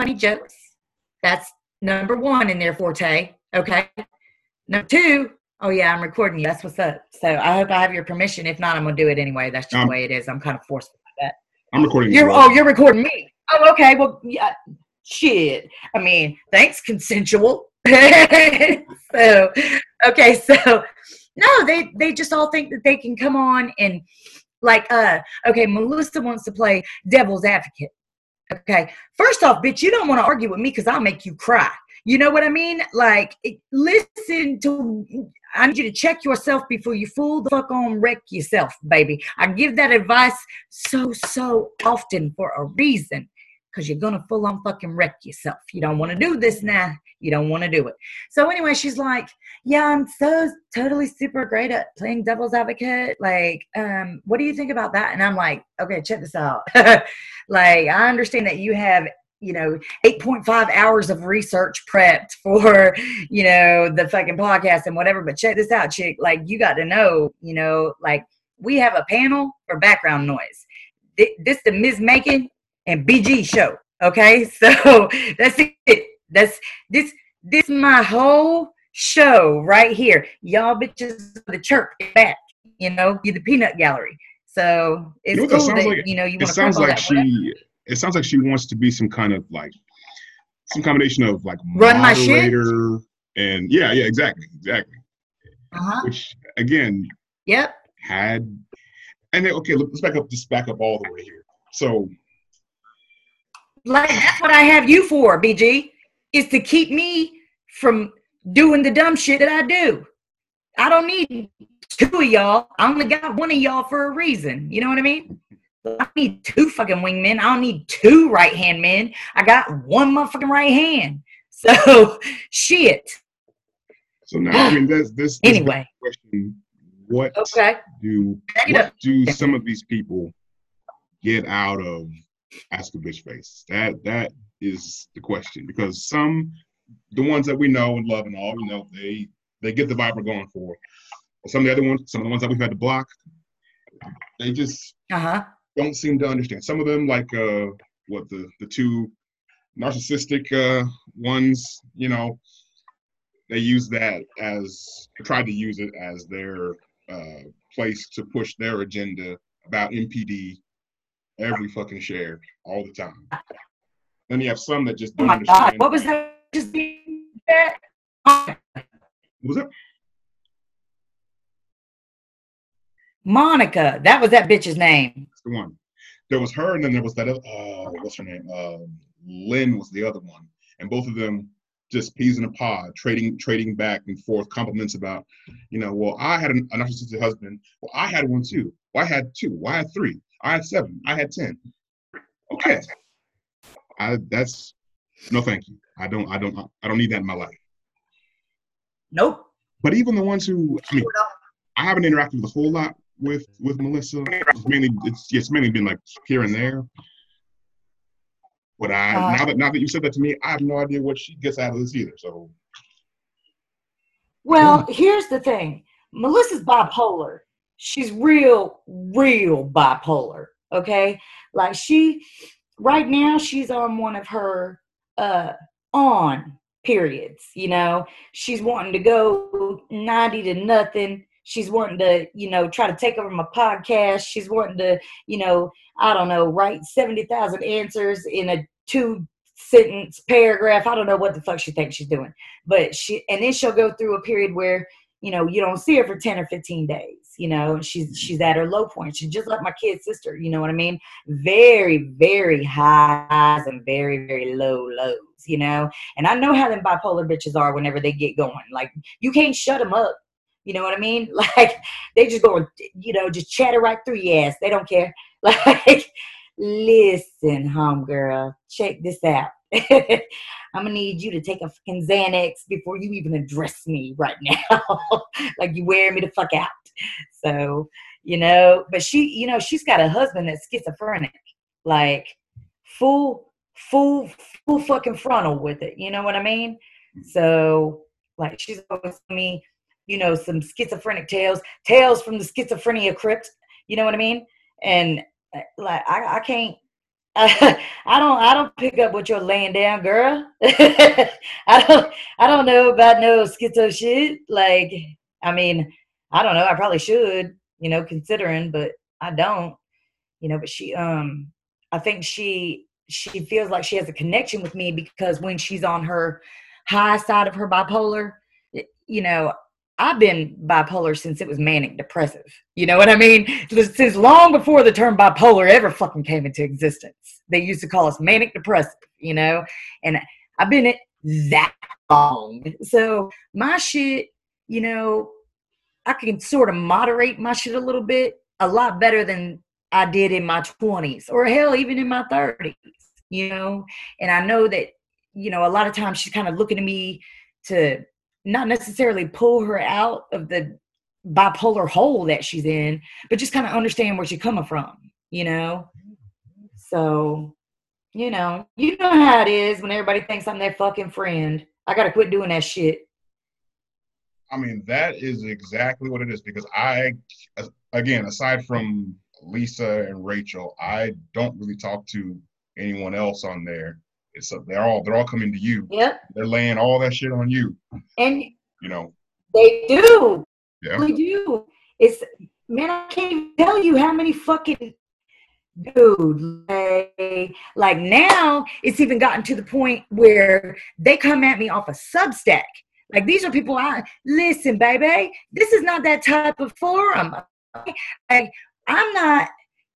funny jokes. That's number one in their forte. Okay. Number two, oh yeah, I'm recording you. That's what's up. So I hope I have your permission. If not, I'm gonna do it anyway. That's just Um, the way it is. I'm kind of forced by that. I'm recording. You're well. oh, you're recording me. Oh, okay. Well, yeah. Shit. I mean, thanks, consensual. so, okay. So, no, they they just all think that they can come on and like, uh, okay, Melissa wants to play devil's advocate. Okay. First off, bitch, you don't want to argue with me because I'll make you cry. You know what I mean? Like, listen to. I need you to check yourself before you fool the fuck on wreck yourself, baby. I give that advice so so often for a reason because you're gonna full on fucking wreck yourself. You don't want to do this now. You don't want to do it. So anyway, she's like, "Yeah, I'm so totally super great at playing devil's advocate. Like, um, what do you think about that?" And I'm like, "Okay, check this out. like, I understand that you have." You know, 8.5 hours of research prepped for, you know, the fucking podcast and whatever. But check this out, chick. Like, you got to know, you know, like, we have a panel for background noise. This the Ms. Macon and BG show. Okay, so that's it. That's this this my whole show right here. Y'all bitches the chirp back. You know, you're the peanut gallery. So it's You know cool that like? you know you It want to sounds like she. It sounds like she wants to be some kind of like some combination of like Run my shit? moderator and yeah, yeah, exactly, exactly. Uh-huh. Which again Yep. had and then okay, let's back up. Just back up all the way here. So Like that's what I have you for, BG, is to keep me from doing the dumb shit that I do. I don't need two of y'all. I only got one of y'all for a reason. You know what I mean? I need two fucking wingmen. I don't need two right hand men. I got one motherfucking right hand. So shit. so now I mean this this, this Anyway. question: What Okay. do what do some of these people get out of ask a bitch face? That that is the question because some the ones that we know and love and all you know they they get the vibe we're going for. Some of the other ones, some of the ones that we've had to block, they just Uh-huh. don't seem to understand. Some of them, like uh, what the the two narcissistic uh, ones, you know, they use that as tried to use it as their uh, place to push their agenda about MPD every fucking share all the time. Then you have some that just Oh don't my god. understand. What was that just being that? What was that? Monica. That was that bitch's name. That's the one. There was her, and then there was that other. Oh, what's her name? Um, Lynn was the other one, and both of them just peas in a pod, trading trading back and forth compliments about, you know, well, I had an, a narcissistic husband. Well, I had one too. Well, I had two. Well, I had three. I had seven. I had ten. Okay, I that's no, thank you. I don't. I don't. I don't need that in my life. Nope. But even the ones who, I mean, I haven't interacted with a whole lot with with Melissa. It's mainly it's it's mainly been like here and there. But I Uh, now that now that you said that to me, I have no idea what she gets out of this either. So Well, here's the thing. Melissa's bipolar. She's real, real bipolar. Okay. Like she right now she's on one of her uh on periods, you know. She's wanting to go 90 to nothing. She's wanting to, you know, try to take over my podcast. She's wanting to, you know, I don't know, write 70,000 answers in a two sentence paragraph. I don't know what the fuck she thinks she's doing but she and then she'll go through a period where you know you don't see her for 10 or 15 days you know she's mm-hmm. she's at her low point. She's just like my kid sister you know what i mean? Very very highs and very very low lows you know? And i know how them bipolar bitches are whenever they get going. Like you can't shut them up you know what i mean? Like they just go you know just chatter right through your ass. They don't care. Like listen homegirl check this out I'm gonna need you to take a fucking Xanax before you even address me right now. like you wear me the fuck out. So, you know, but she, you know, she's got a husband that's schizophrenic, like full, full, full fucking frontal with it. You know what I mean? So, like, she's always me, you know, some schizophrenic tales, tales from the schizophrenia crypt. You know what I mean? And uh, like, I, I can't, I, I don't I don't pick up what you're laying down, girl. I don't I don't know about no schizo shit. Like, I mean, I don't know. I probably should, you know, considering, but I don't. You know, but she um I think she she feels like she has a connection with me because when she's on her high side of her bipolar, you know, I've been bipolar since it was manic depressive. You know what I mean? Since long before the term bipolar ever fucking came into existence. They used to call us manic depressive, you know? And I've been it that long. So my shit, you know, I can sort of moderate my shit a little bit, a lot better than I did in my 20s or hell, even in my 30s, you know? And I know that, you know, a lot of times she's kind of looking at me to not necessarily pull her out of the bipolar hole that she's in, but just kind of understand where she's coming from, you know? So, you know, you know how it is when everybody thinks I'm their fucking friend. I gotta quit doing that shit. I mean, that is exactly what it is because I, again, aside from Lisa and Rachel, I don't really talk to anyone else on there. It's a, they're all they're all coming to you. Yep. They're laying all that shit on you. And you know. They do. Yeah. They do. It's man, I can't tell you how many fucking dude like, like now it's even gotten to the point where they come at me off a substack like these are people i listen baby this is not that type of forum like i'm not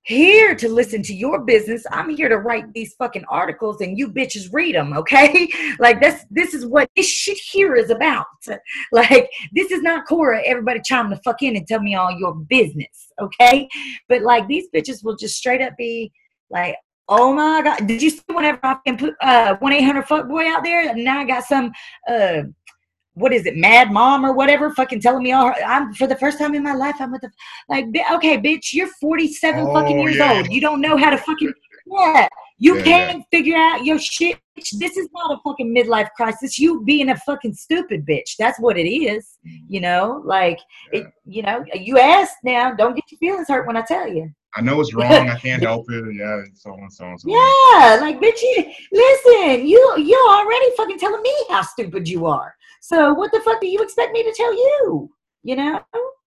here to listen to your business. I'm here to write these fucking articles and you bitches read them, okay? Like this this is what this shit here is about. Like this is not Quora, everybody chime the fuck in and tell me all your business, okay? But like these bitches will just straight up be like, Oh my god! Did you see whenever I can put uh one eight hundred fuck boy out there? Now I got some uh what is it, Mad Mom or whatever, fucking telling me all. I'm for the first time in my life. I'm with the like, okay, bitch, you're 47 oh, fucking years yeah. old. You don't know how to fucking yeah. You yeah, can't yeah. figure out your shit. This is not a fucking midlife crisis. You being a fucking stupid bitch. That's what it is. Mm-hmm. You know, like it. You know, you asked now. Don't get your feelings hurt when I tell you. I know it's wrong. I can't help it. Yeah, so on, and so on, so Yeah, like bitch, you, listen, you you're already fucking telling me how stupid you are. So what the fuck do you expect me to tell you? You know,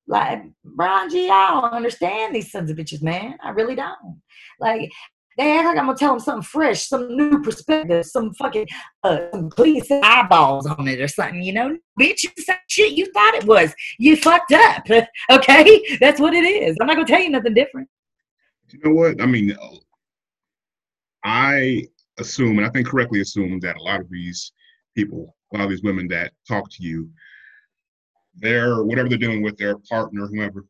like Brian G. I don't understand these sons of bitches, man. I really don't. Like they act like I'm gonna tell them something fresh, some new perspective, some fucking uh, some clean eyeballs on it or something. You know, bitch, you shit you thought it was. You fucked up. okay, that's what it is. I'm not gonna tell you nothing different you know what? I mean, I assume, and I think correctly assume, that a lot of these people, a lot of these women that talk to you, they're whatever they're doing with, their partner, whoever,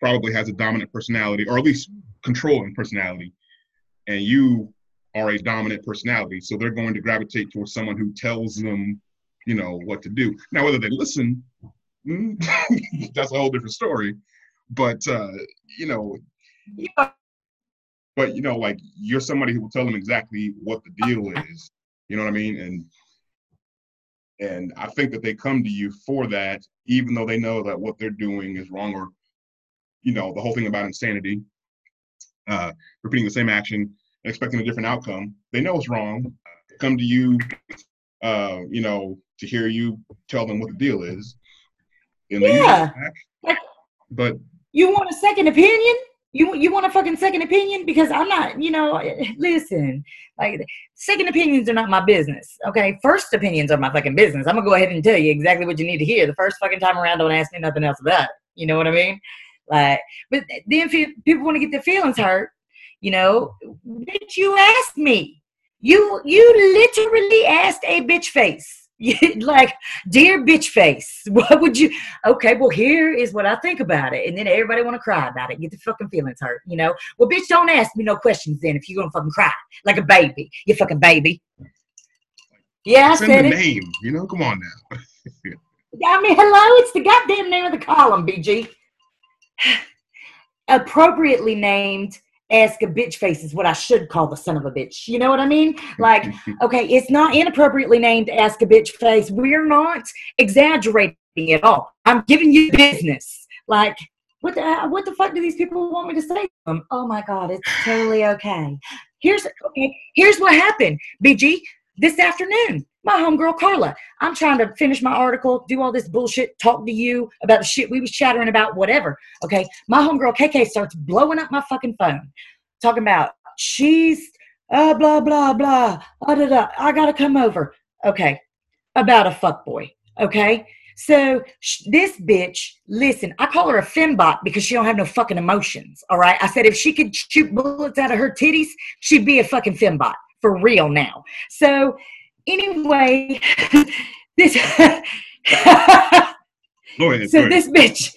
probably has a dominant personality, or at least controlling personality, and you are a dominant personality, so they're going to gravitate towards someone who tells them, you know, what to do. Now, whether they listen, hmm, that's a whole different story. But uh, you know, yeah. But you know, like you're somebody who will tell them exactly what the deal is. You know what I mean? And and I think that they come to you for that, even though they know that what they're doing is wrong, or you know, the whole thing about insanity, uh, repeating the same action and expecting a different outcome. They know it's wrong. Come to you, uh, you know, to hear you tell them what the deal is. And yeah. But you want a second opinion? You you want a fucking second opinion? Because I'm not, you know, listen, like second opinions are not my business. Okay. First opinions are my fucking business. I'm gonna go ahead and tell you exactly what you need to hear. The first fucking time around, don't ask me nothing else about it. You know what I mean? Like, but then people want to get their feelings hurt, you know, did you ask me? You you literally asked a bitch face like, dear bitch face, what would you? Okay, well, here is what I think about it, and then everybody want to cry about it, get the fucking feelings hurt, you know? Well, bitch, don't ask me no questions then if you're gonna fucking cry like a baby, you fucking baby. Yeah, I said the it. name, you know. Come on now. I mean, hello, it's the goddamn name of the column, BG. Appropriately named ask a bitch face is what I should call the son of a bitch. You know what I mean? Like, okay, it's not inappropriately named ask a bitch face. We're not exaggerating at all. I'm giving you business. Like, what the what the fuck do these people want me to say to them? Oh my god, it's totally okay. here's okay, here's what happened, BG, this afternoon. My homegirl Carla. I'm trying to finish my article, do all this bullshit, talk to you about the shit we was chattering about, whatever. Okay. My homegirl KK starts blowing up my fucking phone, talking about she's uh blah blah blah. Uh, da, da, I gotta come over. Okay. About a fuck boy. Okay. So sh- this bitch, listen, I call her a fembot because she don't have no fucking emotions. All right. I said if she could shoot bullets out of her titties, she'd be a fucking fembot for real now. So anyway, this. Go ahead. so go ahead. this bitch.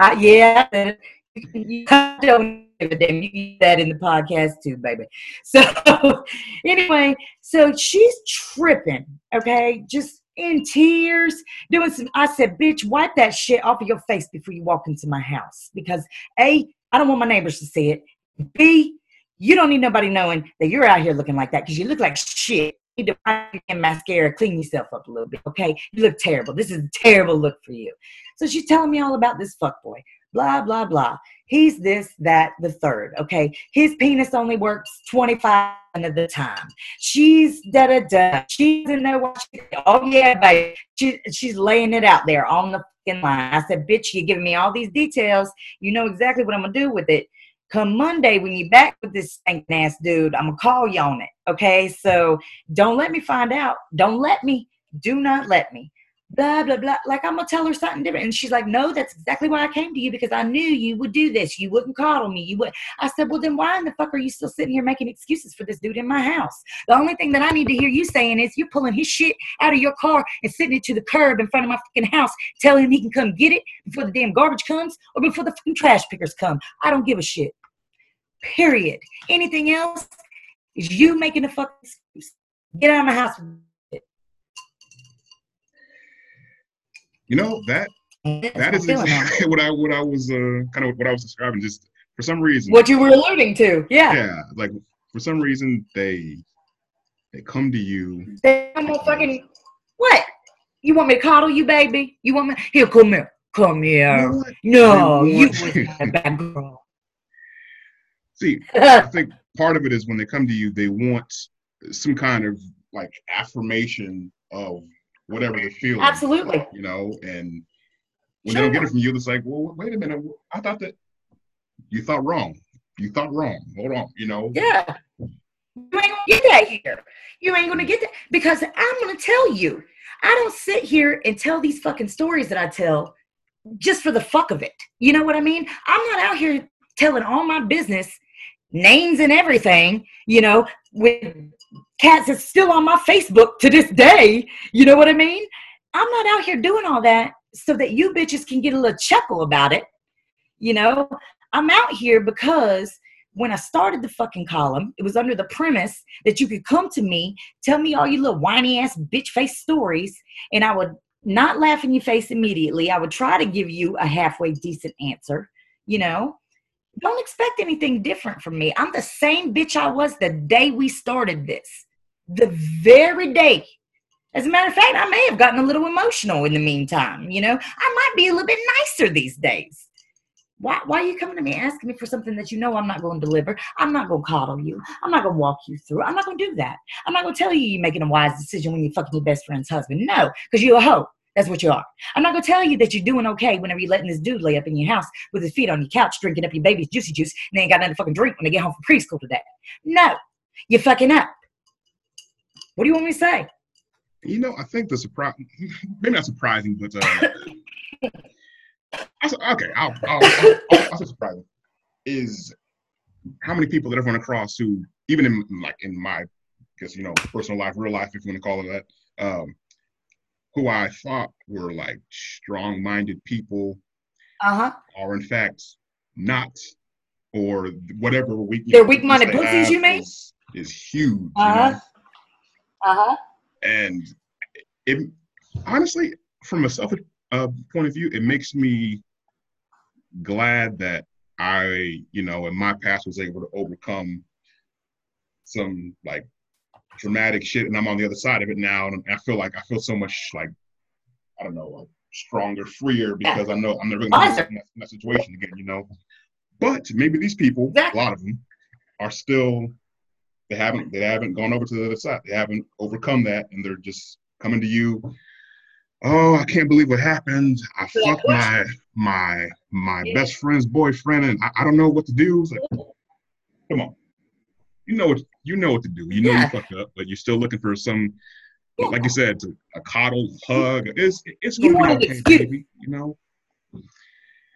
uh, yeah. You don't give a damn. You get that in the podcast too, baby. So anyway, so she's tripping, okay, just in tears, doing some. I said, bitch, wipe that shit off of your face before you walk into my house because a, I don't want my neighbors to see it. B, you don't need nobody knowing that you're out here looking like that because you look like shit. You need to your mascara, clean yourself up a little bit, okay? You look terrible. This is a terrible look for you. So she's telling me all about this fuckboy blah, blah, blah. He's this, that, the third. Okay. His penis only works 25 of the time. She's da da da. She's in there what oh yeah, baby. She, she's laying it out there on the fucking line. I said, bitch, you're giving me all these details. You know exactly what I'm gonna do with it. Come Monday, when you back with this stinking ass dude, I'm gonna call you on it. Okay. So don't let me find out. Don't let me. Do not let me blah blah blah. Like i'm gonna tell her something different. And she's like no that's exactly why i came to you because i knew you would do this. You wouldn't coddle me. You would i said well then why in the fuck are you still sitting here making excuses for this dude in my house? The only thing that i need to hear you saying is you're pulling his shit out of your car and sitting it to the curb in front of my fucking house telling him he can come get it before the damn garbage comes or before the fucking trash pickers come. I don't give a shit. Period. Anything else is you making a fucking excuse. Get out of my house You know that that is Feeling on it. exactly what I what I was uh, kind of what I was describing. Just for some reason, what you were alluding to. Yeah. yeah, like for some reason they they come to you. They don't fucking what? You want me to coddle you, baby? You want me? Here, come here, come here. what? No, you want- was a bad girl. See, I think part of it is when they come to you, they want some kind of like affirmation of whatever they're feeling. Absolutely. You know, and when they don't get it from you, it's like, well, wait a minute, I thought that you thought wrong. You thought wrong. Hold on. You know. Yeah. You ain't gonna get that here. You ain't gonna get that because I'm gonna tell you. I don't sit here and tell these fucking stories that I tell just for the fuck of it. You know what I mean? I'm not out here telling all my business, names and everything, you know, with cats is still on my Facebook to this day. You know what I mean? I'm not out here doing all that so that you bitches can get a little chuckle about it. You know, I'm out here because when I started the fucking column, it was under the premise that you could come to me, tell me all your little whiny ass bitch face stories, and I would not laugh in your face immediately. I would try to give you a halfway decent answer, you know. Don't expect anything different from me. I'm the same bitch I was the day we started this. The very day. As a matter of fact, I may have gotten a little emotional in the meantime, you know. I might be a little bit nicer these days. Why, why are you coming to me asking me for something that you know I'm not going to deliver? I'm not going to coddle you. I'm not going to walk you through. I'm not going to do that. I'm not going to tell you you're making a wise decision when you're fucking your best friend's husband. No, because you're a hoe. That's what you are. I'm not to tell you that you're doing okay whenever you're letting this dude lay up in your house with his feet on your couch, drinking up your baby's juicy juice, and ain't got nothing to fucking drink when they get home from preschool today. No, you're fucking up. What do you want me to say? You know, I think the surprise, maybe not surprising, but uh, I okay, I'll, I'll, I'll, I'll, say surprising is how many people that I've run across who, even in like in my, guess you know, personal life, real life, if you want to call it that, um, who I thought were like strong-minded people Uh huh. are in fact not, or whatever weak. They're weak-minded weakness they pussies, you mean? Is, is huge. Uh-huh. know? Uh huh. and it honestly from a self uh, point of view it makes me glad that i you know in my past was able to overcome some like dramatic shit and i'm on the other side of it now and i feel like i feel so much like i don't know like stronger freer because i know i'm never gonna be in that, situation again you know but maybe these people Exactly. a lot of them are still they haven't they haven't gone over to the other side. They haven't overcome that, and they're just coming to you. Oh, I can't believe what happened. I fucked my my my yeah. best friend's boyfriend, and I, I, don't know what to do. Like, come on, you know what you know what to do. You know yeah. you fucked up, but you're still looking for some, like you said, a coddle, hug. It's it's gonna you be okay, baby. You know.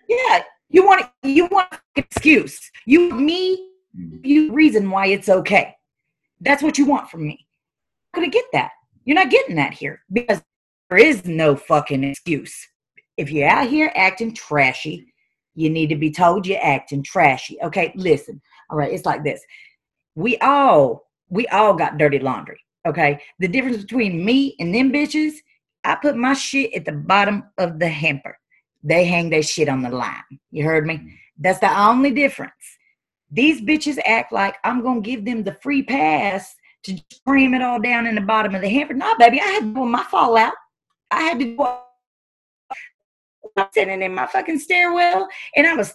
Yeah, you want you want excuse. You me, mm-hmm. you reason why it's okay. That's what you want from me. I'm gonna get that. You're not getting that here because there is no fucking excuse. If you're out here acting trashy, you need to be told you're acting trashy. Okay, listen. All right, it's like this. We all we all got dirty laundry. Okay. The difference between me and them bitches, I put my shit at the bottom of the hamper. They hang their shit on the line. You heard me? Mm. That's the only difference. These bitches act like I'm gonna give them the free pass to cram it all down in the bottom of the hamper. No, baby, I had to do my fallout. I had to I'm sitting in my fucking stairwell and I was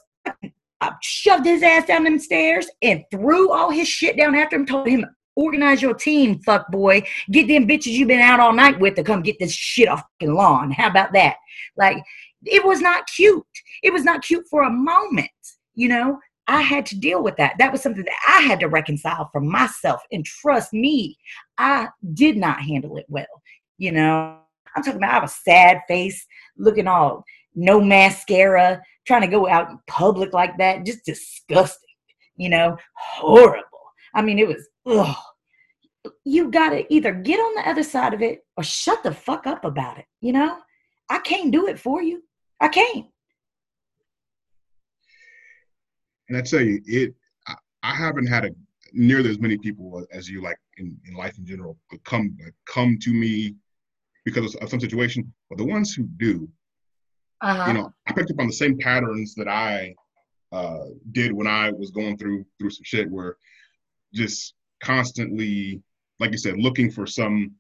Shoved his ass down them stairs and threw all his shit down after him, told him, organize your team, fuck boy. Get them bitches you've been out all night with to come get this shit off the lawn. How about that? Like, it was not cute. It was not cute for a moment, you know? I had to deal with that. That was something that I had to reconcile for myself. And trust me, I did not handle it well. You know, I'm talking about I was sad face, looking all no mascara, trying to go out in public like that. Just disgusting, you know, horrible. I mean, it was, ugh. You got to either get on the other side of it or shut the fuck up about it, you know? I can't do it for you. I can't. And I tell you, it I, I haven't had a nearly as many people as you like in, in life in general come come to me because of some situation. But the ones who do, uh-huh. you know, I picked up on the same patterns that I uh, did when I was going through through some shit, where just constantly, like you said, looking for some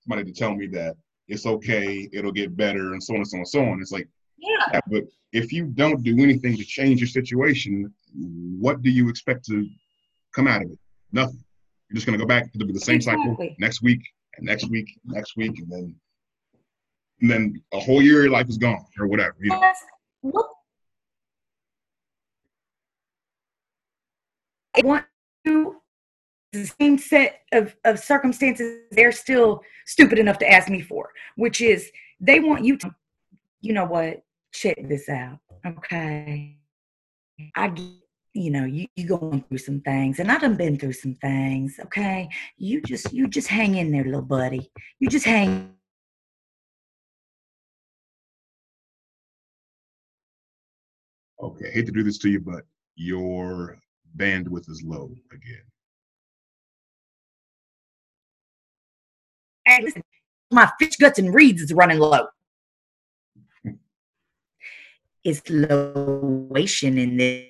somebody to tell me that it's okay, it'll get better, and so on and so on and so on. It's like, yeah. But if you don't do anything to change your situation, what do you expect to come out of it? Nothing. You're just gonna go back to the same exactly. cycle next week and next week, next week, and then and then a whole year of your life is gone or whatever. You know. I want to the same set of, of circumstances they're still stupid enough to ask me for, which is they want you to, you know what, check this out. Okay. I you know, you you going through some things, and I done been through some things. Okay, you just you just hang in there, little buddy. You just hang. Okay, I hate to do this to you, but your bandwidth is low again. Hey, listen, my fish guts and reeds is running low. It's lowation in this.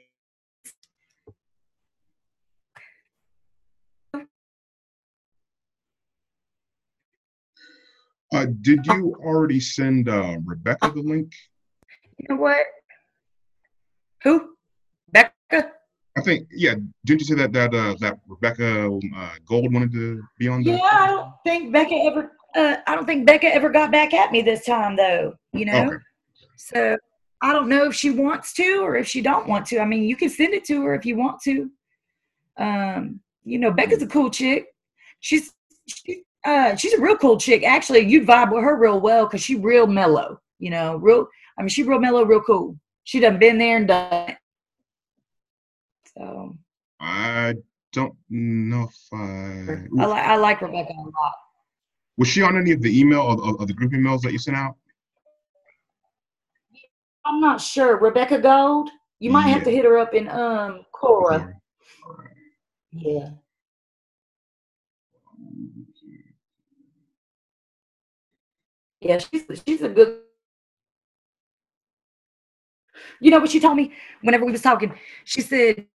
Uh, did you already send uh, Rebecca the link? You know what? Who? Becca? I think yeah. Didn't you say that that uh, that Rebecca uh, Gold wanted to be on? Yeah, I don't think Becca ever. Uh, I don't think Becca ever got back at me this time though. You know, okay. so I don't know if she wants to or if she don't want to. I mean, you can send it to her if you want to. Um, you know, Becca's a cool chick. She's she, uh, she's a real cool chick. Actually, you'd vibe with her real well because she real mellow. You know, real. I mean, she real mellow, real cool. She done been there and done it. So I don't know if I. I like I like Rebecca a lot. Was she on any of the email of, of the group emails that you sent out? I'm not sure. Rebecca Gold. You might yeah. have to hit her up in um Quora. Yeah. Yeah, she's she's a good you know what she told me whenever we was talking? She said,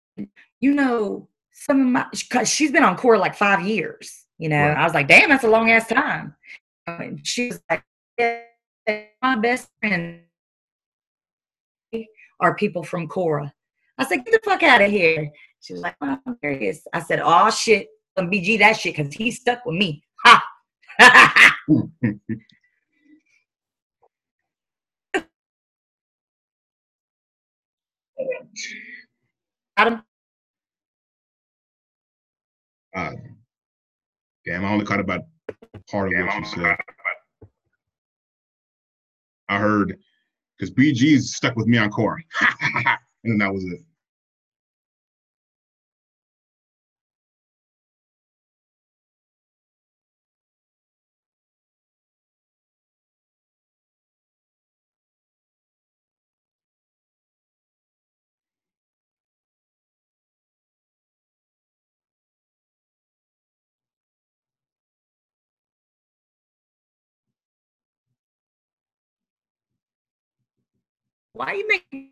you know, some of my, cause she's been on Quora like five years, you know. Right. I was like, damn, that's a long ass time. And she was like, my best friend are people from Quora. I said, get the fuck out of here. She was like, well, I'm curious. I said, oh shit, BG that shit because he stuck with me. Ha! Adam? Uh, damn, I only caught about part of what you said. I heard because BG's stuck with me on core, and then that was it. Why are you making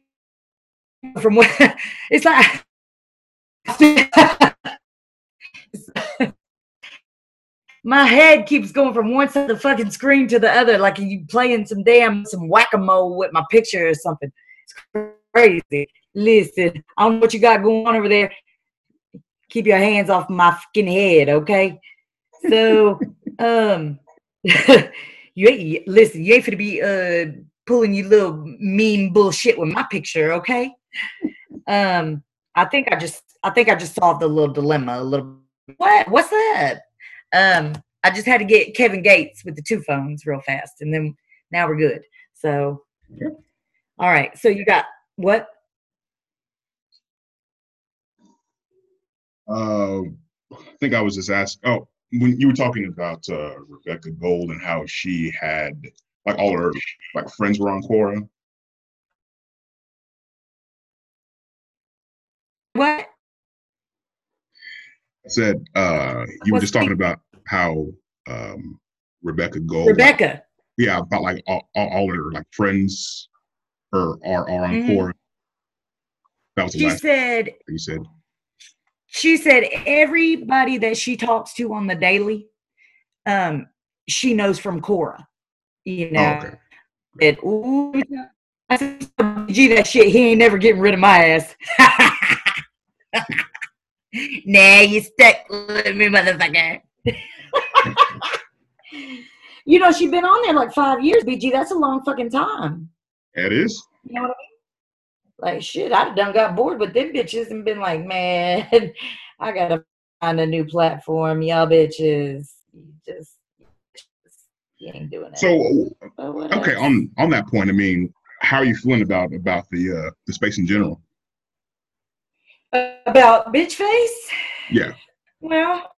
from where It's like my head keeps going from one side of the fucking screen to the other, like you playing some damn some whack a mole with my picture or something. It's crazy. Listen, I don't know what you got going on over there. Keep your hands off my fucking head, okay? So, um, you ain't listen. You ain't to be uh pulling you little mean bullshit with my picture, okay? Um, I think I just I think I just solved a little dilemma a little what what's that? Um, I just had to get Kevin Gates with the two phones real fast and then now we're good. So all right. So you got what? Uh, I think I was just asking. Oh, when you were talking about uh, Rebecca Gold and how she had like all her like friends were on Quora. What? I said uh you were just talking about how um Rebecca Gold Rebecca. Like, yeah, about like all, all, all her like friends are are, are on Mhm. Quora. That was She said you said. she said everybody that she talks to on the daily, um, she knows from Quora. Oh, you know, Oh, okay. And, ooh, I said, gee, that shit, he ain't never getting rid of my ass. nah, you stuck with me, motherfucker. you know, she's been on there like five years, BG. That's a long fucking time. It is. You know what I mean? Like, shit, I'd done got bored with them bitches and been like, man, I gotta find a new platform. Y'all bitches, just, you ain't doing it. So okay, on on that point, I mean, how are you feeling about about the uh the space in general? About bitch face? Yeah. Well,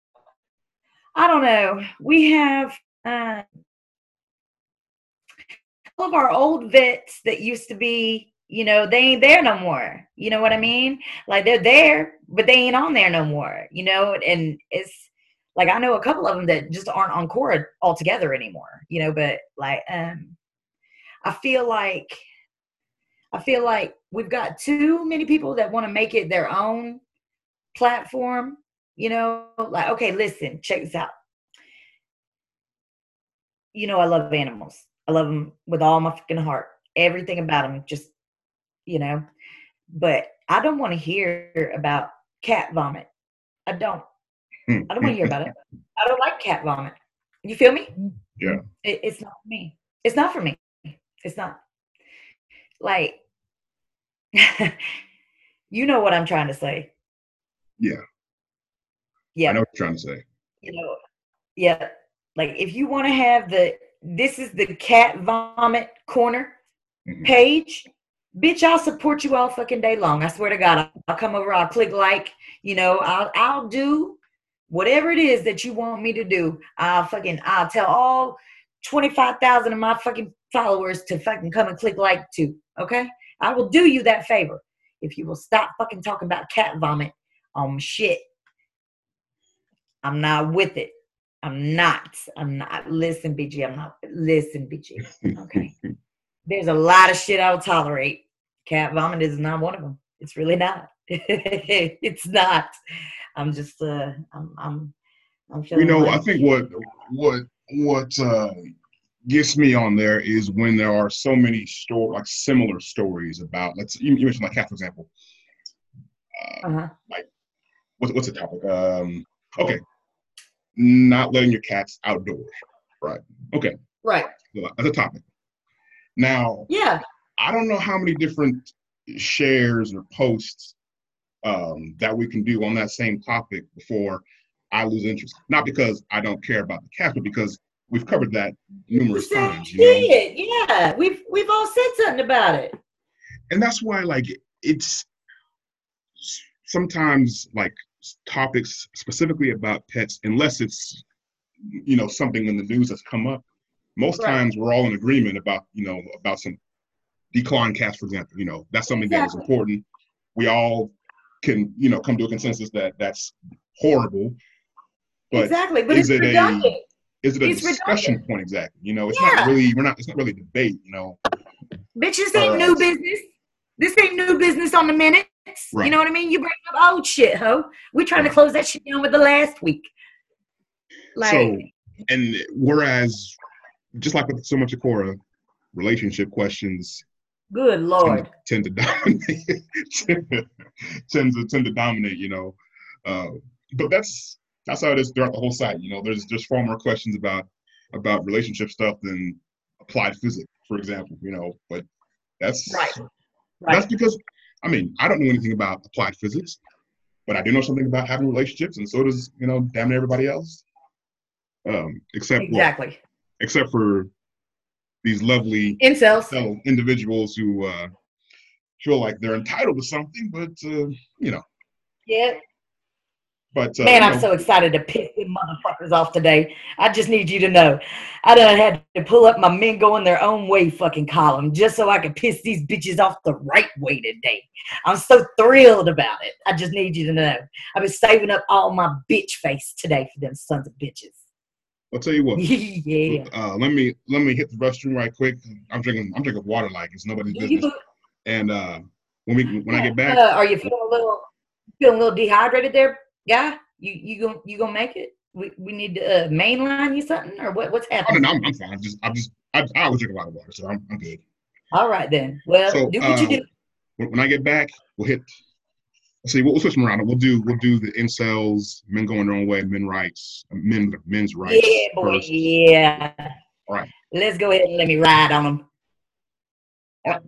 I don't know. We have uh, all of our old vets that used to be, you know, they ain't there no more. You know what I mean? Like they're there, but they ain't on there no more. You know, and it's like I know a couple of them that just aren't on Quora altogether anymore. You know, but like, um, I feel like I feel like we've got too many people that want to make it their own platform. You know, like okay, listen, check this out. You know, I love animals. I love them with all my fucking heart. Everything about them, just you know. But I don't want to hear about cat vomit. I don't. I don't want to hear about it. I don't like cat vomit. You feel me? Yeah. It, it's not for me. It's not for me. It's not. Like, you know what I'm trying to say. Yeah. Yeah. I know what you're trying to say. You know, yeah. Like, if you want to have the, this is the cat vomit corner Mhm. page, bitch, I'll support you all fucking day long. I swear to God, I'll, I'll come over, I'll click like, you know, I'll, I'll do whatever it is that you want me to do. I'll fucking, I'll tell all 25,000 of my fucking followers to fucking come and click like too. Okay. I will do you that favor if you will stop fucking talking about cat vomit on my shit. I'm not with it. I'm not. I'm not. Listen, BG. I'm not. Listen, BG. Okay. There's a lot of shit I'll tolerate. Cat vomit is not one of them. It's really not. it's not. I'm just. Uh. I'm. I'm. I'm you know, like, I think what what what uh, gets me on there is when there are so many store like similar stories about. Let's you, you mentioned like cat, for example. Uh, Uh-huh. what's what's the topic? Um, okay, not letting your cats outdoors. Right. Okay. Right. So that's a topic. Now, Yeah. I don't know how many different shares or posts um, that we can do on that same topic before I lose interest. Not because I don't care about the cast, but because we've covered that numerous times. You know? Yeah. We've we've all said something about it. and that's why like it's sometimes like topics specifically about pets unless it's you know something in the news that's come up most Right. times we're all in agreement about you know about some decline cast, for example you know that's something that is important we all can you know come to a consensus that that's horrible but exactly. But is it's it a- is it a It's discussion point exactly you know it's Yeah. not really we're not it's not really debate you know Bitches ain't for new business. This ain't new business on the minutes. Right. You know what I mean? You bring up old shit, ho. We're trying to close that shit down with the last week. Like, so and whereas just like with so much of Quora, relationship questions good lord. tend, tend to dominate tend to tend to dominate, you know. Uh, but that's that's how it is throughout the whole site. You know, there's there's far more questions about about relationship stuff than applied physics, for example, you know, but that's Right. that's because I mean, I don't know anything about applied physics, but I do know something about having relationships, and so does, you know, damn everybody else. Um, except well, Exactly. except for these lovely Incels. individuals who uh, feel like they're entitled to something, but uh, you know, Yeah. but uh, Man, you I'm know, so excited to piss them motherfuckers off today. I just need you to know. I done had to pull up my men going their own way fucking column just so I could piss these bitches off the right way today. I'm so thrilled about it. I just need you to know. I've been saving up all my bitch face today for them sons of bitches. I'll tell you what. yeah. Uh, let me let me hit the restroom right quick. I'm drinking I'm drinking water like it's nobody's business. And uh, when we when I get back, Uh, are you feeling a little feeling a little dehydrated there, guy? You you gonna you gonna make it? We we need to uh, mainline you something or what? What's oh, happening? no, no, I'm, I'm fine. I'm just I'm just I, I always drink a lot of water, so I'm, I'm good. All right then. Well, So do what you uh, do. when, when I get back, we'll hit. See, we'll, we'll switch them around. We'll do we'll do the incels, men going their own way, men rights, men men's rights. Yeah, boy. first. Yeah. All right. Let's go ahead and let me ride on them. All right,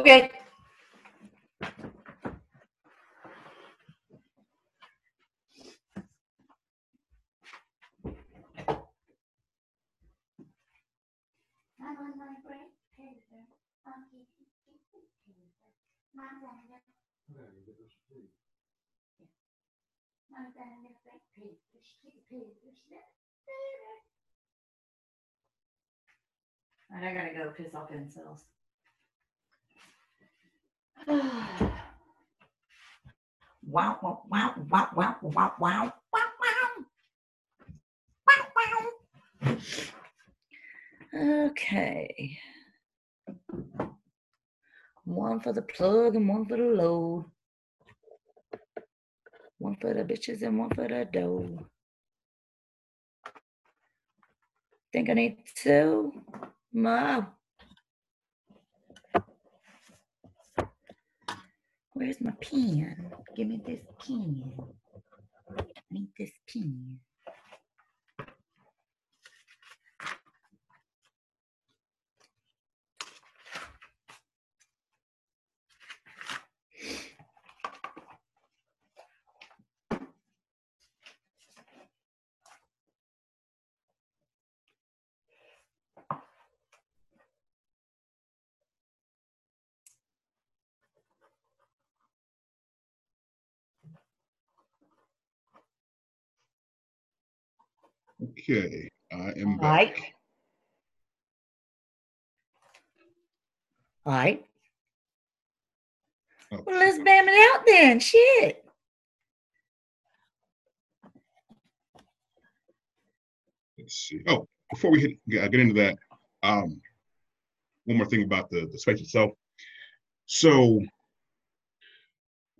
right back. then. Okay. I gotta go piss off incels. wow, wow, wow, wow, wow, wow, wow, wow, wow. Okay. One for the plug and one for the load. One for the bitches and one for the dough. Think I need two? Ma. Where's my pen? Give me this pen. I need this pen. Okay, I am All right. back. All right. Okay. Well, let's bam it out then. Shit. Let's see. Oh, before we hit, get get into that, um, one more thing about the, the space itself. So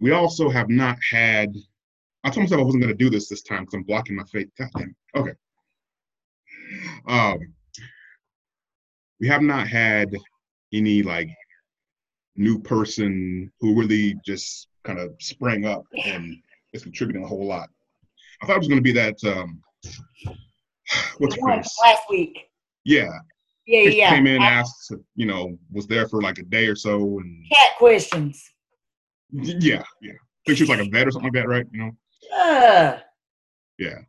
we also have not had. I told myself I wasn't going to do this this time because I'm blocking my face. God damn. it. Okay. Um, we have not had any like new person who really just kind of sprang up and is contributing a whole lot. I thought it was going to be that. Um, what's? Last week. Yeah. Yeah, yeah. Came in, asked, you know, was there for like a day or so, and Cat questions. yeah, yeah. I think she was like a vet or something like that, right? You know. Uh, Yeah.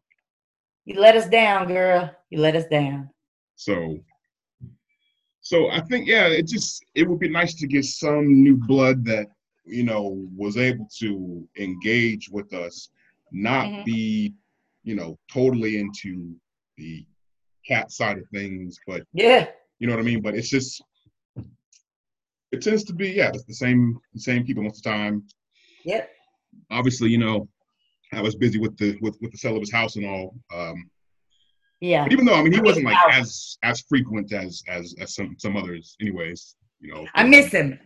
you let us down, girl. You let us down. So, so I think yeah, it just it would be nice to get some new blood that you know was able to engage with us, not Mhm. be you know totally into the cat side of things, but Yeah. you know what I mean. But it's just it tends to be yeah, it's the same the same people most of the time. Yep. Obviously, you know, I was busy with the with with the sale of his house and all. Um, Yeah. but even though I mean he wasn't like as as frequent as as as some some others, anyways. You know, I miss him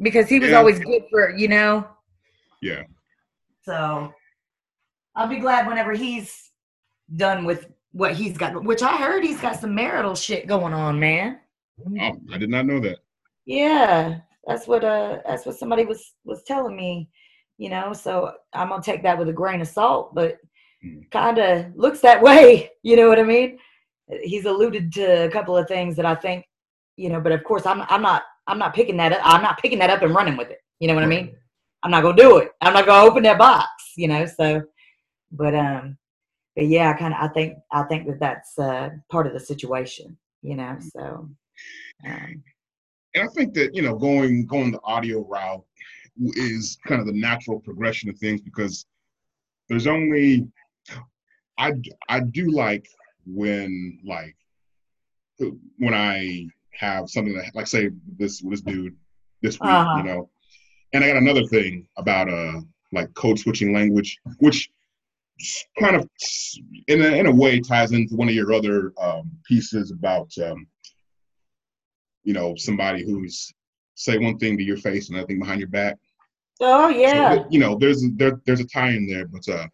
because he was Yeah. always good for you know. Yeah, So I'll be glad whenever he's done with what he's got. Which I heard he's got some marital shit going on, man. oh, I did not know that. Yeah, that's what uh that's what somebody was was telling me. You know, so I'm gonna take that with a grain of salt, but. Kind of looks that way. You know what I mean? He's alluded to a couple of things that I think, you know, but of course I'm I'm not I'm not picking that up. I'm not picking that up and running with it. You know what I mean? I'm not gonna do it. I'm not gonna open that box. You know, so but um but yeah, I kind of I think I think that that's uh part of the situation. You know, so um, And I think that you know going going the audio route is kind of the natural progression of things because there's only I I do like when like when I have something that like say this this dude this week Uh-huh. you know and I got another thing about uh like code switching language which kind of in a, in a way ties into one of your other um, pieces about um, you know somebody who's say one thing to your face and another thing behind your back oh So, yeah. you know there's there, there's a tie in there but uh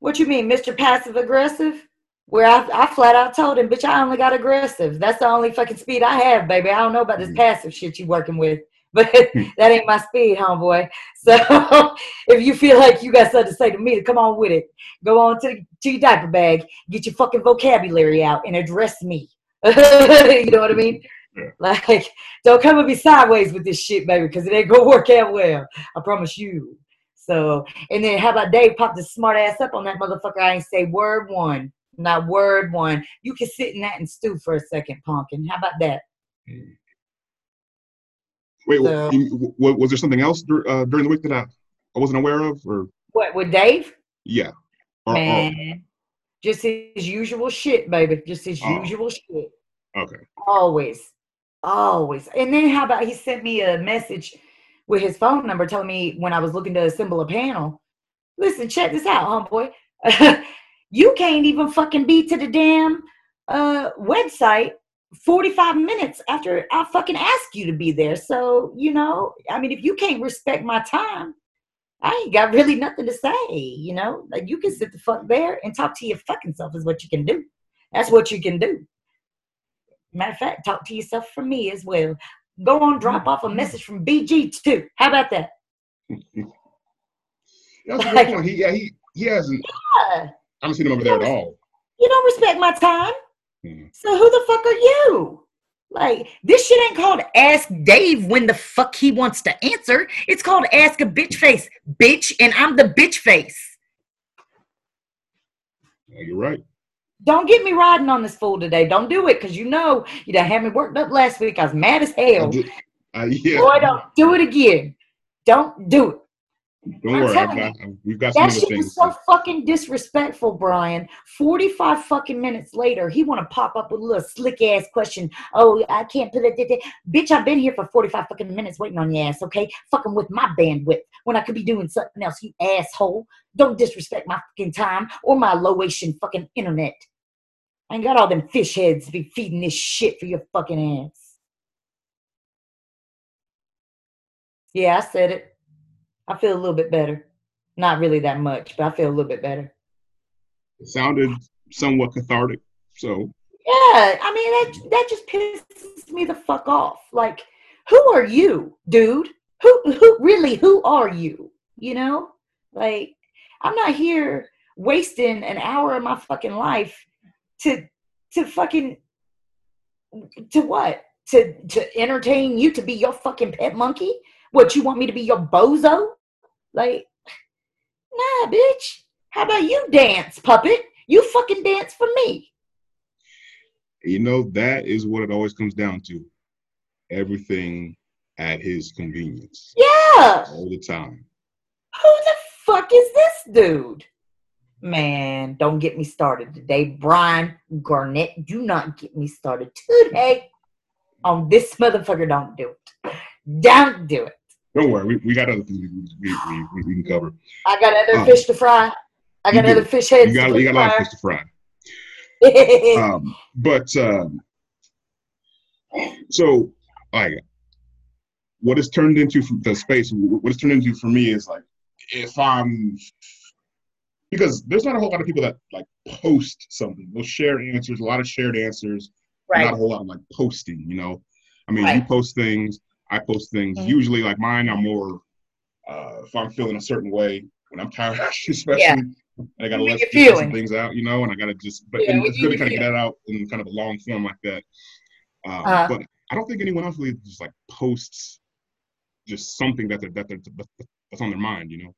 What you mean, Mr. Passive Aggressive? Where I, I flat out told him, bitch, I only got aggressive. That's the only fucking speed I have, baby. I don't know about this Mhm. passive shit you working with, but that ain't my speed, homeboy. So if you feel like you got something to say to me, come on with it. Go on to, to your diaper bag, get your fucking vocabulary out, and address me. you know what I mean? Yeah. Like, don't come at me sideways with this shit, baby, because it ain't gonna work out well. I promise you. So, and then how about Dave popped his smart ass up on that motherfucker? I ain't say word one, not word one. You can sit in that and stew for a second, pumpkin. How about that? wait So- w- w- was there something else uh, during the week that I, I wasn't aware of or What with Dave? yeah or, or- Man, just his usual shit, baby. Just his Oh. usual shit. okay Always, always. And then how about he sent me a message with his phone number telling me when I was looking to assemble a panel. Listen, check this out, homeboy. you can't even fucking be to the damn uh, website 45 minutes after I fucking ask you to be there. So, you know, I mean, if you can't respect my time, I ain't got really nothing to say, you know? Like, you can sit the fuck there and talk to your fucking self, is what you can do. That's what you can do. Matter of fact, talk to yourself from me as well. Go on, drop off a message from BG too. How about that? that's a good point he yeah he he hasn't Uh, I haven't seen him over there at all you don't respect my time. Mhm. So who the fuck are you? Like this shit ain't called ask Dave when the fuck he wants to answer. It's called ask a bitch face, bitch, and I'm the bitch face. Yeah, you're right Don't get me riding on this fool today. Don't do it, cause you know you done had me worked up last week. I was mad as hell. I- yeah Boy, don't do it again. Don't do it. don't I'm worry I've we've got That shit was so fucking disrespectful, Brian. 45 fucking minutes later, he want to pop up with a little slick ass question. Oh, I can't put it. Bitch, I've been here for 45 fucking minutes waiting on your ass, okay? Fucking with my bandwidth when I could be doing something else, you asshole. Don't disrespect my fucking time or my low-ation fucking internet. I ain't got all them fish heads to be feeding this shit for your fucking ass. Yeah, I said it. I feel a little bit better. Not really that much, but I feel a little bit better. it sounded somewhat cathartic so Yeah, I mean that that just pisses me the fuck off. Like, who are you, dude? Who who really who are you? You know? Like I'm not here wasting an hour of my fucking life to to fucking to what? To to entertain you to be your fucking pet monkey? What you want me to be your bozo? Like, nah, bitch. How about you dance, puppet? You fucking dance for me. You know, that is what it always comes down to. Everything at his convenience. Yeah. All the time. Who the fuck is this dude? Man, don't get me started today. Brian Garnett, do not get me started today on this motherfucker. Don't do it. Don't do it. Don't worry, we, we got other things we, we, we, we can cover. I got other Uh, fish to fry. I got do. other fish heads You got, to you got a lot of fry. fish to fry. um, but um, so like what it's turned into from the space what it's turned into for me is like if i'm because there's not a whole lot of people that like post something they'll share answers a lot of shared answers right. not a whole lot of like posting you know i mean you post things i post things Mhm. usually like mine i'm more uh if i'm feeling a certain way when i'm tired especially Yeah. i gotta let some things out you know and i gotta just but Yeah, it's good to kind of get that out in kind of a long form like that uh, Uh-huh. but i don't think anyone else really just like posts just something that they're that they're that's on their mind you know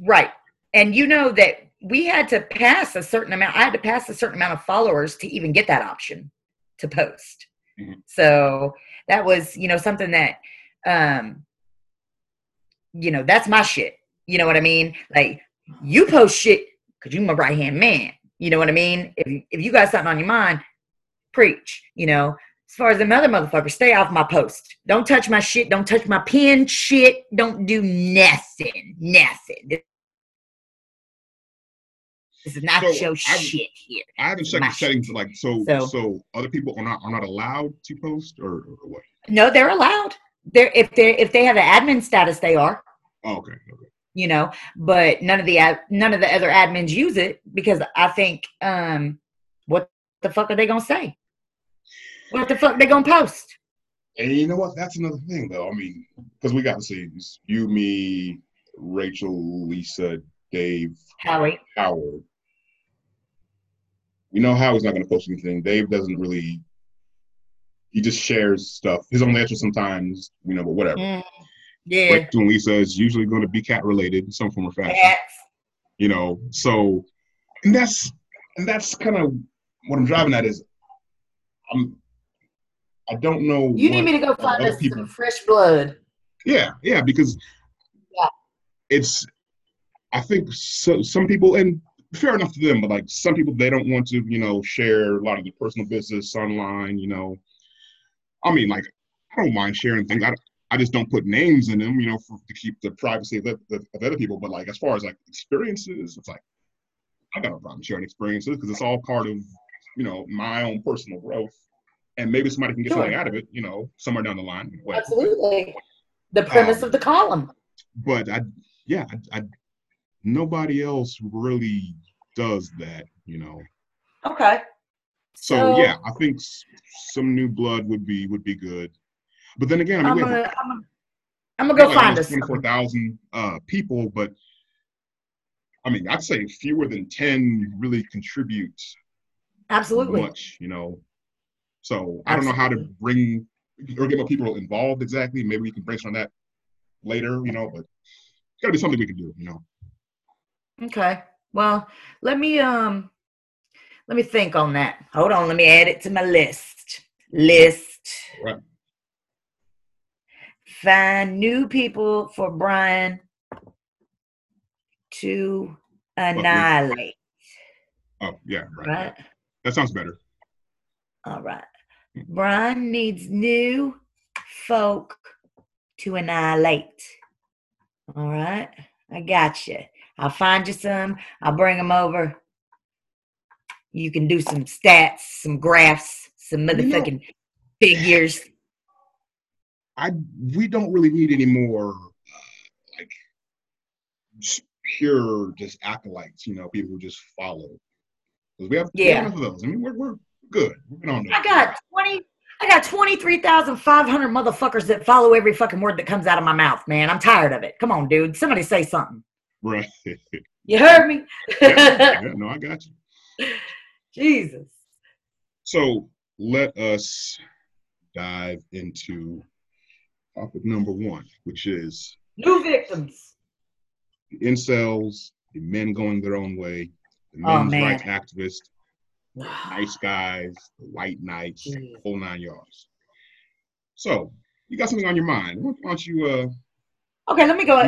Right. And you know that we had to pass a certain amount, I had to pass a certain amount of followers to even get that option to post. Mhm. So that was, you know, something that, um, you know, that's my shit. You know what I mean? Like you post shit because you're my right hand man. You know what I mean? If you, if you got something on your mind, preach. You know, as far as them other motherfuckers, stay off my post. Don't touch my shit. Don't touch my pen shit. Don't do nothing. Nothing. This is not So, your I- shit here. i haven't checked My the settings like so, So- so other people are not are not allowed to post or, or what No, they're allowed. They're if they if they have an admin status, they are. oh, okay okay You know, but none of the ad- none of the other admins use it because I think um, what the fuck are they gonna say? What the fuck they gonna post? And you know what? That's another thing, though. I mean, because we got to see you, me, Rachel, Lisa, Dave, Howie. Howard. We know Howard's not going to post anything. Dave doesn't really. He just shares stuff. His own answer sometimes, you know, but whatever. Mm, yeah. Rachel and Lisa is usually going to be cat related in some form or fashion. Cats. You know, so and that's and that's kind of what I'm driving at is I'm. I don't know. You need me to go find us people- some fresh blood. Yeah, yeah, because Yeah. it's. I think so, some people, and fair enough to them, but like some people, they don't want to, you know, share a lot of their personal business online. You know, I mean, like I don't mind sharing things. I, I just don't put names in them, you know, for, to keep the privacy of, the, of other people. But like as far as like experiences, it's like I got no problem sharing experiences because it's all part of, you know, my own personal growth. And maybe somebody can get Sure. something out of it, you know, somewhere down the line. Absolutely. The premise Um, of the column. but I, yeah, I, I, nobody else really does that, you know. Okay. So, So- yeah, I think s- some new blood would be would be good. But then again, I I'm mean, have gonna, I'm gonna, I'm gonna go find us. twenty-four thousand uh, people, but I mean, I'd say fewer than ten really contribute Absolutely. much, you know. So I don't know how to bring or get more people involved exactly. Maybe we can brainstorm that later, you know. But it's got to be something we can do, you know. Okay. Well, let me um let me think on that. Hold on, let me add it to my list. List. Right. Find new people for Brian to annihilate. Oh yeah, right. Right? That sounds better. All right. Brian needs new folk to annihilate. All right. I got you. I'll find you some. I'll bring them over. You can do some stats, some graphs, some You know- motherfucking figures. I we don't really need any more uh, like just pure just acolytes, you know, people who just follow. Because we have Yeah. enough of those. I mean, we're we're good. We're good on those. I got 20. I got 23,500 motherfuckers that follow every fucking word that comes out of my mouth, man. I'm tired of it. Come on, dude. Somebody say something. Right. You heard me? yeah, yeah, no, I got you. Jesus. So let us dive into topic number one, which is New victims. the incels, the men going their own way, the Oh, men's man. rights activists, nice guys, the white knights, Jeez. whole nine yards. So you got something on your mind? Why don't you? Uh, Okay, let me go.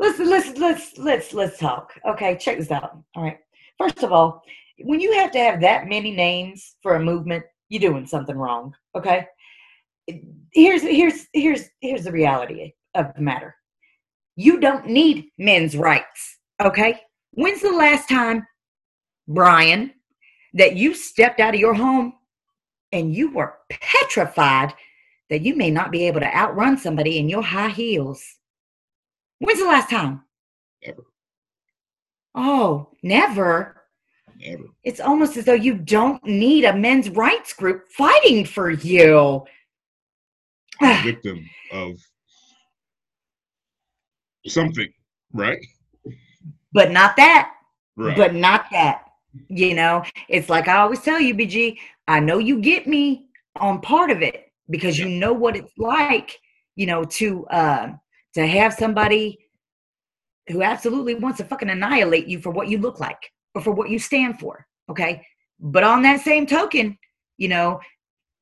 Let's let's let's let's let's talk. Okay, check this out. All right. First of all, when you have to have that many names for a movement, you're doing something wrong. Okay. Here's here's here's here's the reality of the matter. You don't need men's rights. Okay. When's the last time, Brian, that you stepped out of your home and you were petrified that you may not be able to outrun somebody in your high heels. When's the last time? Never. Oh, never. never. It's almost as though you don't need a men's rights group fighting for you. a victim of something, right? but not that. Right. But not that. You know, it's like I always tell you, BG, I know you get me on part of it because you know what it's like, you know, to uh to have somebody who absolutely wants to fucking annihilate you for what you look like or for what you stand for. Okay. But on that same token, you know,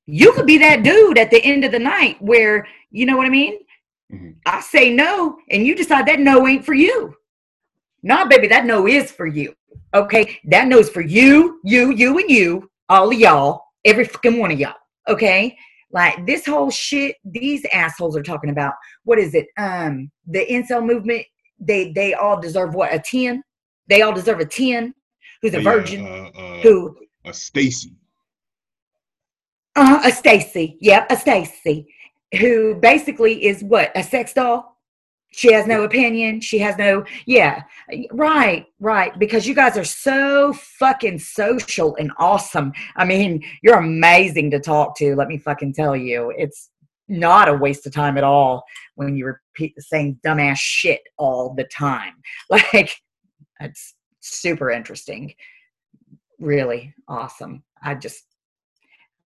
you could be that dude at the end of the night where, you know what I mean? Mhm. I say no, and you decide that no ain't for you. Nah, baby, that no is for you. Okay, that no's for you, you, you, and you, all of y'all, every fucking one of y'all. Okay, like this whole shit these assholes are talking about. What is it? Um, the incel movement. They they all deserve what a ten. They all deserve a ten. Who's a Yeah, virgin? Uh, uh, who a Stacy. uh, a Stacy. Yep, a Stacy. Who basically is what a sex doll. She has no opinion. She has no, yeah, right, right. Because you guys are so fucking social and awesome. I mean, you're amazing to talk to. Let me fucking tell you. It's not a waste of time at all when you repeat the same dumbass shit all the time. Like, it's super interesting. Really awesome. I just,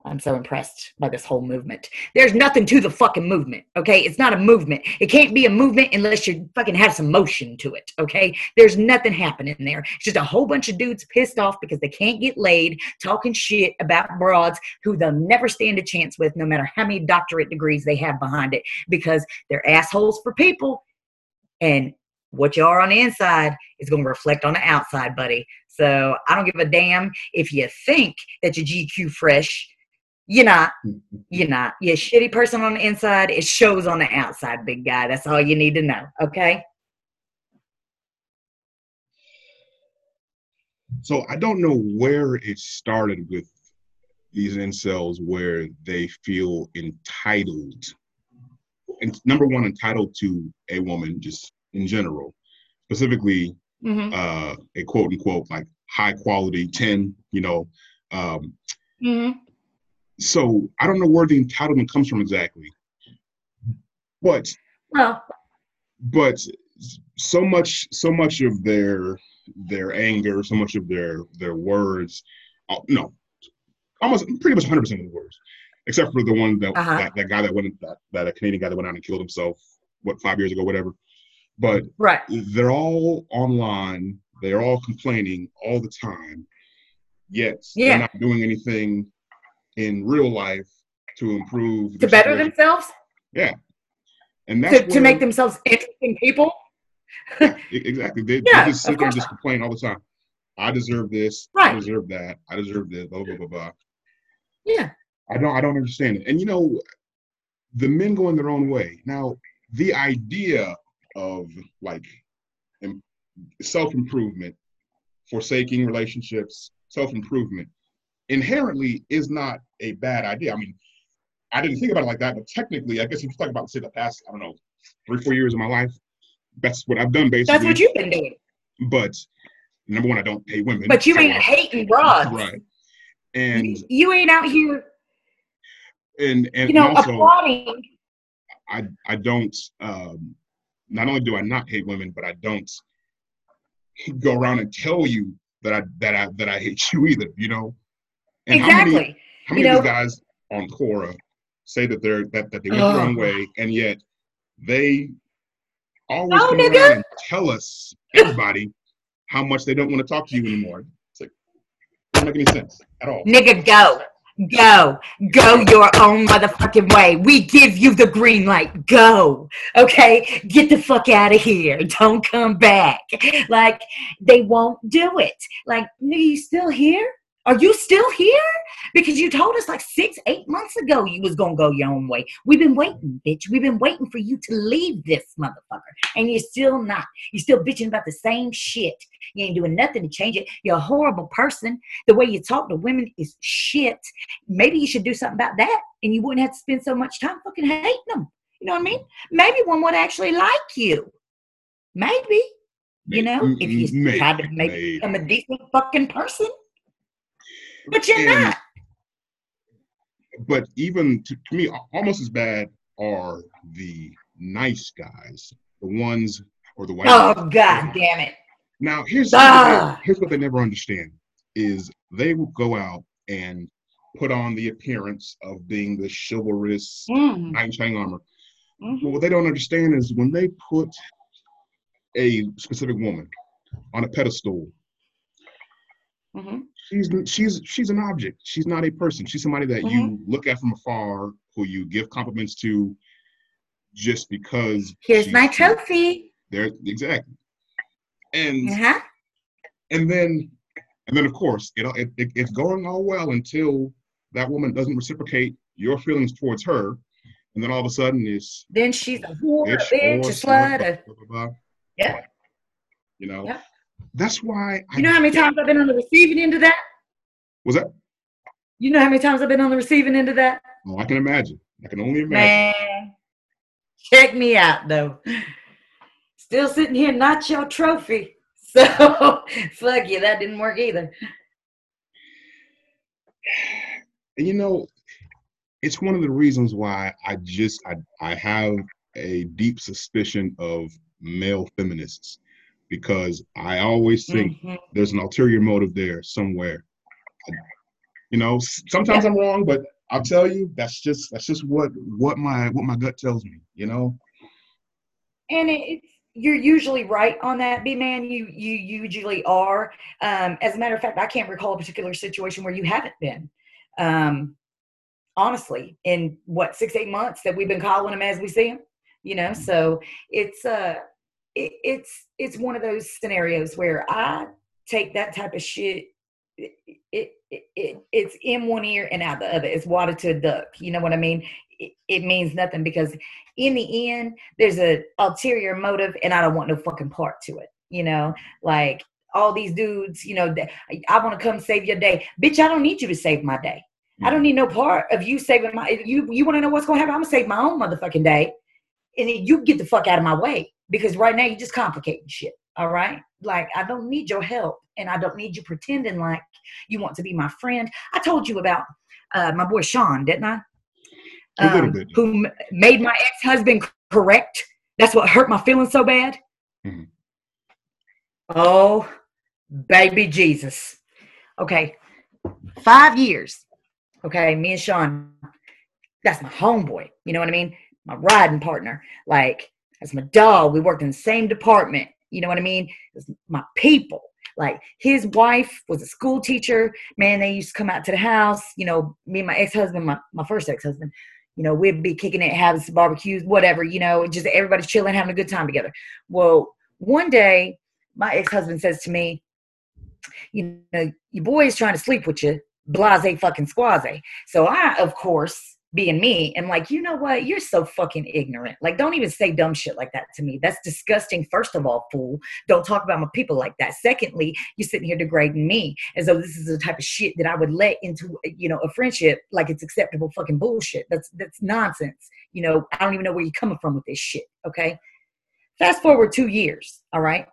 I'm so impressed by this whole movement. There's nothing to the fucking movement, okay? It's not a movement. It can't be a movement unless you fucking have some motion to it, okay? There's nothing happening there. It's just a whole bunch of dudes pissed off because they can't get laid, talking shit about broads who they'll never stand a chance with, no matter how many doctorate degrees they have behind it, because they're assholes for people. And what you are on the inside is going to reflect on the outside, buddy. So I don't give a damn if you think that your GQ fresh. You're not. You're not. You're a shitty person on the inside. It shows on the outside, big guy. That's all you need to know. Okay. So I don't know where it started with these incels where they feel entitled. And number one, entitled to a woman just in general, specifically Mm-hmm. uh, a quote unquote like high quality 10, you know. Um, Mm-hmm. So I don't know where the entitlement comes from exactly. But Well, but so much so much of their their anger, so much of their their words, uh, no, almost pretty much 100 percent of the words, except for the one that Uh-huh. that, that guy that went that, that a Canadian guy that went out and killed himself what five years ago, whatever. But right. they're all online. They're all complaining all the time. Yet Yeah. they're not doing anything in real life to improve To better situation. themselves, yeah And that's to, to make themselves interesting people. E- Exactly. They, Yeah, they just sit there and just complain all the time. I deserve this. Right. I deserve that. I deserve this. Blah blah blah blah. Yeah. I don't. I don't understand it. And you know, the men going their own way. Now, the idea of like self improvement, forsaking relationships, self improvement, inherently is not a bad idea. I mean, I didn't think about it like that, but technically, I guess if you talk about say the past, I don't know, three four years of my life, that's what I've done basically. That's what you've been doing. But number one, I don't hate women. But you so ain't I- hating broads. right. And You, you ain't out here, and and you know, also applauding. I I don't um not only do I not hate women, but I don't go around and tell you that I that I that I hate you either. You know. And exactly. How many, how many you of these guys on Quora say that they're that, that they went their own way, and yet they always Oh, come nigga. around and tell us everybody how much they don't want to talk to you anymore. It's like doesn't make any sense at all. Nigga, go. Go. Go your own motherfucking way. We give you the green light. Go. Okay? Get the fuck out of here. Don't come back. Like, they won't do it. Like, nigga, you still here? Are you still here? Because you told us like six, eight months ago you was gonna go your own way. We've been waiting, bitch. We've been waiting for you to leave this motherfucker. And you're still not. You're still bitching about the same shit. You ain't doing nothing to change it. You're a horrible person. The way you talk to women is shit. Maybe you should do something about that and you wouldn't have to spend so much time fucking hating them. You know what I mean? Maybe one would actually like you. Maybe. You know, if you tried to make maybe. become a decent fucking person. But you're And- not. But even to, to me, almost as bad are the nice guys, the ones or the white. Oh guys. god damn it. Now here's Ah. here's what they never understand is they will go out and put on the appearance of being the chivalrous Mm, knight in shining armor. mhm. But what they don't understand is when they put a specific woman on a pedestal, Mhm. She's she's she's an object. She's not a person. She's somebody that you look at from afar, who you give compliments to, just because. Here's she's my trophy. There, exactly. And Uh-huh. and then and then of course it, it, it it's going all well until that woman doesn't reciprocate your feelings towards her, and then all of a sudden it's Then she's a whore, a bitch, a slut. blah, blah, blah, blah. Yeah. You know. Yeah. That's why. I, you know how many times I've been on the receiving end of that? was that? You know how many times I've been on the receiving end of that? Oh, I can imagine. I can only imagine. Man, check me out though. Still sitting here, not your trophy. So fuck you, that didn't work either. And you know, it's one of the reasons why I just I I have a deep suspicion of male feminists because I always think Mhm. there's an ulterior motive there somewhere. You know, sometimes I'm wrong, but I'll tell you that's just that's just what what my what my gut tells me. You know, And it's you're usually right on that, BMan. You you usually are. Um, as a matter of fact, I can't recall a particular situation where you haven't been. Um, honestly, in what six eight months that we've been calling them as we see them, you know. So it's uh, it, it's it's one of those scenarios where I take that type of shit. It, it, it, it it's in one ear and out the other. It's water to a duck. You know what I mean? It, it means nothing because in the end, there's a ulterior motive, and I don't want no fucking part to it. You know, like all these dudes. You know, that I want to come save your day, bitch. I don't need you to save my day. I don't mm. need no part of you saving my. You you want to know what's gonna happen? I'm gonna save my own motherfucking day, and you get the fuck out of my way because right now you're just complicating shit. All right, like I don't need your help, and I don't need you pretending like you want to be my friend. I told you about uh, my boy Sean, didn't I? A little Um, bit. Who m- made my ex-husband correct? That's what hurt my feelings so bad. Mhm. Oh, baby Jesus. Okay, five years. Okay, me and Sean, that's my homeboy. You know what I mean? My riding partner. Like, that's my dog. We worked in the same department. You know what I mean? It's my people. Like, his wife was a school teacher. Man, they used to come out to the house. You know, me and my ex husband, my, my first ex husband, you know, we'd be kicking it, having some barbecues, whatever, you know, just everybody's chilling, having a good time together. Well, one day, my ex husband says to me, you know, your boy is trying to sleep with you, blase fucking squaze. So I, of course, being me, am like, you know what? You're so fucking ignorant. Like, don't even say dumb shit like that to me. That's disgusting. First of all, fool. Don't talk about my people like that. Secondly, you're sitting here degrading me as though this is the type of shit that I would let into, you know, a friendship like it's acceptable fucking bullshit. That's that's nonsense. You know, I don't even know where you're coming from with this shit. Okay. Fast forward two years. All right.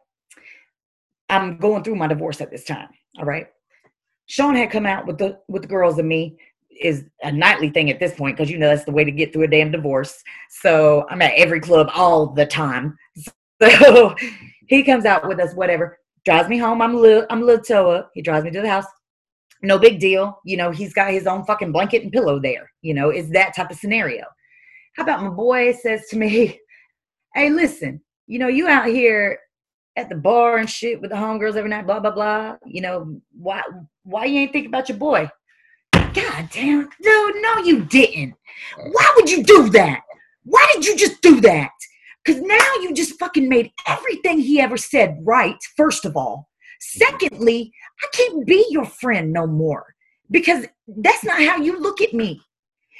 I'm going through my divorce at this time. All right. Sean had come out with the with the girls and me is a nightly thing at this point because you know that's the way to get through a damn divorce. So I'm at every club all the time. So he comes out with us, whatever, drives me home. I'm a little, I'm a little up. He drives me to the house. No big deal. You know, he's got his own fucking blanket and pillow there. You know, it's that type of scenario. How about my boy says to me, Hey, listen, you know, you out here at the bar and shit with the homegirls every night, blah, blah, blah. You know, why why you ain't think about your boy? God damn, dude, no, you didn't. Why would you do that? Why did you just do that? Because now you just fucking made everything he ever said right, first of all. Secondly, I can't be your friend no more because that's not how you look at me.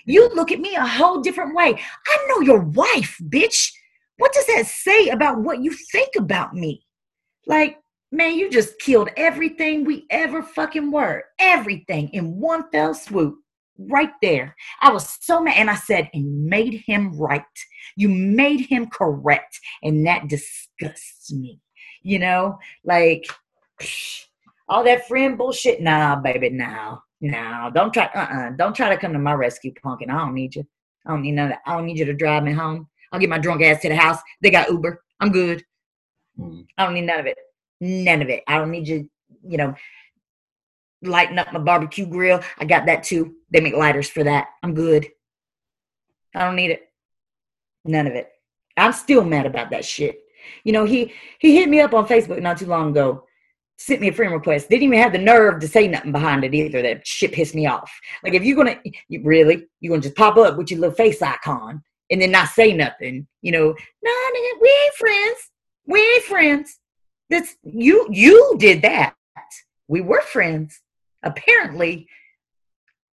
You look at me a whole different way. I know your wife, bitch. What does that say about what you think about me? Like, man, you just killed everything we ever fucking were. Everything in one fell swoop. Right there. I was so mad. And I said, and made him right. You made him correct. And that disgusts me. You know, like all that friend bullshit. Nah, baby, now. Nah. Don't try uh-uh. Don't try to come to my rescue, punkin. I don't need you. I don't need none of that. I don't need you to drive me home. I'll get my drunk ass to the house. They got Uber. I'm good. Mm. I don't need none of it. None of it. I don't need you, you know, lighting up my barbecue grill. I got that too. They make lighters for that. I'm good. I don't need it. None of it. I'm still mad about that shit. You know, he he hit me up on Facebook not too long ago, sent me a friend request. Didn't even have the nerve to say nothing behind it either. That shit pissed me off. Like if you're gonna you, really, you're gonna just pop up with your little face icon and then not say nothing. You know, no, nigga, we ain't friends. We ain't friends. That's you. You did that. We were friends. Apparently,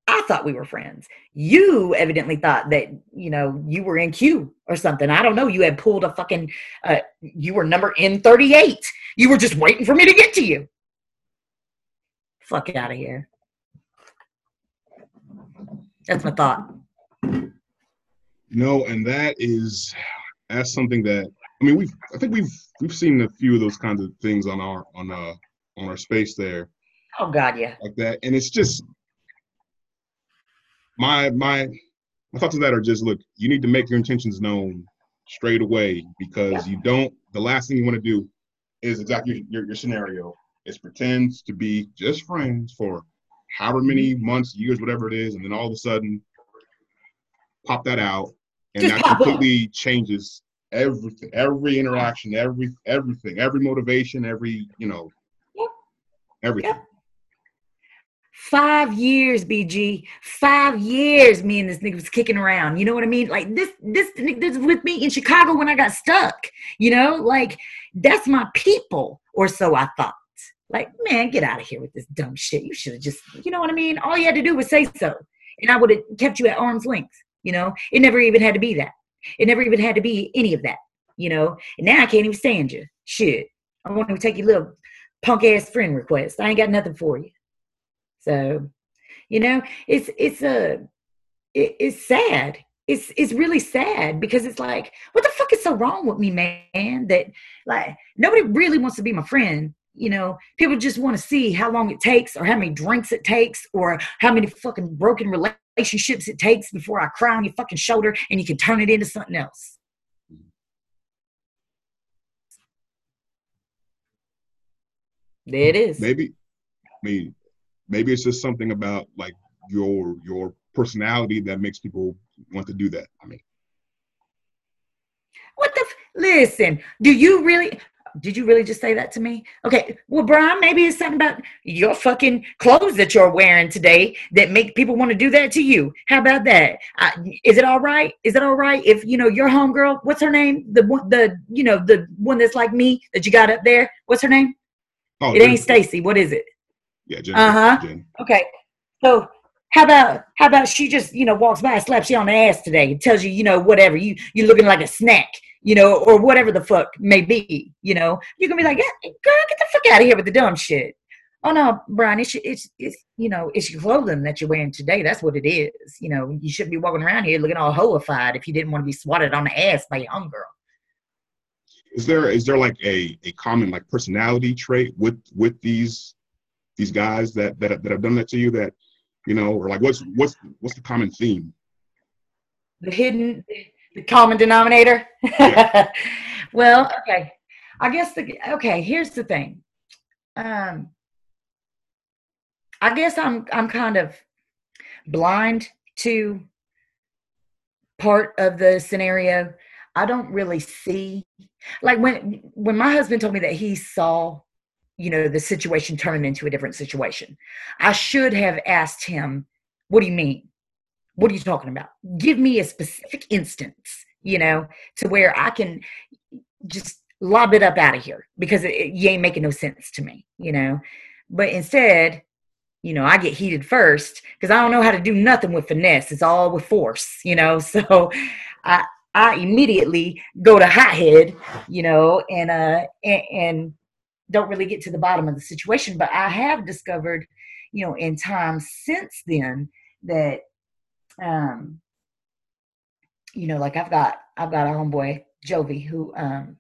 I thought we were friends. You evidently thought that you know you were in queue or something. I don't know. You had pulled a fucking. Uh, you were number N thirty eight. You were just waiting for me to get to you. Fuck out of here. That's my thought. No, and that is that's something that I mean we've I think we've we've seen a few of those kinds of things on our on uh on our space there. Oh God, yeah. Like that, and it's just my my my thoughts on that are just look, you need to make your intentions known straight away because yeah. you don't. The last thing you want to do is exactly your, your scenario is pretend to be just friends for however many months, years, whatever it is, and then all of a sudden pop that out and Just that completely up. changes everything, every interaction, every everything, every motivation, every you know, yep. everything. Yep. Five years, BG. Five years. Me and this nigga was kicking around. You know what I mean? Like this, this, this with me in Chicago when I got stuck. You know, like that's my people, or so I thought. Like, man, get out of here with this dumb shit. You should have just, you know what I mean? All you had to do was say so, and I would have kept you at arm's length. You know, it never even had to be that. It never even had to be any of that. You know, and now I can't even stand you. Shit, I want to take your little punk ass friend request. I ain't got nothing for you. So, you know, it's it's a it, it's sad. It's it's really sad because it's like, what the fuck is so wrong with me, man? That like nobody really wants to be my friend you know, people just want to see how long it takes or how many drinks it takes or how many fucking broken relationships it takes before I cry on your fucking shoulder and you can turn it into something else. There it is. Maybe, I mean, maybe it's just something about like your your personality that makes people want to do that. I mean, what the? F- Listen, do you really? Did you really just say that to me? Okay, well, Brian, maybe it's something about your fucking clothes that you're wearing today that make people want to do that to you. How about that? Uh, is it all right? Is it all right if you know your homegirl? What's her name? The one, the you know the one that's like me that you got up there. What's her name? Oh, it Jen. ain't Stacy. What is it? Yeah, Jen. Uh huh. Okay, so how about how about she just you know walks by, slaps you on the ass today, and tells you you know whatever you you're looking like a snack you know, or whatever the fuck may be, you know, you can be like, yeah, girl, get the fuck out of here with the dumb shit. Oh no, Brian, it's, it's, it's, you know, it's your clothing that you're wearing today. That's what it is. You know, you shouldn't be walking around here looking all hoified if you didn't want to be swatted on the ass by your own girl. Is there, is there like a, a common like personality trait with, with these, these guys that, that, that have done that to you that You know, or like what's what's what's the common theme? The hidden, the common denominator. Yeah. well, okay. I guess the okay. Here's the thing. Um, I guess I'm I'm kind of blind to part of the scenario. I don't really see like when when my husband told me that he saw you know the situation turn into a different situation. I should have asked him, "What do you mean? What are you talking about? Give me a specific instance, you know, to where I can just lob it up out of here because it, it, you ain't making no sense to me, you know." But instead, you know, I get heated first because I don't know how to do nothing with finesse. It's all with force, you know. So I I immediately go to hothead, you know, and uh and, and don't really get to the bottom of the situation. But I have discovered, you know, in time since then that um you know, like I've got I've got a homeboy, Jovi, who um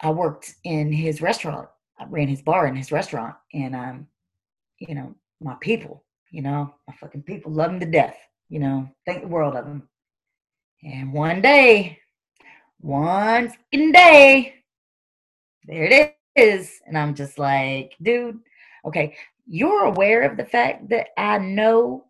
I worked in his restaurant. I ran his bar in his restaurant and um you know, my people, you know, my fucking people love him to death, you know, think the world of him. And one day, one fucking day, there it is. And I'm just like, dude, okay, you're aware of the fact that I know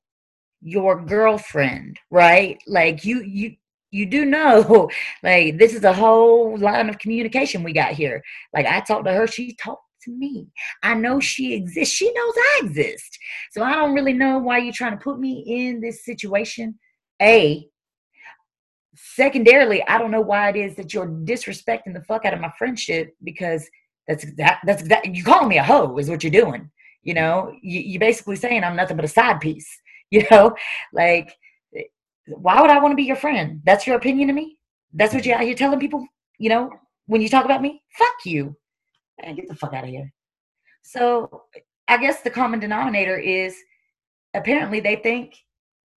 your girlfriend, right? Like you, you, you do know, like this is a whole line of communication we got here. Like I talked to her, she talked to me. I know she exists. She knows I exist. So I don't really know why you're trying to put me in this situation. A. Secondarily, I don't know why it is that you're disrespecting the fuck out of my friendship because that's that that's that you calling me a hoe is what you're doing. You know, you, you're basically saying I'm nothing but a side piece. You know, like why would I want to be your friend? That's your opinion of me? That's what you're out here telling people, you know, when you talk about me? Fuck you and get the fuck out of here. So I guess the common denominator is apparently they think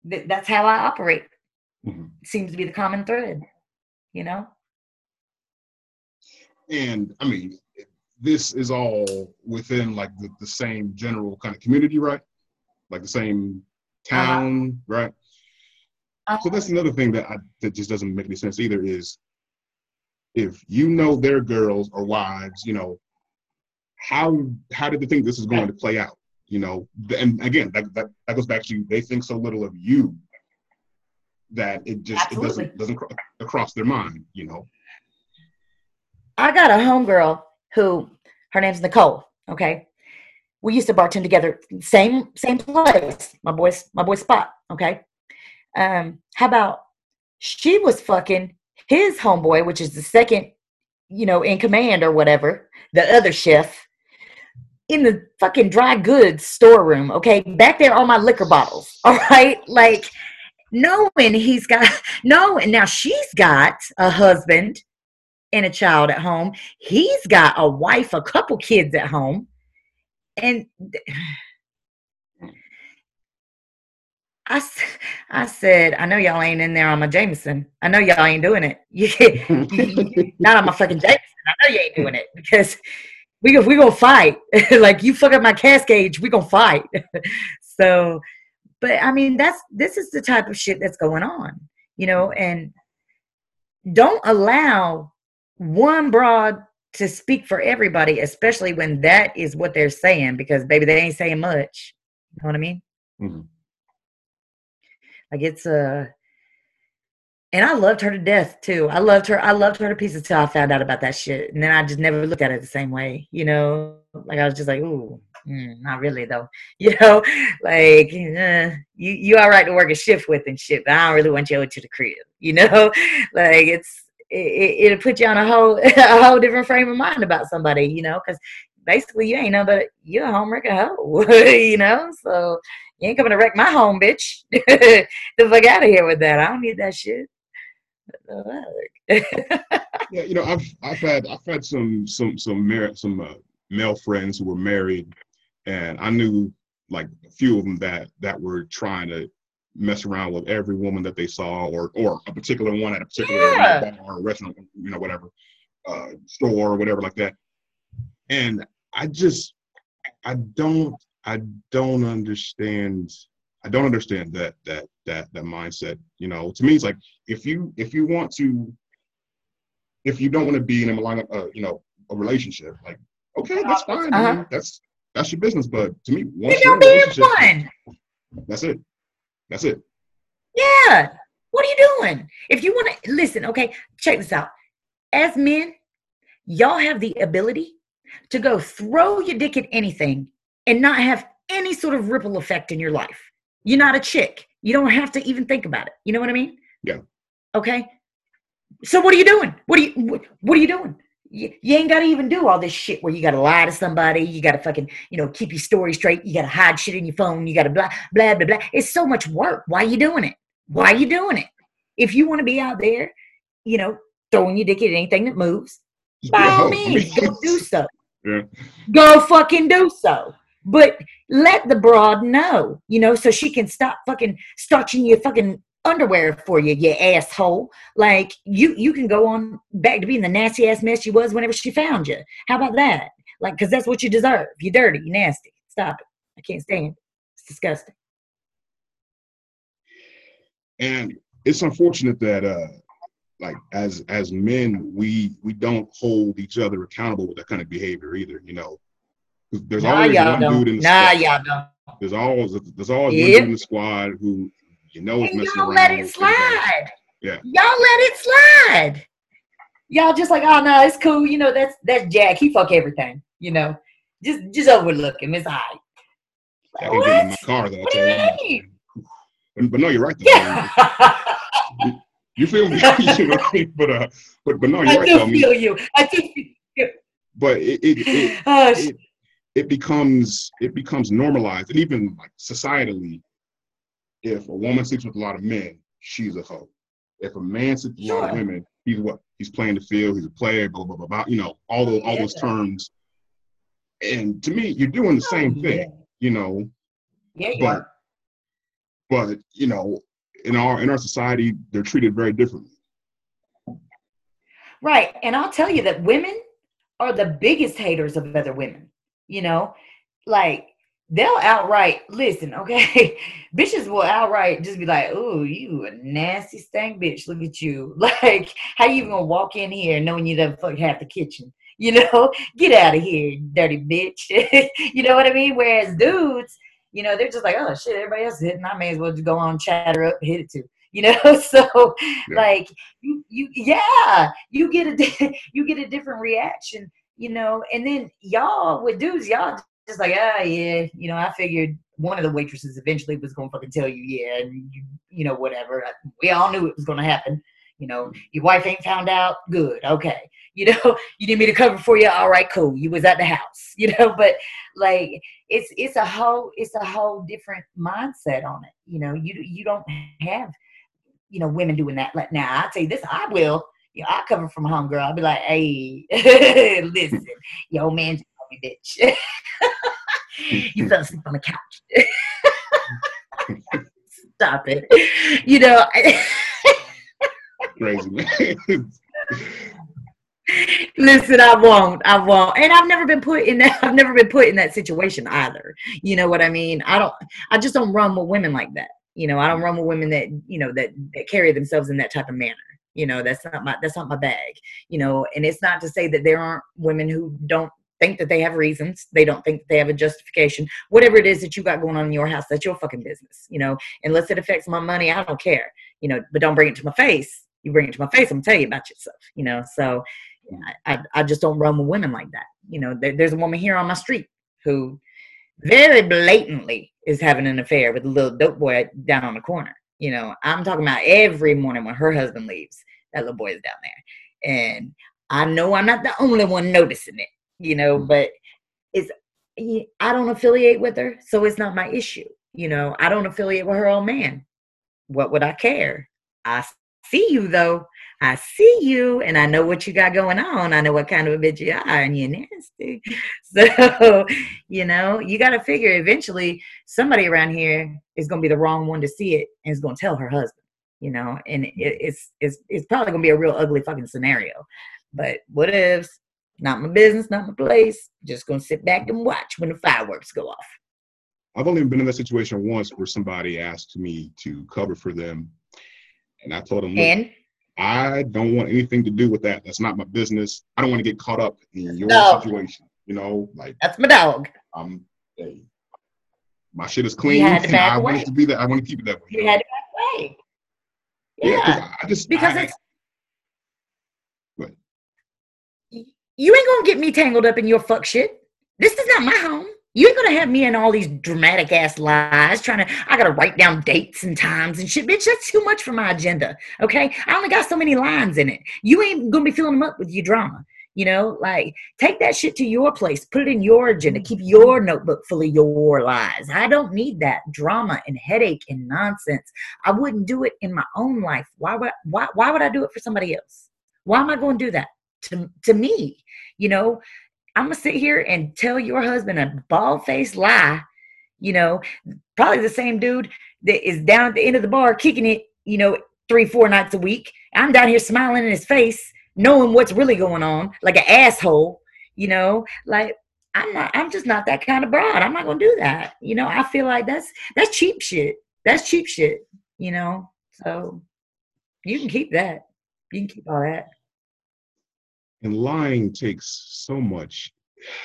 that that's how I operate. Mm-hmm. Seems to be the common thread, you know? And I mean, this is all within like the, the same general kind of community, right? Like the same. Town, uh-huh. right? Uh-huh. So that's another thing that I, that just doesn't make any sense either is if you know their girls or wives, you know, how how did they think this is going to play out? You know, and again, that, that, that goes back to you. they think so little of you that it just it doesn't doesn't cross their mind. You know. I got a homegirl who her name's Nicole. Okay, we used to bartend together, same same place. My boy's my boy's spot. Okay, um, how about she was fucking his homeboy, which is the second, you know, in command or whatever, the other chef in the fucking dry goods storeroom, okay? Back there on my liquor bottles, all right? Like, knowing he's got, knowing now she's got a husband and a child at home, he's got a wife, a couple kids at home, and I, I said, I know y'all ain't in there on my Jameson. I know y'all ain't doing it. Not on my fucking Jameson. I know you ain't doing it because we we gonna fight. like you fuck up my cascade, we gonna fight. so, but I mean, that's this is the type of shit that's going on, you know. And don't allow one broad to speak for everybody, especially when that is what they're saying, because baby, they ain't saying much. You know what I mean? Mm-hmm. Like it's a, uh, and I loved her to death too. I loved her. I loved her to pieces till I found out about that shit, and then I just never looked at it the same way. You know, like I was just like, ooh, mm, not really though. You know, like uh, you you all right to work a shift with and shit, but I don't really want you to the crib. You know, like it's it, it'll put you on a whole a whole different frame of mind about somebody. You know, because basically you ain't know but you're a home wrecker hoe. you know, so you ain't coming to wreck my home, bitch. the fuck out of here with that. I don't need that shit. yeah, you know, I've I've had I've had some some some mar- some uh, male friends who were married, and I knew like a few of them that that were trying to mess around with every woman that they saw, or or a particular one at a particular yeah. bar or restaurant, you know, whatever, uh, store or whatever like that. And I just I don't I don't understand. I don't understand that that that that mindset. You know, to me, it's like if you if you want to, if you don't want to be in a uh, you know a relationship, like okay, that's fine. Uh-huh. That's that's your business. But to me, once you're in a relationship, that's it. That's it. Yeah. What are you doing? If you want to listen, okay, check this out. As men, y'all have the ability to go throw your dick at anything and not have any sort of ripple effect in your life. You're not a chick. You don't have to even think about it. You know what I mean? Yeah. Okay. So what are you doing? What are you what, what are you doing? You, you ain't got to even do all this shit where you got to lie to somebody. You got to fucking, you know, keep your story straight. You got to hide shit in your phone. You got to blah, blah, blah, blah. It's so much work. Why are you doing it? Why are you doing it? If you want to be out there, you know, throwing your dick at anything that moves, by yeah, all means, go do so. Yeah. Go fucking do so. But let the broad know, you know, so she can stop fucking starching your fucking underwear for you, you asshole. Like you, you can go on back to being the nasty ass mess you was whenever she found you. How about that? Like, because that's what you deserve. You're dirty. You're nasty. Stop it. I can't stand it. It's disgusting. And it's unfortunate that, uh, like as as men, we we don't hold each other accountable with that kind of behavior either. You know, there's nah, always one don't. dude in the nah, squad. y'all don't. There's always there's always yep. one dude in the squad who you know it's messing y'all around. let it slide. Yeah. Y'all let it slide. Y'all just like, oh no, it's cool. You know, that's that's Jack. He fuck everything. You know, just just overlook him. It's all right. I can get in my car though. What do you mean? But, but no, you're right. Though, yeah. you, you, feel me? you know But uh, but but no, you're I right. I do feel you. I do feel you. But it it, it, oh, it it becomes it becomes normalized, and even like societally, if a woman sleeps with a lot of men, she's a hoe. If a man sleeps with a lot of women, he's what? He's playing the field. He's a player. Blah blah blah blah. You know all those all those terms. And to me, you're doing the oh, same thing. You know. Yeah, you but, are. But you know, in our in our society, they're treated very differently. Right, and I'll tell you that women are the biggest haters of other women. You know, like they'll outright listen, okay? Bitches will outright just be like, "Ooh, you a nasty stank bitch. Look at you. Like, how you gonna walk in here knowing you done fuck half the kitchen? You know, get out of here, dirty bitch. you know what I mean? Whereas dudes, you know, they're just like, oh shit, everybody else is hitting. I may as well just go on chatter up, hit it too. You know, so yeah. like you, you, yeah, you get a you get a different reaction. You know, and then y'all with dudes, y'all just like, ah, yeah, you know, I figured one of the waitresses eventually was going to fucking tell you, yeah, and you, you know, whatever. We all knew it was going to happen. You know, your wife ain't found out. Good. Okay. You know, you need me to cover for you. All right, cool. You was at the house. You know, but like it's it's a whole it's a whole different mindset on it. You know, you you don't have you know women doing that. Like now, I tell you this, I will. You know, I cover from home, girl. I'll be like, hey, listen, yo, man, me bitch. you fell asleep on the couch. Stop it. You know. Crazy man. Listen, I won't. I won't. And I've never been put in that. I've never been put in that situation either. You know what I mean? I don't. I just don't run with women like that. You know, I don't run with women that you know that that carry themselves in that type of manner. You know, that's not my that's not my bag. You know, and it's not to say that there aren't women who don't think that they have reasons. They don't think they have a justification. Whatever it is that you got going on in your house, that's your fucking business. You know, unless it affects my money, I don't care. You know, but don't bring it to my face. You bring it to my face, I'm gonna tell you about yourself. You know, so I, I just don't run with women like that. You know, there, there's a woman here on my street who very blatantly is having an affair with a little dope boy down on the corner. You know, I'm talking about every morning when her husband leaves, that little boy is down there. And I know I'm not the only one noticing it, you know, mm. but it's, I don't affiliate with her, so it's not my issue. You know, I don't affiliate with her old man. What would I care? I see you though. I see you and I know what you got going on. I know what kind of a bitch you are and you're nasty. So, you know, you got to figure eventually somebody around here is going to be the wrong one to see it and is going to tell her husband, you know, and it, it's, it's, it's probably going to be a real ugly fucking scenario. But what if? Not my business, not my place. Just to sit back and watch when the fireworks go off. I've only been in that situation once where somebody asked me to cover for them, and I told them, And I don't want anything to do with that. That's not my business. I don't want to get caught up in your situation. You know, like that's my dog. I'm, hey, my shit is clean. had to back I want it to be that. I want to keep it that way. You know? had to back away. yeah, Yeah, I just because I, it's Go ahead. You ain't gonna get me tangled up in your fuck shit. This is not my home. You ain't gonna have me in all these dramatic ass lies trying to. I gotta write down dates and times and shit, bitch. That's too much for my agenda. Okay, I only got so many lines in it. You ain't gonna be filling them up with your drama. You know, like take that shit to your place, put it in your agenda, keep your notebook full of your lies. I don't need that drama and headache and nonsense. I wouldn't do it in my own life. Why would why why would I do it for somebody else? Why am I going to do that to to me? You know, I'm gonna sit here and tell your husband a bald faced lie. You know, probably the same dude that is down at the end of the bar kicking it. You know, three four nights a week. I'm down here smiling in his face, knowing what's really going on, like an asshole. You know, like I'm not. I'm just not that kind of broad. I'm not gonna do that. You know, I feel like that's that's cheap shit. That's cheap shit. You know, so you can keep that. You can keep all that. And lying takes so much,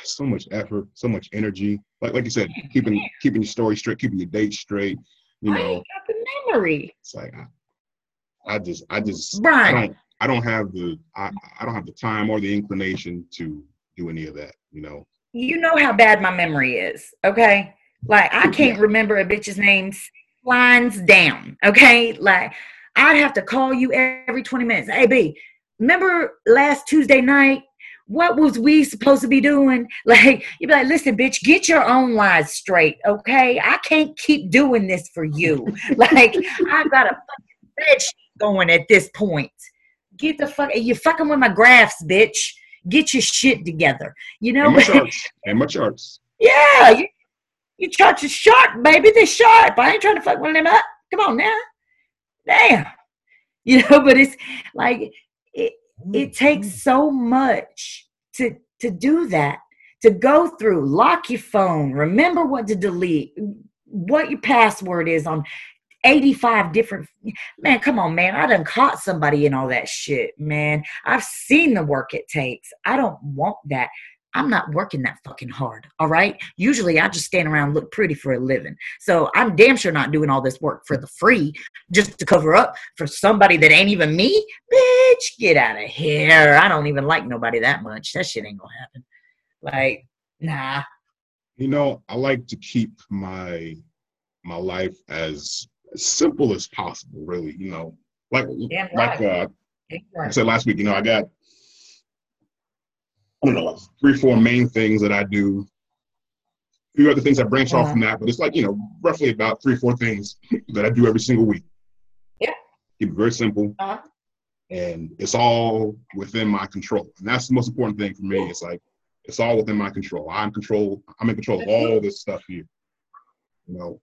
so much effort, so much energy. Like like you said, keeping keeping your story straight, keeping your dates straight. You know, ain't got the memory. it's like I, I just I just right. I don't I don't have the I, I don't have the time or the inclination to do any of that. You know. you know how bad my memory is, okay? Like I can't remember a bitch's name lines down, okay? Like I'd have to call you every 20 minutes. Hey B, remember last Tuesday night? What was we supposed to be doing? Like you'd be like, listen, bitch, get your own lies straight, okay? I can't keep doing this for you. like I've got a fucking bed going at this point. Get the fuck you fucking with my graphs, bitch. Get your shit together. You know, And my charts. And my charts. yeah, you, you charts are sharp, baby. They're sharp. I ain't trying to fuck one of them up. Come on now. Damn. You know, but it's like it it takes so much to to do that. To go through, lock your phone, remember what to delete, what your password is on 85 different man come on man i done caught somebody in all that shit man. I've seen the work it takes. I don't want that i'm not working that fucking hard all right? Usually i just stand around and look pretty for a living. So i'm damn sure not doing all this work for the free just to cover up for somebody that ain't even me? Bitch get out of here. I don't even like nobody that much. That shit ain't gonna happen. Like nah. You know, I like to keep my my life as, as simple as possible. Really, you know, like Damn like right. uh, like I said last week. You know, I got I don't know three four main things that I do. A few other things that branch off from that, but it's like you know roughly about three four things that I do every single week. Yeah. Keep it very simple, Uh-huh. and it's all within my control, and that's the most important thing for me. It's like it's all within my control. I'm control. I'm in control of all this stuff here. You know,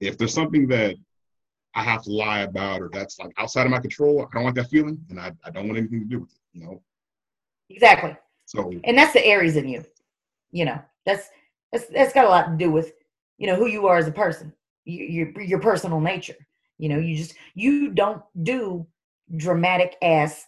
if there's something that I have to lie about or that's like outside of my control, I don't want that feeling, and I, I don't want anything to do with it. You know, exactly so and that's the aries in you you know that's that's that's got a lot to do with you know who you are as a person you, your your personal nature you know you just you don't do dramatic ass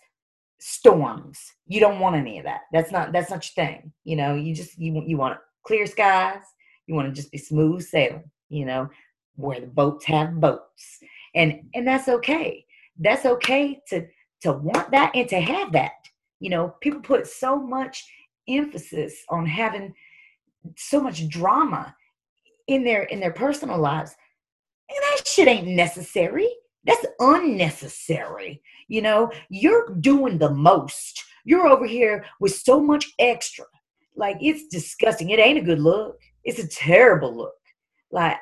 storms. You don't want any of that. That's not that's not your thing you know you just you want you want clear skies you want to just be smooth sailing you know where the boats have boats. And and that's okay. That's okay to to want that and to have that you know, people put so much emphasis on having so much drama in their in their personal lives. And that shit ain't necessary. That's unnecessary. You know, you're doing the most. You're over here with so much extra. Like it's disgusting. It ain't a good look. It's a terrible look. Like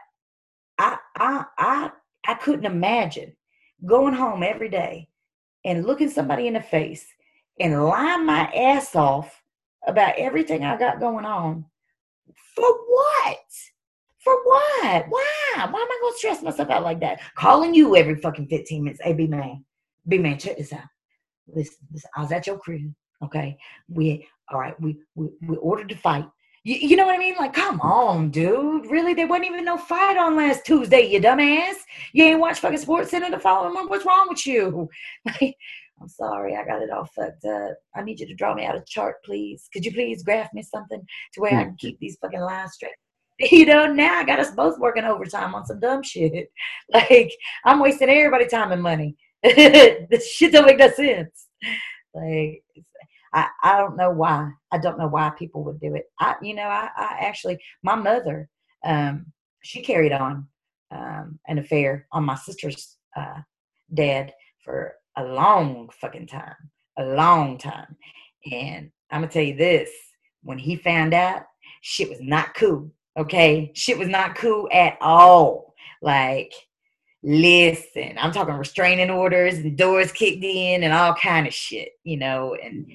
I I I I couldn't imagine going home every day and looking somebody in the face and lying my ass off about everything I got going on. For what? For what? Why? Why am I gonna stress myself out like that? Calling you every fucking 15 minutes. Hey, BMan. B man, check this out. Listen, listen, I was at your crib. Okay. We all right, we we, we ordered to fight. You, you know what I mean? Like, come on, dude. Really? There wasn't even no fight on last Tuesday, you dumbass. You ain't watch fucking SportsCenter the following month. What's wrong with you? Like, I'm sorry, I got it all fucked up. I need you to draw me out a chart, please. Could you please graph me something to where I can keep these fucking lines straight? You know, now I got us both working overtime on some dumb shit. Like, I'm wasting everybody time and money. this shit don't make no sense. Like, I, I don't know why. I don't know why people would do it. I, you know, I, I actually, my mother, um, she carried on um, an affair on my sister's uh, dad for a long fucking time, a long time. And I'm gonna tell you this: when he found out, shit was not cool. Okay, shit was not cool at all. Like, listen, I'm talking restraining orders and doors kicked in and all kind of shit, you know, and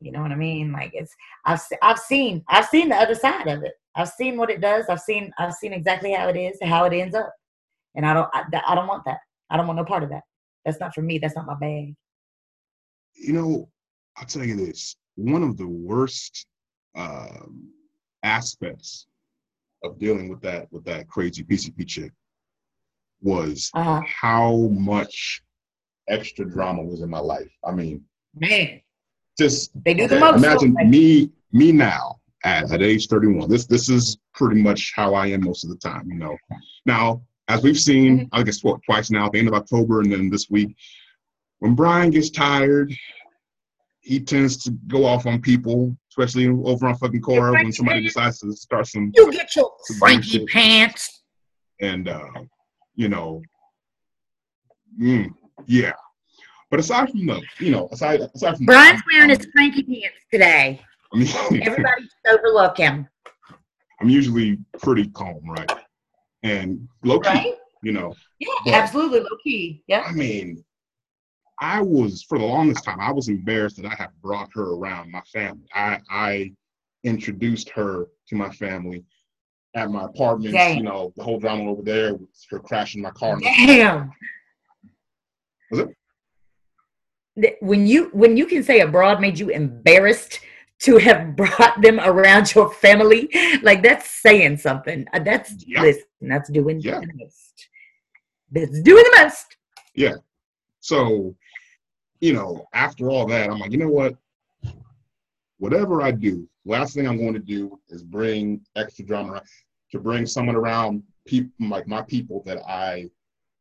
you know what I mean. Like, it's I've I've seen I've seen the other side of it. I've seen what it does. I've seen I've seen exactly how it is, how it ends up, and I don't I, I don't want that. I don't want no part of that. That's not for me. That's not my bag. You know, I'll tell you this. One of the worst um, aspects of dealing with that with that crazy PCP chick was uh-huh. how much extra drama was in my life. I mean, man, just they do the most. Imagine me me now at, at age 31. This this is pretty much how I am most of the time. You know, now as we've seen, mm-hmm. I guess what twice now, at the end of October and then this week, when Brian gets tired, he tends to go off on people, especially over on fucking Quora when somebody decides to start some. You get your Frankie pants. And uh, you know, mm, yeah. But aside from the, you know, aside aside from Brian's wearing um, his Frankie pants today. I mean, Everybody overlook him. I'm usually pretty calm, right? And low key, right? you know. Yeah, but, absolutely low key. Yeah. I mean, I was for the longest time I was embarrassed that I had brought her around my family. I I introduced her to my family at my apartment. Damn. You know, the whole drama over there with her crashing my car. Damn. Was it? When you when you can say abroad made you embarrassed to have brought them around your family, like that's saying something. Uh, that's yeah. listen, that's doing yeah. the most. That's doing the most. Yeah. So, you know, after all that, I'm like, you know what? Whatever I do, last thing I'm going to do is bring extra drama to bring someone around people like my people that I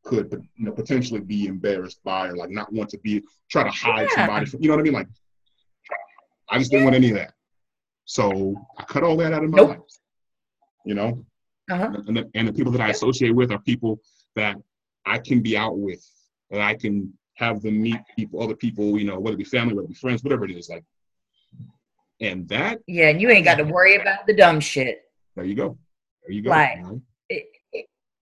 could you know, potentially be embarrassed by or like not want to be try to hide yeah. somebody from, you know what I mean? Like I just didn't want any of that. So I cut all that out of my nope. life. You know? Uh-huh. And, the, and the people that I associate with are people that I can be out with, and I can have them meet people, other people, you know, whether it be family, whether it be friends, whatever it is. Like, and that. Yeah, and you ain't got to worry about the dumb shit. There you go. There you go. Like, you know?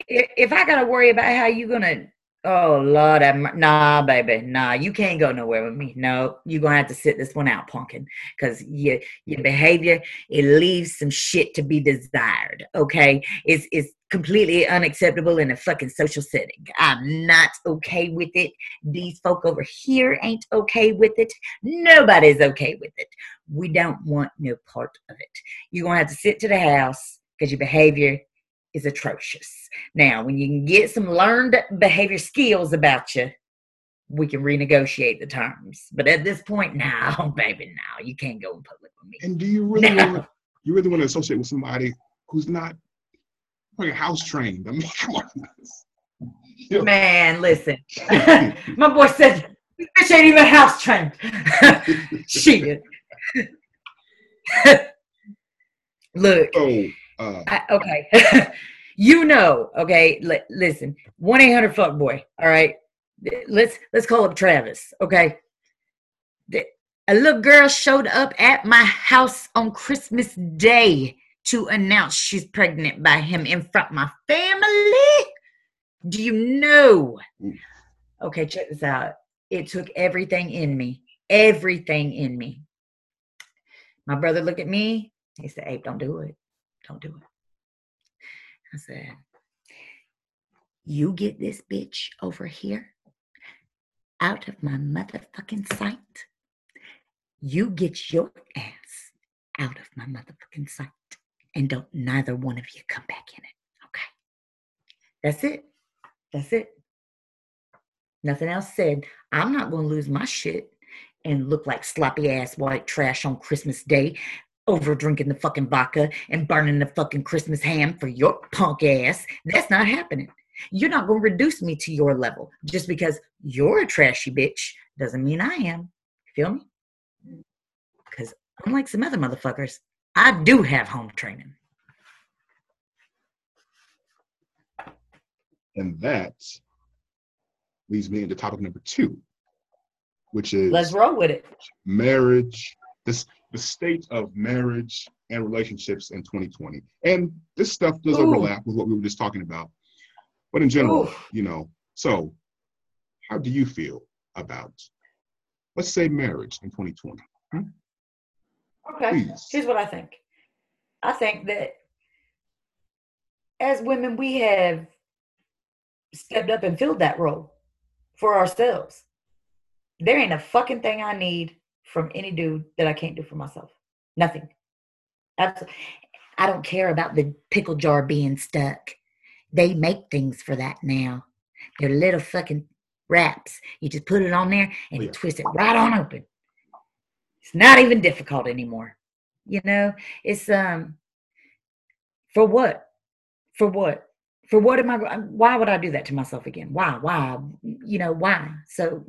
if I got to worry about how you gonna Oh Lord, I'm, nah, baby, nah. You can't go nowhere with me. No, you're gonna have to sit this one out, punkin, because your your behavior it leaves some shit to be desired. Okay, it's it's completely unacceptable in a fucking social setting. I'm not okay with it. These folk over here ain't okay with it. Nobody's okay with it. We don't want no part of it. You're gonna have to sit to the house because your behavior is atrocious. Now, when you can get some learned behavior skills about you, we can renegotiate the terms. But at this point, now, baby, now you can't go in public with me. And do you really now. want you really want to associate with somebody who's not like house trained? I mean, come on. Man, listen. My boy said this ain't even house trained. Shit. Look. Oh uh, I, okay. you know, okay. L- listen, one eight hundred fuck boy. All right. Let's let's call up Travis. Okay. A little girl showed up at my house on Christmas Day to announce she's pregnant by him in front of my family. Do you know? Okay, check this out. It took everything in me, everything in me. My brother looked at me. He said, Abe, don't do it. Don't do it. I said, You get this bitch over here out of my motherfucking sight. You get your ass out of my motherfucking sight. And don't neither one of you come back in it. Okay. That's it. That's it. Nothing else said. I'm not going to lose my shit and look like sloppy ass white trash on Christmas Day over drinking the fucking vodka and burning the fucking Christmas ham for your punk ass. That's not happening. You're not going to reduce me to your level just because you're a trashy bitch doesn't mean I am. Feel me? Because unlike some other motherfuckers, I do have home training. And that leads me into topic number two, which is let's roll with it. Marriage, this the state of marriage and relationships in 2020. And this stuff does Ooh. overlap with what we were just talking about. But in general, Ooh. you know, so how do you feel about let's say marriage in 2020? Hmm? Okay. Please. Here's what I think. I think that as women, we have stepped up and filled that role for ourselves. There ain't a fucking thing I need from any dude that I can't do for myself. Nothing. Absolutely. I don't care about the pickle jar being stuck. They make things for that now. They're little fucking wraps. You just put it on there and you twist it right on open. It's not even difficult anymore. You know, it's um for what? For what? For what am I why would I do that to myself again? Why? Why? You know, why? So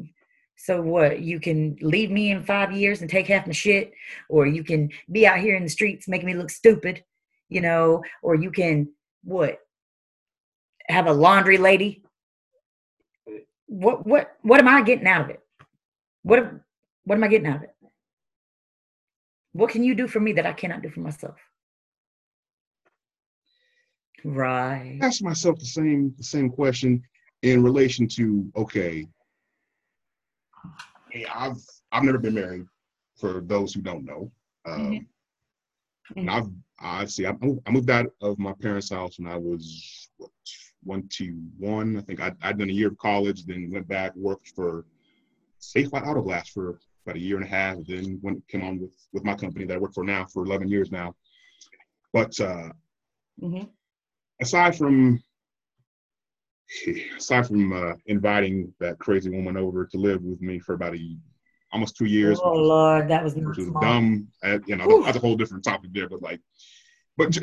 so what? You can leave me in 5 years and take half my shit or you can be out here in the streets making me look stupid, you know, or you can what? Have a laundry lady what what what am I getting out of it? What what am I getting out of it? What can you do for me that I cannot do for myself? Right. Ask myself the same the same question in relation to okay. Hey, I've I've never been married. For those who don't know, um, mm-hmm. I've I see I, I moved out of my parents' house when I was what, 21. I think I'd, I'd done a year of college, then went back, worked for Safelite Auto Glass for about a year and a half, then went came on with, with my company that I work for now for 11 years now. But uh, mm-hmm. aside from aside from uh, inviting that crazy woman over to live with me for about a almost two years. Oh Lord, that was which was dumb. Uh, you know, that's a whole different topic there. But like, but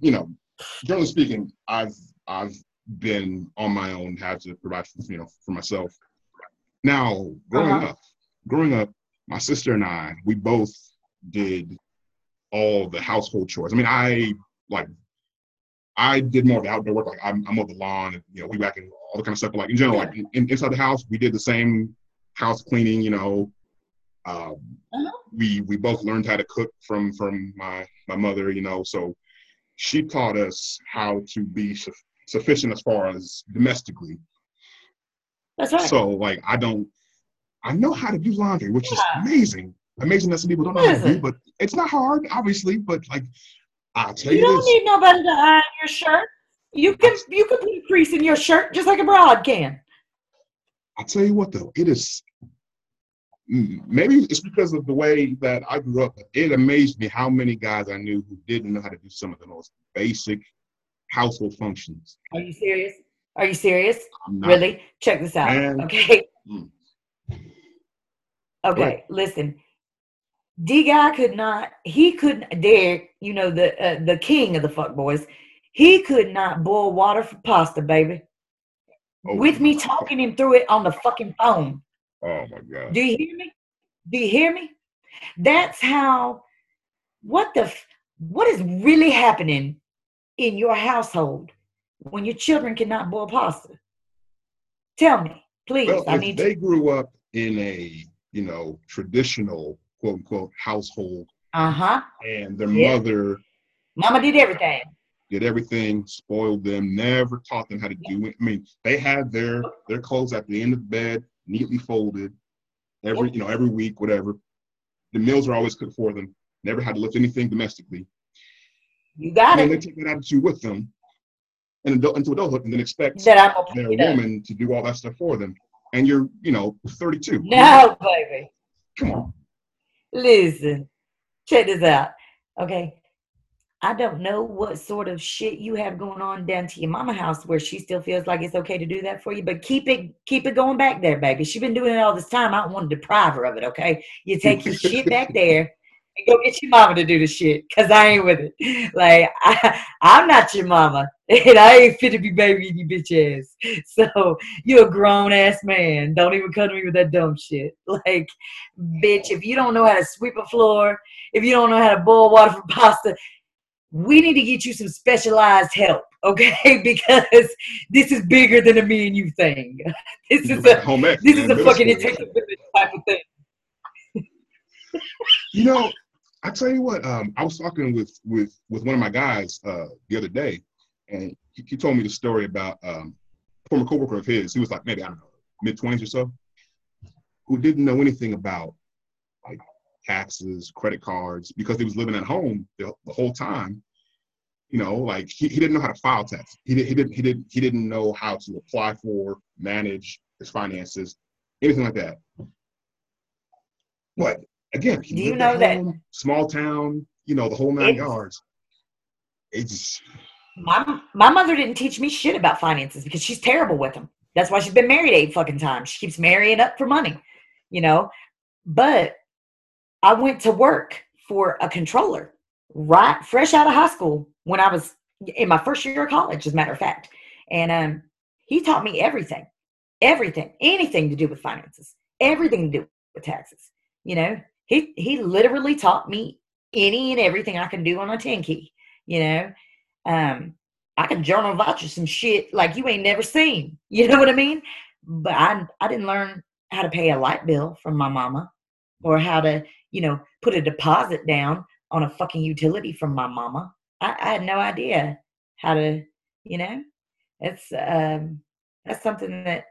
you know, generally speaking, I've I've been on my own, had to provide for, you know for myself. Now, growing uh-huh. up, growing up, my sister and I, we both did all the household chores. I mean, I like I did more of the outdoor work. Like I'm, I'm on the lawn, and, you know, we back and all the kind of stuff. But like in general, like in, inside the house, we did the same house cleaning. You know, um, uh-huh. we we both learned how to cook from from my my mother. You know, so she taught us how to be sufficient as far as domestically. That's right. So like I don't I know how to do laundry, which yeah. is amazing. Amazing that some people don't know how to do, but it's not hard, obviously. But like I'll tell you, you don't this. need nobody to iron your shirt. You can you can put a crease in your shirt just like a broad can. I'll tell you what though, it is maybe it's because of the way that I grew up. It amazed me how many guys I knew who didn't know how to do some of the most basic household functions. Are you serious? Are you serious? Really? Check this out. Man. Okay. Mm. Okay, listen. D guy could not. He couldn't dare. You know the uh, the king of the fuck boys. He could not boil water for pasta, baby. Oh, With me talking him through it on the fucking phone. Oh my god. Do you hear me? Do you hear me? That's how. What the? What is really happening in your household when your children cannot boil pasta? Tell me, please. Well, I need they to- grew up in a you know traditional quote unquote household. Uh huh. And their yeah. mother. Mama did everything. Did everything, spoiled them, never taught them how to do it. I mean, they had their their clothes at the end of the bed, neatly folded, every you know every week, whatever. The meals are always cooked for them. Never had to lift anything domestically. You got and it. they take that attitude with them and adult, into adulthood and then expect that their woman to do all that stuff for them. And you're, you know, 32. No, baby. Come on. Listen, check this out. Okay. I don't know what sort of shit you have going on down to your mama house where she still feels like it's okay to do that for you, but keep it keep it going back there, baby. She's been doing it all this time. I don't want to deprive her of it, okay? You take your shit back there and go get your mama to do the shit, cause I ain't with it. Like I, I'm not your mama, and I ain't fit to be babying you bitch ass. So you're a grown ass man. Don't even come to me with that dumb shit. Like, bitch, if you don't know how to sweep a floor, if you don't know how to boil water for pasta, we need to get you some specialized help, okay? Because this is bigger than a me and you thing. This is a home this man, is a fucking it takes a village type of thing. You know, I tell you what, um, I was talking with with with one of my guys uh, the other day, and he, he told me the story about um, a former coworker of his. He was like maybe I don't know mid twenties or so, who didn't know anything about like taxes, credit cards, because he was living at home the, the whole time. You know, like he, he didn't know how to file taxes. He, did, he didn't he didn't he didn't know how to apply for, manage his finances, anything like that. But again, he you know at that- small town, you know, the whole nine It's- yards. It's My my mother didn't teach me shit about finances because she's terrible with them. That's why she's been married eight fucking times. She keeps marrying up for money, you know. But I went to work for a controller right fresh out of high school when I was in my first year of college, as a matter of fact. And um, he taught me everything, everything, anything to do with finances, everything to do with taxes. You know, he he literally taught me any and everything I can do on a 10 key, you know. Um, I can journal about you some shit like you ain't never seen. You know what I mean? But I I didn't learn how to pay a light bill from my mama or how to, you know, put a deposit down on a fucking utility from my mama. I, I had no idea how to, you know. It's um that's something that,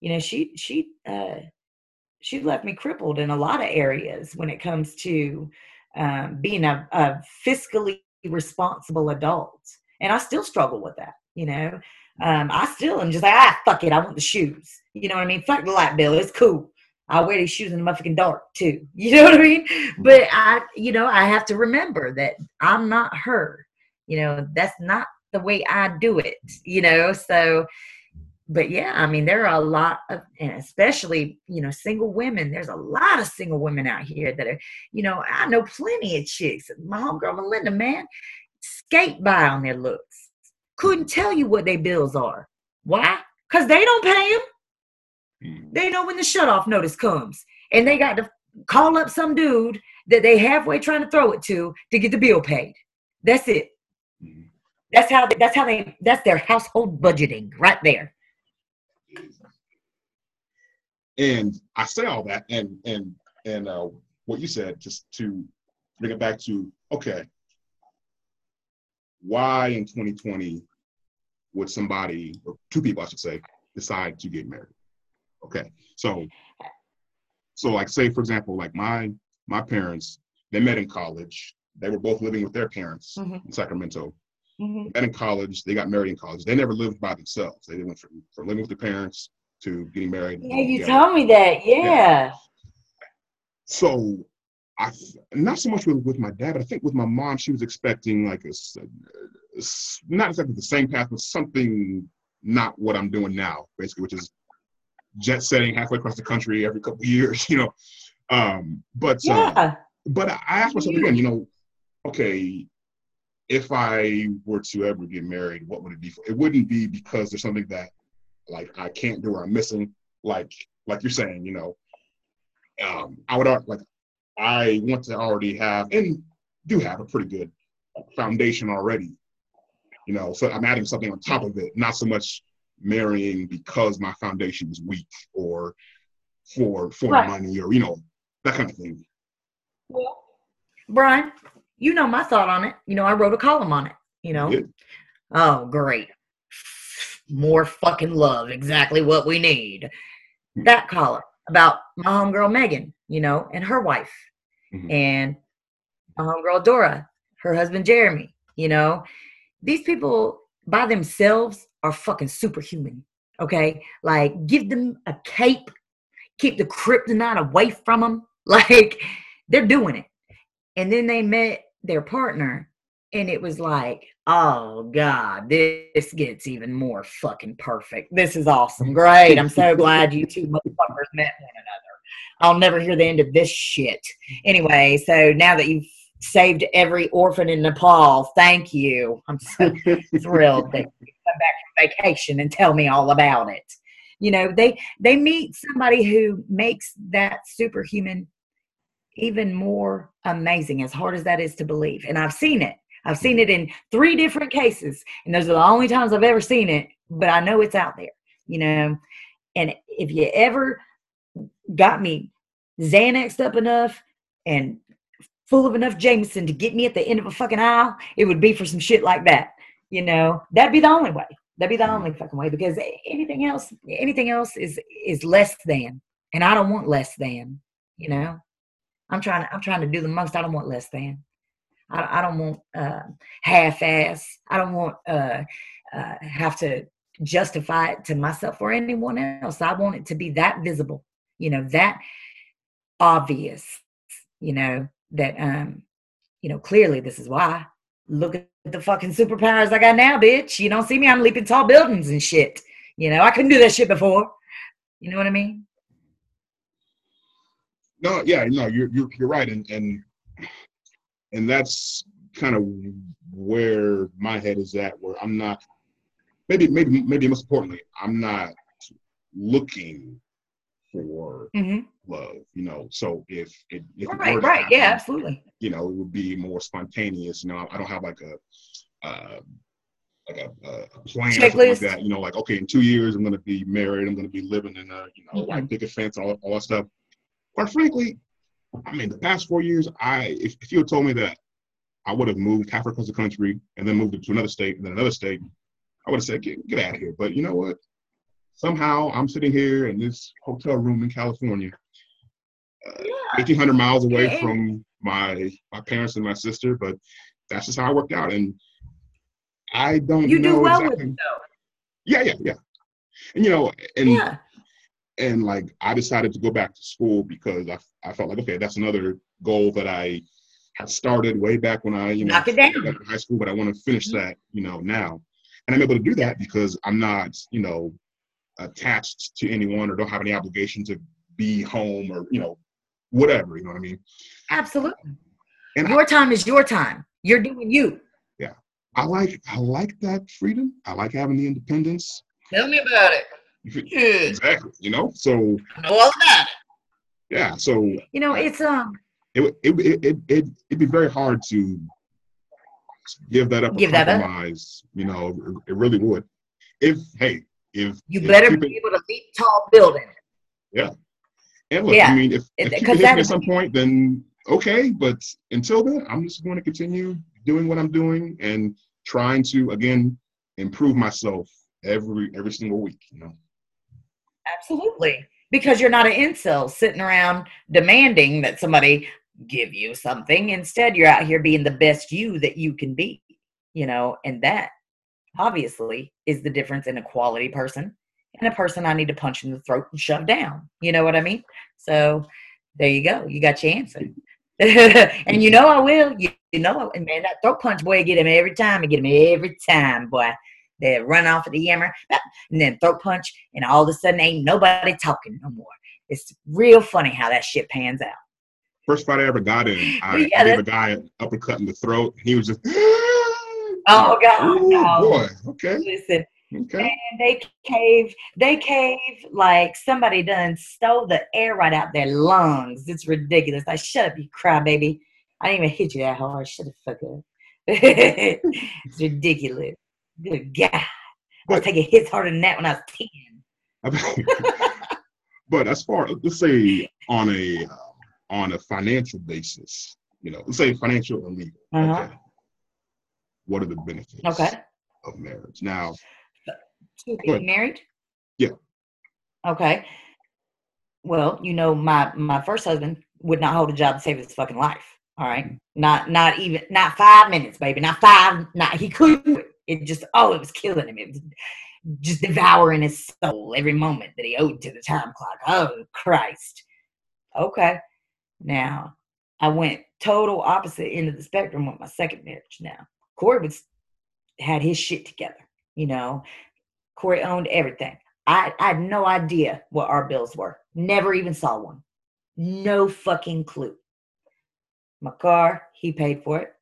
you know, she she uh she left me crippled in a lot of areas when it comes to um, being a, a fiscally responsible adult. And I still struggle with that, you know. Um, I still am just like, ah, fuck it, I want the shoes. You know what I mean? Fuck the light bill, it's cool. I wear these shoes in the motherfucking dark too. You know what I mean? But I, you know, I have to remember that I'm not her. You know, that's not the way I do it, you know. So but yeah, I mean, there are a lot of, and especially, you know, single women. There's a lot of single women out here that are, you know, I know plenty of chicks. My homegirl Melinda, man, skate by on their looks. Couldn't tell you what their bills are. Why? Because they don't pay them. mm, They know when the shut off notice comes, and they got to call up some dude that they halfway trying to throw it to to get the bill paid. That's it. mm. That's how. That's how they. That's their household budgeting right there. And I say all that, and and and uh, what you said, just to bring it back to okay, why in 2020 would somebody or two people, I should say, decide to get married? Okay, so so like say for example, like my my parents, they met in college. They were both living with their parents Mhm. in Sacramento. Mhm. Met in college. They got married in college. They never lived by themselves. They went from, from living with their parents to getting married. Yeah, you together. told me that. Yeah. so I not so much with, with my dad, but I think with my mom, she was expecting like a not exactly the same path, but something not what I'm doing now, basically, which is jet setting halfway across the country every couple years, you know. Um, but uh, Yeah. but I asked myself again, you know, okay, if I were to ever get married, what would it be for? It wouldn't be because there's something that like I can't do or I'm missing, like like you're saying, you know. Um, I would like I want to already have and do have a pretty good foundation already. You know, so I'm adding something on top of it, not so much marrying because my foundation is weak or for for Right. money or you know that kind of thing. Well, Brian, you know my thought on it. You know, I wrote a column on it. You know, oh, great. More fucking love. Exactly what we need. That column about my homegirl Megan, you know, and her wife, Mhm. and my homegirl Dora, her husband Jeremy, you know. These people by themselves are fucking superhuman. Okay. Like, give them a cape, keep the kryptonite away from them. Like, they're doing it. And then they met their partner and it was like, oh God, this gets even more fucking perfect. This is awesome. Great. I'm so glad you two motherfuckers met one another. I'll never hear the end of this shit. Anyway, so now that you've saved every orphan in Nepal, thank you. I'm so thrilled that you come back from vacation and tell me all about it. You know, they they meet somebody who makes that superhuman even more amazing, as hard as that is to believe. And I've seen it. I've seen it in three different cases, and those are the only times I've ever seen it, but I know it's out there, you know. And if you ever got me Xanaxed up enough and full of enough Jameson to get me at the end of a fucking aisle, it would be for some shit like that. You know, that'd be the only way. That'd be the only fucking way because anything else, anything else is is less than, and I don't want less than. You know, I'm trying. To, I'm trying to do the most. I don't want less than. I, I don't want uh, half-ass. I don't want uh, uh, have to justify it to myself or anyone else. I want it to be that visible. You know, that obvious. You know that um, you know clearly this is why. Look at the fucking superpowers I got now, bitch. You don't see me. I'm leaping tall buildings and shit. You know, I couldn't do that shit before. You know what I mean? No, yeah, no, you're you're, you're right, and and and that's kind of where my head is at. Where I'm not, maybe maybe maybe most importantly, I'm not looking for mm-hmm. love. You know, so if it if right, it right, happen, yeah, absolutely. You know, it would be more spontaneous. You know, I don't have like a. Uh, like a, a plan like that, you know, like okay, in two years I'm going to be married, I'm going to be living in a you know mm-hmm. white picket fence, all all that stuff. Quite frankly, I mean, the past four years, I if, if you had told me that I would have moved half across the country and then moved to another state and then another state, I would have said, get, get out of here. But you know what? Somehow I'm sitting here in this hotel room in California, uh, yeah. 1,800 miles away yeah. from my my parents and my sister. But that's just how it worked out. And I don't you know do well exactly. with it though. Yeah, yeah, yeah. And you know, and yeah and like I decided to go back to school because I, I felt like okay that's another goal that I had started way back when I you know Knock it down. high school but I want to finish mm-hmm. that you know now. And I'm able to do that because I'm not you know attached to anyone or don't have any obligation to be home or you know whatever you know what I mean? Absolutely. And your I, time is your time. You're doing you. Yeah. I like I like that freedom. I like having the independence. Tell me about it exactly. You know, so know all about it. Yeah. So you know, it's um. It it it it it it'd be very hard to give that up. Give that up. You know, it, it really would. If hey, if you if better be able to meet tall building. Yeah. And look, yeah. I mean, if, if people hit me at some point, then okay. But until then, I'm just going to continue doing what I'm doing and trying to again improve myself every every single week. You know. Absolutely. Because you're not an incel sitting around demanding that somebody give you something. Instead, you're out here being the best you that you can be, you know, and that obviously is the difference in a quality person and a person I need to punch in the throat and shove down. You know what I mean? So there you go. You got your answer. and you know I will. You, know, and man, that throat punch boy, get him every time. I get him every time, boy. They run off at the yammer, and then throat punch, and all of a sudden ain't nobody talking no more. It's real funny how that shit pans out. First fight I ever got in, I, yeah, gave a guy an uppercut in the throat. He was just, oh god, Ooh, no. boy, okay. Listen, Okay. And they cave, they cave like somebody done stole the air right out their lungs. It's ridiculous. Like, shut up, you crybaby. I didn't even hit you that hard. Shut the fuck up. it's ridiculous. Good God. I was taking hits harder than that when I was 10. but as far let's say on a uh, on a financial basis, you know, let's say financial and legal. Uh-huh. Okay. What are the benefits okay. of marriage? Now to be married? Yeah. Okay. Well, you know, my my first husband would not hold a job to save his fucking life. All right. Not not even not five minutes, baby. Not five. Not he couldn't it just oh it was killing him it was just devouring his soul every moment that he owed to the time clock oh christ okay now i went total opposite end of the spectrum with my second marriage now. Corey was had his shit together, you know. Corey owned everything. I, I had no idea what our bills were. Never even saw one. No fucking clue. My car, he paid for it.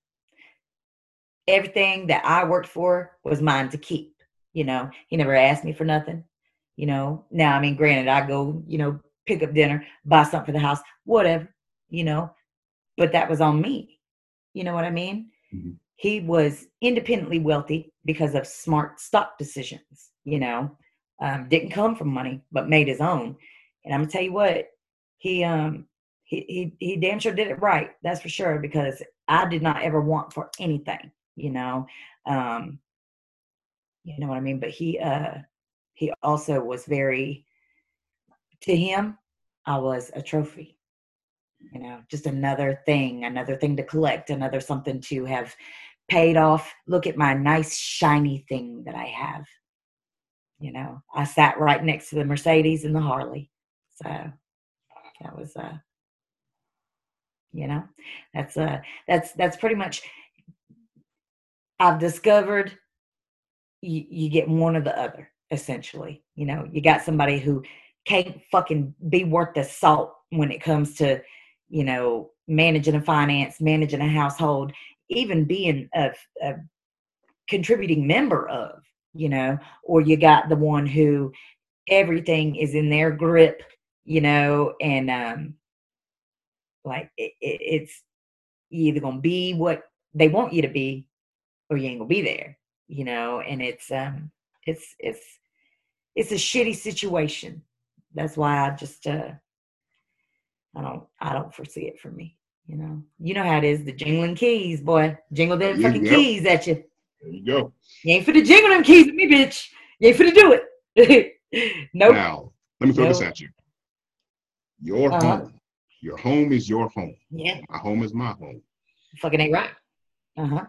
Everything that I worked for was mine to keep. You know, he never asked me for nothing. You know, now I mean, granted, I go, you know, pick up dinner, buy something for the house, whatever, you know, but that was on me. You know what I mean? Mm-hmm. He was independently wealthy because of smart stock decisions, you know, um, didn't come from money, but made his own. And I'm gonna tell you what, he um he he he damn sure did it right. That's for sure because I did not ever want for anything, you know. Um, you know what I mean? But he uh he also was very to him, I was a trophy. You know, just another thing, another thing to collect, another something to have paid off. Look at my nice shiny thing that I have. You know, I sat right next to the Mercedes and the Harley. So that was uh you know, that's uh that's that's pretty much I've discovered you, you get one or the other essentially. You know, you got somebody who can't fucking be worth the salt when it comes to, you know, managing a finance, managing a household, even being a, a contributing member of, you know, or you got the one who everything is in their grip, you know, and um like it, it, it's either gonna be what they want you to be or you ain't gonna be there, you know, and it's um it's it's it's a shitty situation. That's why I just uh I don't I don't foresee it for me. You know, you know how it is. The jingling keys, boy, jingle them fucking go. keys at you. There you go. You ain't for the jingle them keys with me, bitch. You ain't for to do it. nope. Now, let me throw nope. this at you. Your uh-huh. home. Your home is your home. Yeah. My home is my home. Fucking ain't right. Uh huh.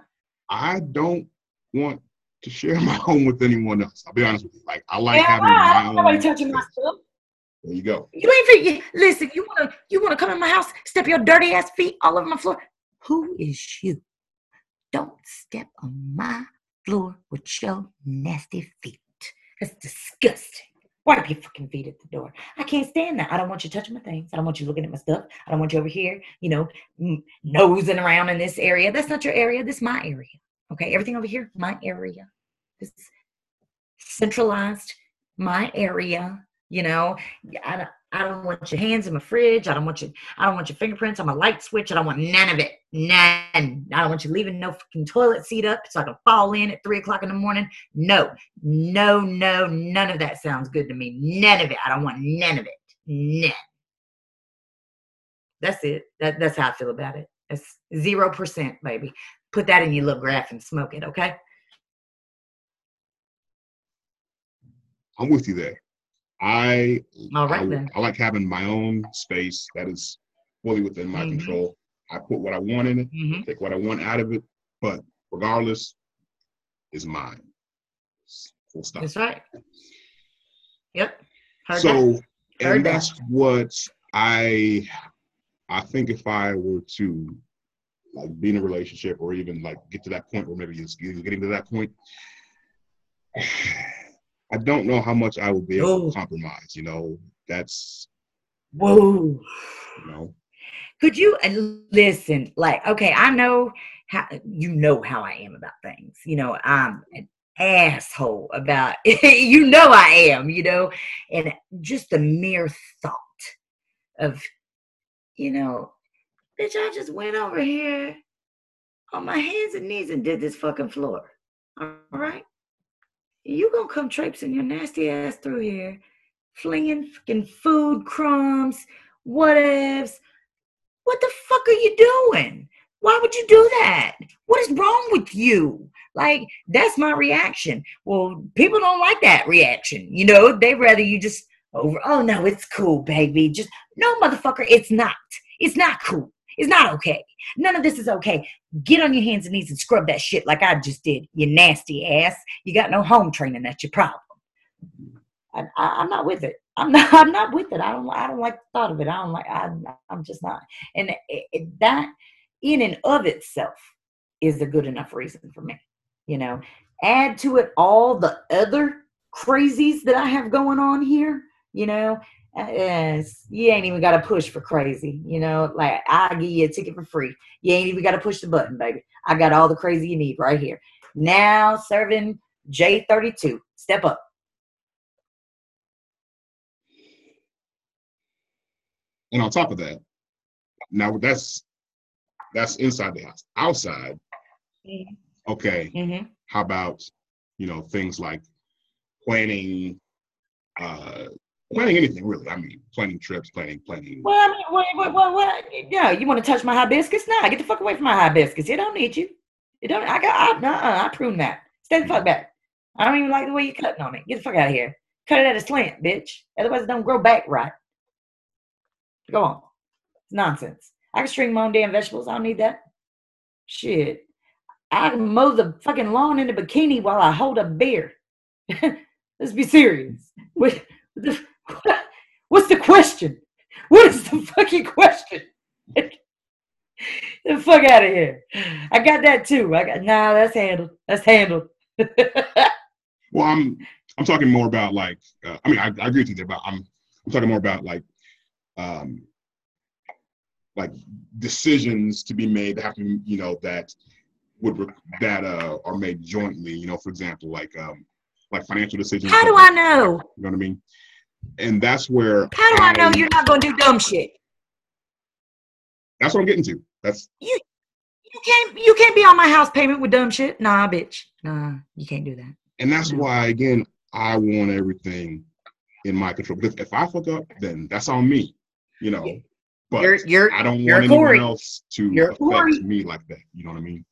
I don't want to share my home with anyone else. I'll be honest with you. Like I like yeah, having my own. Nobody touching my stuff. There you go. You ain't you, listen. You wanna you wanna come in my house, step your dirty ass feet all over my floor. Who is you? Don't step on my floor with your nasty feet. That's disgusting. Wipe your fucking feet at the door. I can't stand that. I don't want you touching my things. I don't want you looking at my stuff. I don't want you over here, you know, nosing around in this area. That's not your area. This is my area. Okay, everything over here, my area. This centralized, my area. You know, I don't, I don't want your hands in my fridge. I don't want you. I don't want your fingerprints on my light switch. I don't want none of it. None. I don't want you leaving no fucking toilet seat up so I can fall in at three o'clock in the morning. No, no, no. None of that sounds good to me. None of it. I don't want none of it. None. That's it. That, that's how I feel about it. That's zero percent, baby. Put that in your little graph and smoke it, okay? I'm with you there. I all right I, then. I like having my own space that is fully within my mm-hmm. control. I put what I want in it, mm-hmm. take what I want out of it, but regardless, is mine. Full stop. That's right. Yep. Heard so, that. and that's that. what I I think if I were to like be in a relationship or even like get to that point where maybe it's getting to that point, I don't know how much I would be able Whoa. to compromise. You know, that's whoa. You know, could you listen? Like, okay, I know how you know how I am about things. You know, I'm an asshole about. you know, I am. You know, and just the mere thought of, you know, bitch, I just went over here on my hands and knees and did this fucking floor. All right you gonna come traipsing your nasty ass through here, flinging fucking food crumbs, what whatevs. What the fuck are you doing? Why would you do that? What is wrong with you? Like, that's my reaction. Well, people don't like that reaction. You know, they rather you just over, oh no, it's cool, baby. Just, no, motherfucker, it's not. It's not cool. It's not okay. None of this is okay. Get on your hands and knees and scrub that shit like I just did, you nasty ass. You got no home training. That's your problem. I, am not with it. I'm not. I'm not with it. I don't. I don't like the thought of it. I don't like. I, I'm just not. And it, it, that in and of itself is a good enough reason for me. You know, add to it all the other crazies that I have going on here, you know, Yes, you ain't even got to push for crazy. You know, like I give you a ticket for free. You ain't even got to push the button, baby. I got all the crazy you need right here. Now serving J32. Step up. And on top of that, now that's that's inside the house. Outside, mm-hmm. okay. Mm-hmm. How about you know things like planning uh planning anything really. I mean, planning trips, planning, planning. Well, I mean, what, what, what, what yeah, you want to touch my hibiscus? Nah, get the fuck away from my hibiscus. It don't need you. It don't. I got. I, uh, I prune that. Stay the fuck back. I don't even like the way you're cutting on it. Get the fuck out of here. Cut it at a slant, bitch. Otherwise, it don't grow back right. Go on. It's nonsense. I can string my own damn vegetables. I don't need that. Shit. I can mow the fucking lawn in a bikini while I hold a beer. Let's be serious. What's the question? What is the fucking question? the fuck out of here. I got that too. I got nah, that's handled. That's handled. well, I'm I'm talking more about like uh, I mean I, I agree with you there, but I'm I'm talking more about like um like decisions to be made that have to you know that would that uh are made jointly. You know, for example, like um like financial decisions. How do I know? You know what I mean? And that's where. How do I, I know you're not going to do dumb shit? That's what I'm getting to. That's you. You can't. You can't be on my house payment with dumb shit. Nah, bitch. Nah, you can't do that. And that's no. why, again, I want everything in my control. Because if I fuck up, then that's on me. You know. Yeah. But you're, you're, I don't want anyone Corey. else to you're affect Corey. me like that. You know what I mean?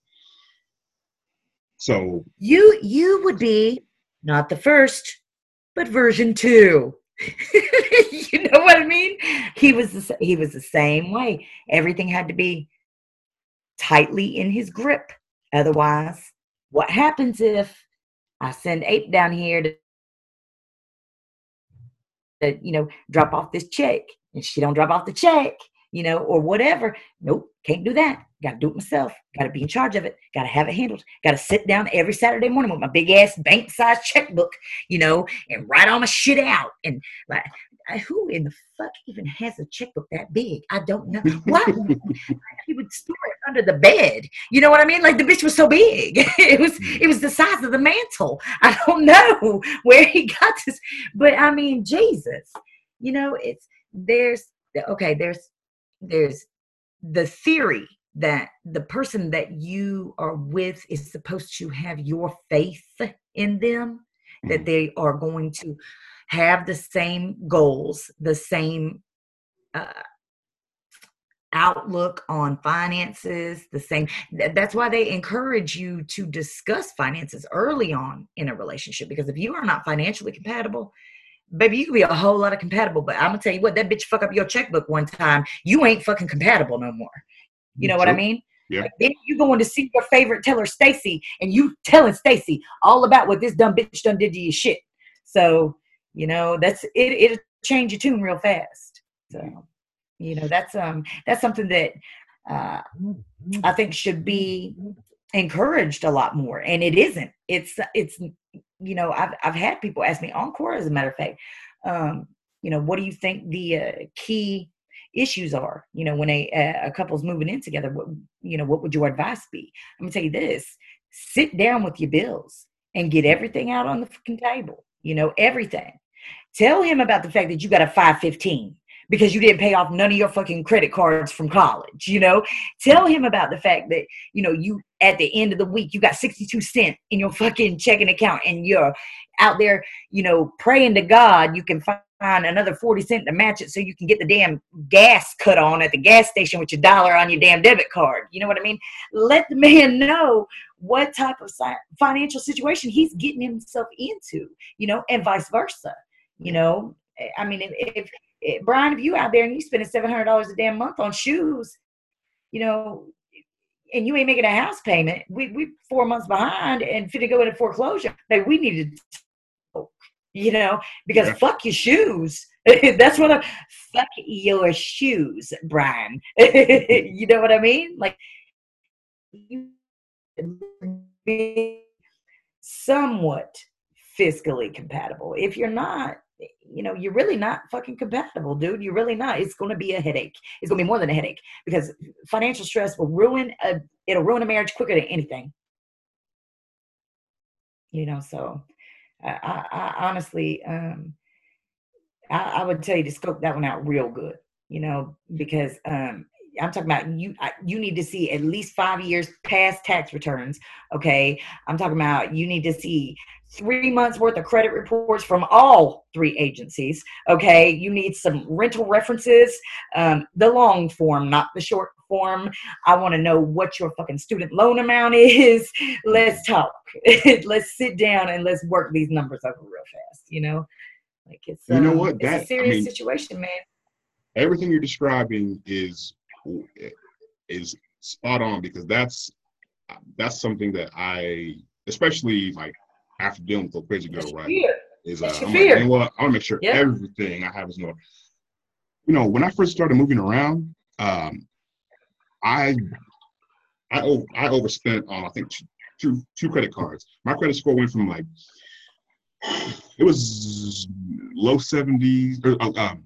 So you you would be not the first, but version two. you know what I mean? He was the, he was the same way. Everything had to be tightly in his grip. Otherwise, what happens if I send Ape down here to, to you know drop off this check and she don't drop off the check, you know, or whatever? Nope, can't do that. Got to do it myself. Got to be in charge of it. Got to have it handled. Got to sit down every Saturday morning with my big ass bank size checkbook, you know, and write all my shit out. And like, who in the fuck even has a checkbook that big? I don't know. Why he would store it under the bed? You know what I mean? Like the bitch was so big. it was it was the size of the mantle. I don't know where he got this, but I mean, Jesus. You know, it's there's okay. There's there's the theory that the person that you are with is supposed to have your faith in them, mm-hmm. that they are going to have the same goals, the same uh, outlook on finances, the same. That's why they encourage you to discuss finances early on in a relationship because if you are not financially compatible, baby, you can be a whole lot of compatible, but I'm gonna tell you what, that bitch fuck up your checkbook one time, you ain't fucking compatible no more. You know what I mean? Yeah. Like then you going to see your favorite teller, Stacy, and you telling Stacy all about what this dumb bitch done did to your shit. So, you know, that's it it'll change your tune real fast. So, you know, that's um that's something that uh I think should be encouraged a lot more. And it isn't. It's it's you know, I've I've had people ask me on Quora, as a matter of fact, um, you know, what do you think the uh, key issues are? You know when a a couple's moving in together what you know what would your advice be? I'm gonna tell you this sit down with your bills and get everything out on the fucking table you know everything. Tell him about the fact that you got a 515 because you didn't pay off none of your fucking credit cards from college you know tell him about the fact that you know you at the end of the week you got 62 cent in your fucking checking account and you're out there you know praying to god you can find another 40 cent to match it so you can get the damn gas cut on at the gas station with your dollar on your damn debit card. You know what I mean? Let the man know what type of financial situation he's getting himself into, you know, and vice versa. You know, I mean, if, if, if Brian, if you out there and you spending $700 a damn month on shoes, you know, and you ain't making a house payment, we we four months behind and fit to go into foreclosure. Like we need needed you know, because Yeah. fuck your shoes. That's what I'm fuck your shoes, Brian. you know what I mean? Like you be somewhat fiscally compatible. If you're not, you know, you're really not fucking compatible, dude. You're really not. It's going to be a headache. It's going to be more than a headache because financial stress will ruin a. It'll ruin a marriage quicker than anything. You know, so I, I, I honestly, um, I, I would tell you to scope that one out real good. You know, because um, I'm talking about you. I- You need to see at least five years past tax returns. Okay, I'm talking about you need to see three months worth of credit reports from all three agencies. Okay, you need some rental references, um, the long form, not the short form. I want to know what your fucking student loan amount is. Let's talk. let's sit down and let's work these numbers over real fast. You know, like it's You know um, what? It's That- I a serious mean- situation, man. everything you're describing is is spot on because that's that's something that I, especially like after dealing with a crazy girl, right? fear. Is uh, I'm like, fear. you know what? I want to make sure Yeah. everything I have is in order. You know, when I first started moving around, um, I I o- I overspent on I think two, two two credit cards. My credit score went from like it was low seventies or uh, um,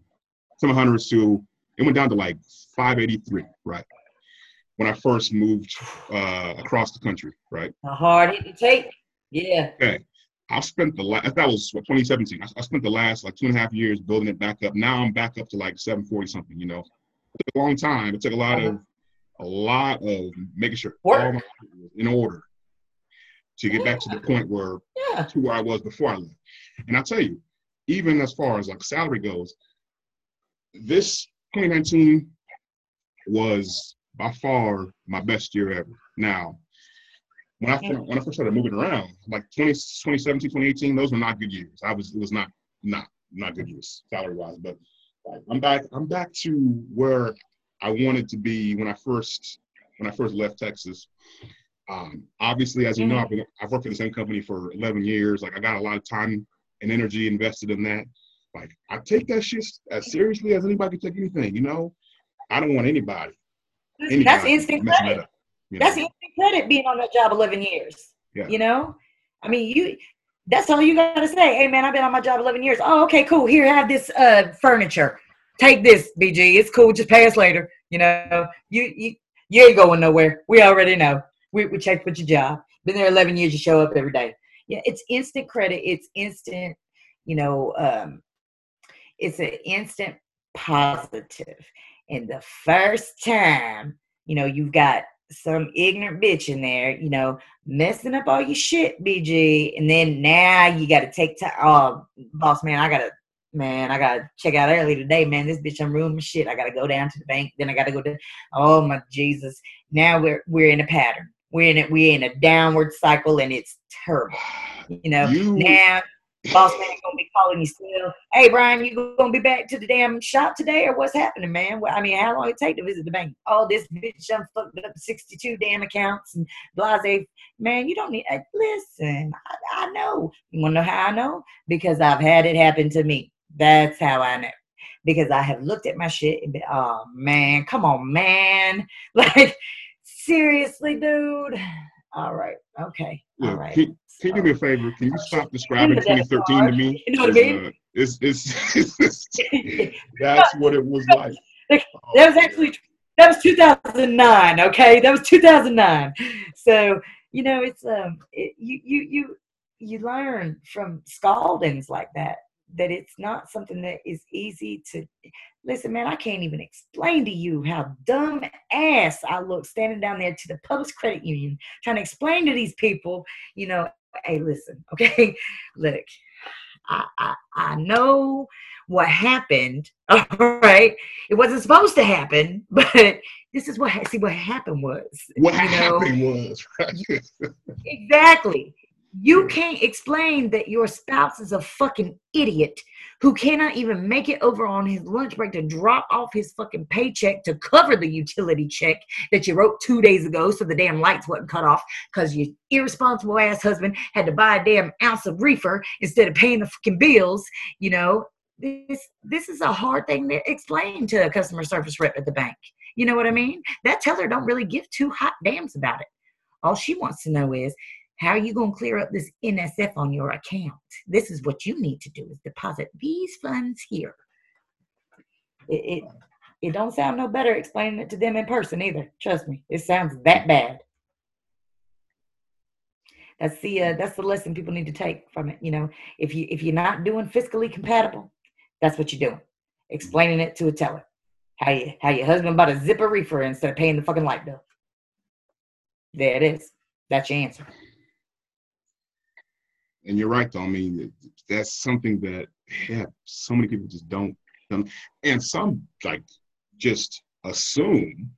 some hundreds to it went down to like five eighty three, right? When I first moved uh, across the country, right? A hard hit to take. Yeah. Okay. I spent the last, that was what, 2017. I, I spent the last like two and a half years building it back up. Now I'm back up to like 740 something, you know. It took a long time. It took a lot of, a lot of making sure Work. all my was in order to get back to the point where, Yeah. to where I was before I left. And I tell you, even as far as like salary goes, this 2019 was by far my best year ever. Now, when I when I first started moving around, like 20, 2017, 2018, those were not good years. I was it was not not not good years salary wise. But like, I'm back I'm back to where I wanted to be when I first when I first left Texas. Um, obviously, as you know, I've, been, I've worked for the same company for 11 years. Like I got a lot of time and energy invested in that. Like I take that shit as seriously as anybody can take anything. You know, I don't want anybody. Listen, That's instant credit. up, you know? That's instant credit being on that job 11 years. Yeah. You know? I mean, you that's all you got to say. Hey, man, I've been on my job 11 years. Oh, okay, cool. Here, have this uh, furniture. Take this, BG. It's cool. Just pay us later. You know, you you, you ain't going nowhere. We already know. We, we checked with your job. Been there 11 years. You show up every day. Yeah, it's instant credit. It's instant, you know, um, it's an instant positive. And the first time, you know, you've got some ignorant bitch in there, you know, messing up all your shit, BG. And then now you got to take time. Oh, boss man, I got to, man, I got to check out early today, man. This bitch, I'm ruining my shit. I got to go down to the bank. Then I got to go to, oh my Jesus. Now we're, we're in a pattern. We're in it. We're in a downward cycle and it's terrible. You know, You- now boss man gonna be calling you still. Hey Brian, you gonna be back to the damn shop today or what's happening, man? Well, I mean, how long it take to visit the bank? Oh, this bitch done fucked up sixty two damn accounts and blase. Man, you don't need. Uh, listen, I, I know. You wanna know how I know? Because I've had it happen to me. That's how I know. Because I have looked at my shit and been, oh man, come on, man. Like, seriously, dude. All right, okay, Look, right. Can, can you do me a favor? Can you stop describing 2013 to me? You know what I mean? 'Cause, uh, it's, it's, it's, that's what it was like. That Oh, was actually that was 2009. Okay, that was 2009. So you know, it's um, it, you you you you learn from scaldings like that that it's not something that is easy to listen. Man, I can't even explain to you how dumb ass I look standing down there to the Public Credit Union trying to explain to these people, you know, hey, listen, okay, look, I I, I know what happened. All right, it wasn't supposed to happen, but this is what ha- see what happened was what you know happened was, right? exactly You can't explain that your spouse is a fucking idiot who cannot even make it over on his lunch break to drop off his fucking paycheck to cover the utility check that you wrote two days ago so the damn lights wasn't cut off because your irresponsible ass husband had to buy a damn ounce of reefer instead of paying the fucking bills. You know, this this is a hard thing to explain to a customer service rep at the bank. You know what I mean? That teller don't really give two hot dams about it. All she wants to know is how are you going to clear up this NSF on your account? This is what you need to do is deposit these funds here. It, it, it don't sound no better explaining it to them in person either. Trust me, it sounds that bad. That's the uh, that's the lesson people need to take from it. You know, if you if you're not doing fiscally compatible, that's what you're doing. Explaining it to a teller. How you how your husband bought a zipper reefer instead of paying the fucking light bill. There it is. That's your answer and you're right though. I mean, that's something that yeah, so many people just don't, and some like just assume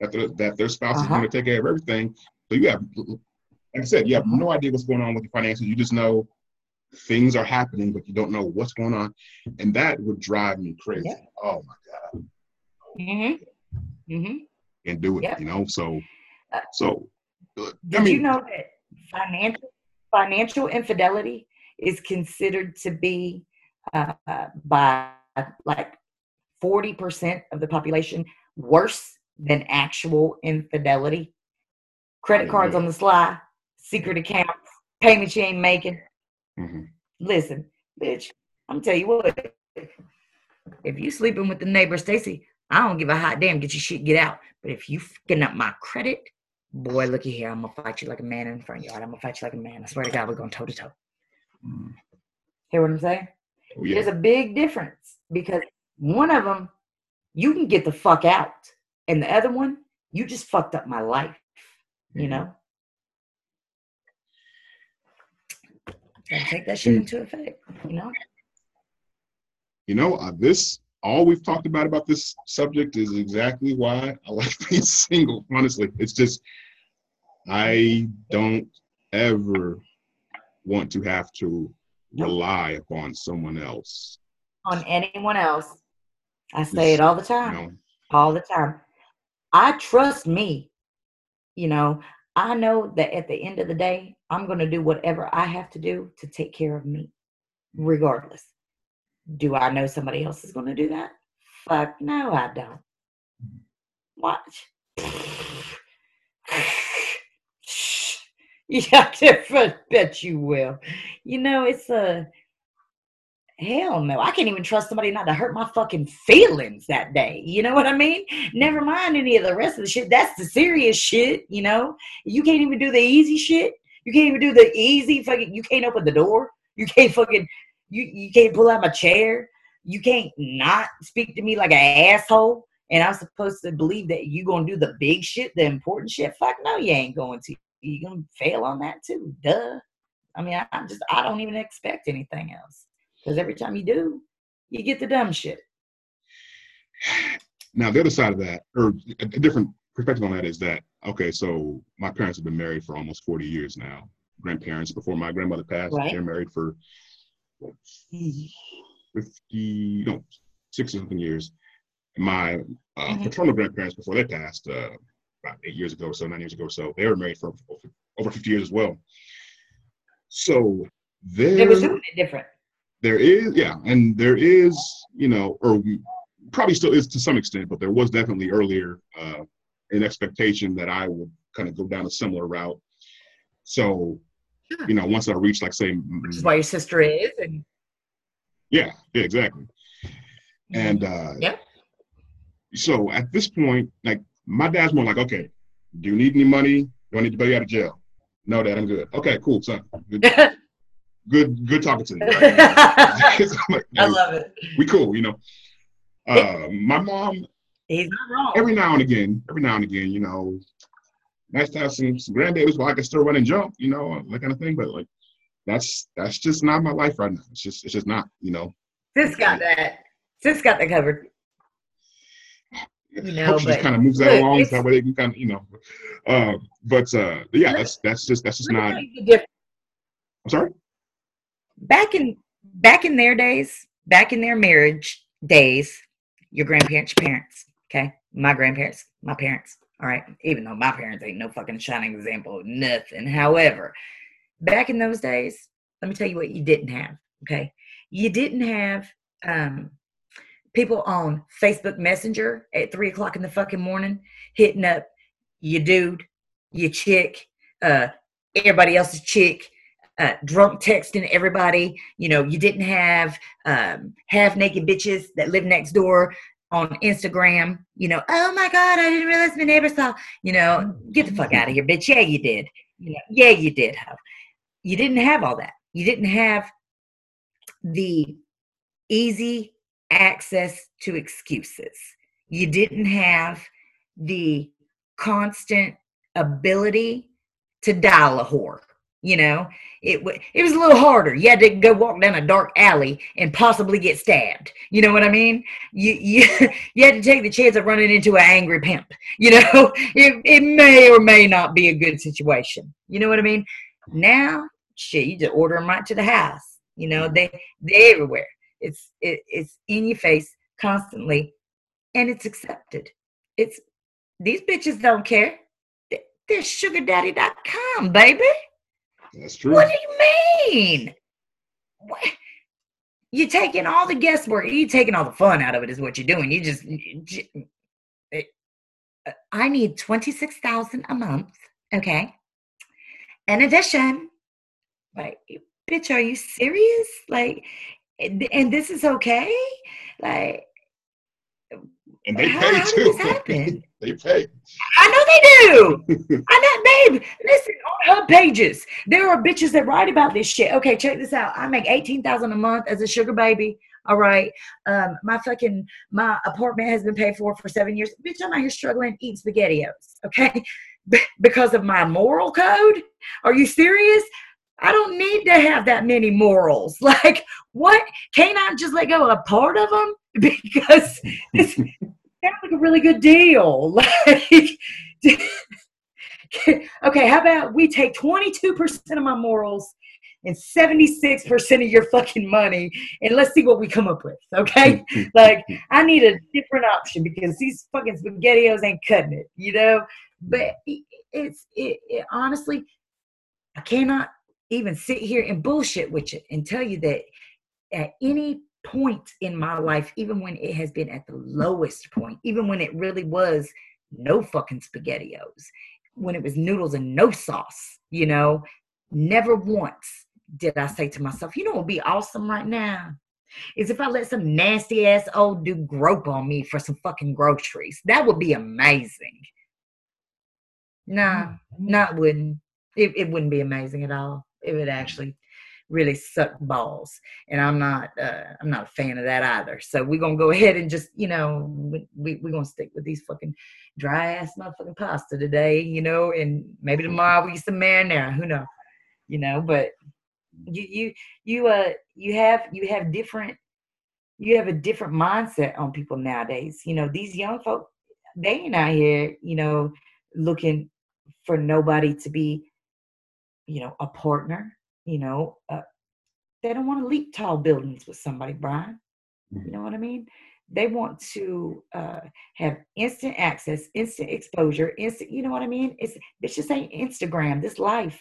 that the, that their spouse uh-huh. is going to take care of everything. So you have, like I said, you have no idea what's going on with your finances. You just know things are happening, but you don't know what's going on, and that would drive me crazy. Yeah. Oh my god. Mm-hmm. Mm-hmm. And do it, you know. So, uh, so. Uh, did I mean, you know that financial financial infidelity is considered to be uh, by like 40% of the population worse than actual infidelity. Credit cards on the sly, secret accounts, payments you ain't making. Mm-hmm. Listen, bitch, I'm tell you what. If you sleeping with the neighbor, Stacy, I don't give a hot damn. Get your shit, get out. But if you fucking up my credit, boy, looky here, I'm gonna fight you like a man in the front yard. I'm gonna fight you like a man. I swear to God, we're going toe to toe. Hear what I'm saying? Oh, yeah. There's a big difference because one of them, you can get the fuck out, and the other one, you just fucked up my life. You mm-hmm. know. Gotta take that shit mm. into effect. You know. You know, uh, this all we've talked about about this subject is exactly why I like being single. Honestly, it's just I don't ever want to have to rely upon someone else. On anyone else. I say it's, it all the time. You know, all the time. I trust me. You know, I know that at the end of the day, I'm going to do whatever I have to do to take care of me, regardless. Do I know somebody else is going to do that? Fuck no, I don't. Watch. yeah, I bet you will. You know, it's a hell no. I can't even trust somebody not to hurt my fucking feelings that day. You know what I mean? Never mind any of the rest of the shit. That's the serious shit, you know? You can't even do the easy shit. You can't even do the easy fucking you can't open the door. You can't fucking you you can't pull out my chair. You can't not speak to me like an asshole. And I'm supposed to believe that you gonna do the big shit, the important shit. Fuck no, you ain't going to. You gonna fail on that too. Duh. I mean, I, I just I don't even expect anything else. Because every time you do, you get the dumb shit. Now the other side of that, or a different perspective on that is that okay, so my parents have been married for almost 40 years now. Grandparents before my grandmother passed, right. they're married for 50, no, 60 something years. My uh, mm-hmm. paternal grandparents, before they passed, uh, about eight years ago or so, nine years ago or so, they were married for over 50 years as well. So there, were doing it different. There is, yeah, and there is, you know, or probably still is to some extent, but there was definitely earlier uh, an expectation that I would kind of go down a similar route. So you know, once I reach like say, which is why your sister is, and yeah, yeah, exactly. And uh, yeah. So at this point, like my dad's more like, okay, do you need any money? Do I need to bail you out of jail? No, Dad, I'm good. Okay, cool, son. Good, good, good talking to you. like, I love it. We cool, you know. Uh, my mom. He's not wrong. Every now and again, every now and again, you know, nice to have some, some grandbabies where I can still run and jump, you know, that kind of thing. But like, that's that's just not my life right now. It's just it's just not, you know. Sis got that. Sis got that covered. You know, she just kind of moves that along that way they can kind of, you know. Uh, but uh, yeah, that's that's just that's just not. I'm sorry. Back in back in their days, back in their marriage days, your grandparents, your parents, okay, my grandparents, my parents. All right, even though my parents ain't no fucking shining example of nothing. However, back in those days, let me tell you what you didn't have. Okay, you didn't have um, people on Facebook Messenger at three o'clock in the fucking morning hitting up your dude, your chick, uh, everybody else's chick, uh, drunk texting everybody. You know, you didn't have um, half naked bitches that live next door on Instagram. You know, oh my God, I didn't realize my neighbor saw. You know, get the fuck mm-hmm. out of here, bitch. Yeah, you did. You know, yeah, you did have. You didn't have all that. You didn't have the easy access to excuses. You didn't have the constant ability to dial a whore. You know, it it was a little harder. You had to go walk down a dark alley and possibly get stabbed. You know what I mean? You you you had to take the chance of running into an angry pimp. You know, it it may or may not be a good situation. You know what I mean? Now, shit, you just order them right to the house. You know, they they everywhere. It's it, it's in your face constantly, and it's accepted. It's these bitches don't care. They're sugardaddy.com, baby. That's true. What do you mean? What? You're taking all the guesswork. You're taking all the fun out of it. Is what you're doing. You just. Eh, I need twenty six thousand a month. Okay. In addition, like, bitch, are you serious? Like, and this is okay? Like, and they how, pay too. they pay. I know they do. I know, babe. Listen, on her pages, there are bitches that write about this shit. Okay, check this out. I make eighteen thousand a month as a sugar baby. All right. Um, my fucking my apartment has been paid for for seven years. Bitch, I'm out here struggling eating spaghettios. Okay, because of my moral code. Are you serious? I don't need to have that many morals. Like, what? Can't I just let go of a part of them? Because it's sounds like a really good deal. Like, okay, how about we take 22% of my morals and 76% of your fucking money and let's see what we come up with, okay? like, I need a different option because these fucking spaghettios ain't cutting it, you know? But it's, it, it honestly, I cannot even sit here and bullshit with you and tell you that at any point in my life, even when it has been at the lowest point, even when it really was no fucking spaghettios, when it was noodles and no sauce, you know, never once did I say to myself, you know what would be awesome right now? Is if I let some nasty ass old dude grope on me for some fucking groceries. That would be amazing. Nah, mm-hmm. not wouldn't. It, it wouldn't be amazing at all it would actually really suck balls. And i'm not uh, i'm not a fan of that either. So we're gonna go ahead and just you know we, we, we're gonna stick with these fucking dry ass motherfucking pasta today you know and maybe tomorrow we get some marinara who knows you know but you you you uh you have you have different you have a different mindset on people nowadays. You know these young folk they ain't out here you know looking for nobody to be you know, a partner, you know, uh, they don't want to leap tall buildings with somebody, Brian. You mm-hmm. know what I mean? They want to uh, have instant access, instant exposure, instant. You know what I mean? It's it's just ain't Instagram. This life,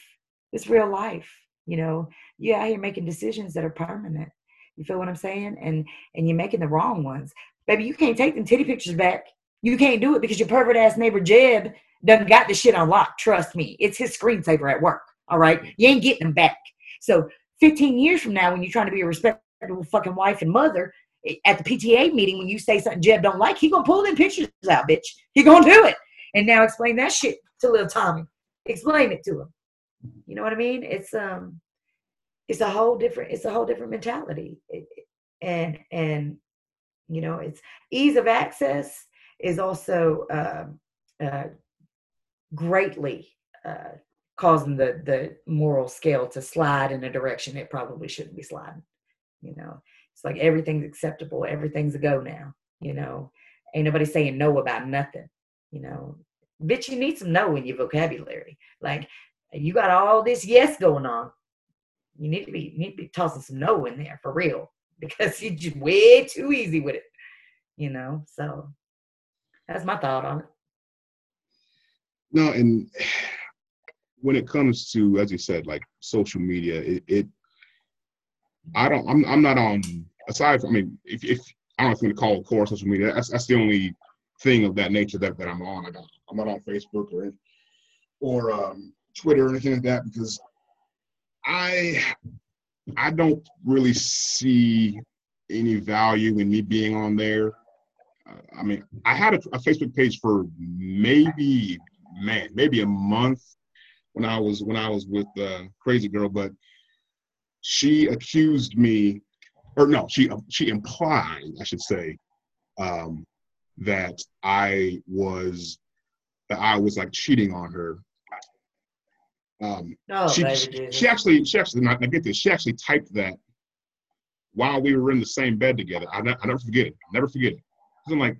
this real life. You know, you out here making decisions that are permanent. You feel what I'm saying? And and you're making the wrong ones, baby. You can't take them titty pictures back. You can't do it because your pervert ass neighbor Jeb doesn't got the shit unlocked. Trust me, it's his screensaver at work. All right. You ain't getting them back. So 15 years from now, when you're trying to be a respectable fucking wife and mother, eh, at the PTA meeting, when you say something Jeb don't like, he gonna pull them pictures out, bitch. He gonna do it. And now explain that shit to little Tommy. Explain it to him. You know what I mean? It's um, it's a whole different. It's a whole different mentality. It, and and you know, it's ease of access is also uh, uh, greatly uh, causing the the moral scale to slide in a direction it probably shouldn't be sliding you know? It's like everything's acceptable everything's a go now you know? Ain't nobody saying no about nothing you know? Bitch you need some no in your vocabulary. Like you got all this yes going on. You need to be need to be tossing some no in there for real because you're just way too easy with it. You know, so that's my thought on it. No, and when it comes to, as you said, like social media, it, it I don't, I'm, I'm not on. Aside from, I mean, if, if I don't know if I'm gonna call it core social media, that's, that's the only thing of that nature that, that I'm on. I got, I'm not on Facebook or or um, Twitter or anything like that because I I don't really see any value in me being on there. I mean, I had a, a, Facebook page for maybe man, maybe a month when I was when I was with uh, Crazy Girl, but she accused me, or no, she she implied, I should say, um, that I was that I was like cheating on her. Um, oh, she, she, she, actually she actually I get this she actually typed that while we were in the same bed together. I, ne- I never forget it. I never forget it. I'm like,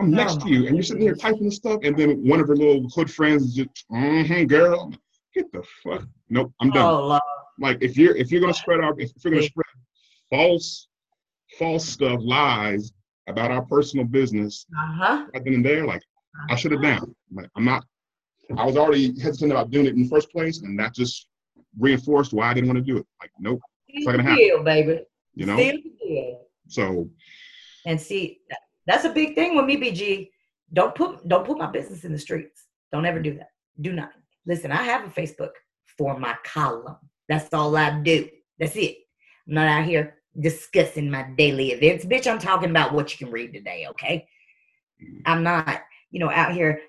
I'm next to you, and you're sitting here typing this stuff, and then one of her little hood friends is just, mm-hmm, girl, get the fuck. Nope, I'm done. Oh, like if you're if you're gonna spread our if you're gonna spread false false stuff, lies about our personal business, uh-huh. right then and there, like uh-huh. I should have down. Like I'm not. I was already hesitant about doing it in the first place, and that just reinforced why I didn't want to do it. Like, nope, it's not gonna happen, deal, baby. You know. So. And see, that's a big thing with me, BG. Don't put don't put my business in the streets. Don't ever do that. Do not. Listen, I have a Facebook for my column. That's all I do. That's it. I'm not out here discussing my daily events. Bitch, I'm talking about what you can read today, okay? I'm not, you know, out here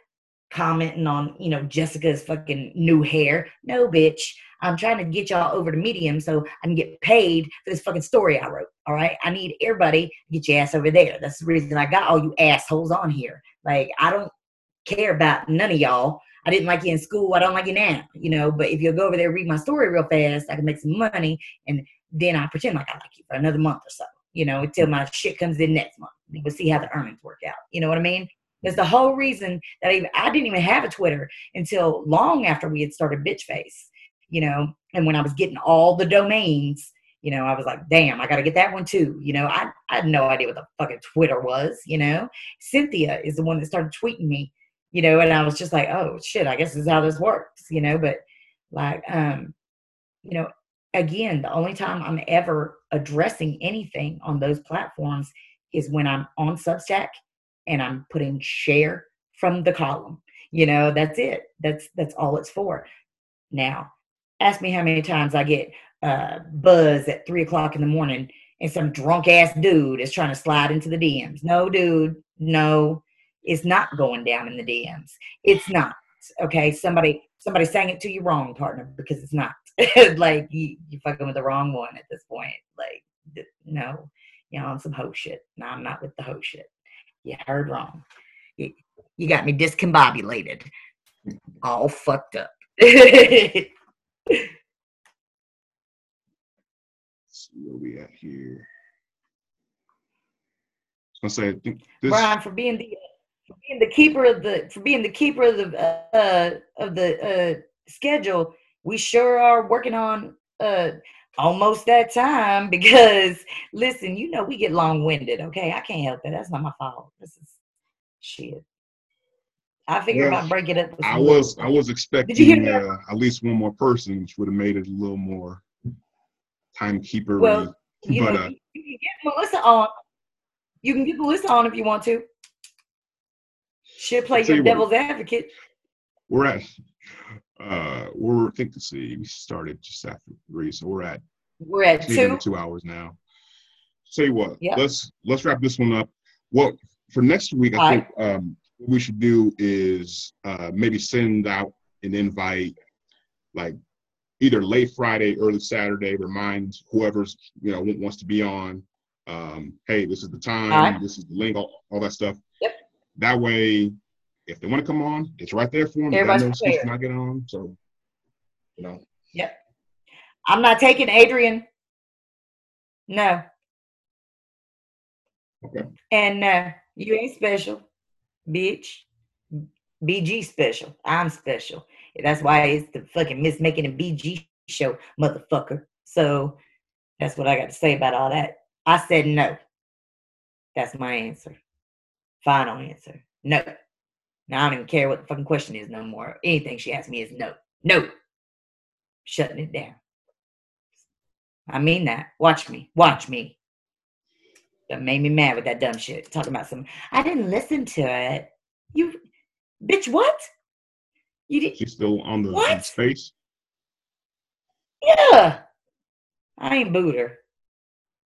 commenting on, you know, Jessica's fucking new hair. No, bitch. I'm trying to get y'all over to Medium so I can get paid for this fucking story I wrote. All right. I need everybody to get your ass over there. That's the reason I got all you assholes on here. Like, I don't care about none of y'all. I didn't like you in school. I don't like you now, you know. But if you'll go over there read my story real fast, I can make some money, and then I pretend like I like you for another month or so, you know, until my shit comes in next month. We'll see how the earnings work out. You know what I mean? That's the whole reason that I, even, I didn't even have a Twitter until long after we had started Bitch Face, you know. And when I was getting all the domains, you know, I was like, damn, I got to get that one too. You know, I, I had no idea what the fucking Twitter was, you know. Cynthia is the one that started tweeting me you know, and I was just like, oh shit, I guess this is how this works, you know, but like, um, you know, again, the only time I'm ever addressing anything on those platforms is when I'm on Substack and I'm putting share from the column. You know, that's it. That's that's all it's for. Now, ask me how many times I get uh, buzz at three o'clock in the morning and some drunk ass dude is trying to slide into the DMs. No, dude, no it's not going down in the DMs. It's not. Okay. Somebody somebody sang it to you wrong, partner, because it's not. like you you fucking with the wrong one at this point. Like no, you're on some hoe shit. No, I'm not with the hoe shit. You heard wrong. You, you got me discombobulated. All fucked up. see where we at here. I was gonna say, this, Brian, for being the for being the keeper of the for being the keeper of the uh, of the uh, schedule, we sure are working on uh, almost that time because listen, you know we get long winded. Okay, I can't help it. That's not my fault. This is shit. I figured well, I'd break it up. I was I was expecting uh, at least one more person, which would have made it a little more timekeeper. Well, you, but, know, uh, you, can get Melissa on. You can get Melissa on if you want to. She'll play your devil's what, advocate. We're at uh we're I think to see we started just after three, so we're at we're at two two hours now. Say what? Yep. Let's let's wrap this one up. Well, for next week, I All think right. um, what we should do is uh, maybe send out an invite, like either late Friday, early Saturday. Remind whoever's you know wants to be on. Um, hey, this is the time. Right. This is the link. All, all that stuff. Yep. That way, if they want to come on, it's right there for them. Everybody's know not get on. So, you know. Yep. I'm not taking Adrian. No. Okay. And uh, you ain't special, bitch. BG special. I'm special. That's why it's the fucking miss making a BG show, motherfucker. So that's what I got to say about all that. I said no. That's my answer. Final answer. No. Now I don't even care what the fucking question is no more. Anything she asks me is no. No. Shutting it down. I mean that. Watch me. Watch me. That made me mad with that dumb shit. Talking about some I didn't listen to it. You bitch, what? You did She's still on the, What? space. Yeah. I ain't booed her.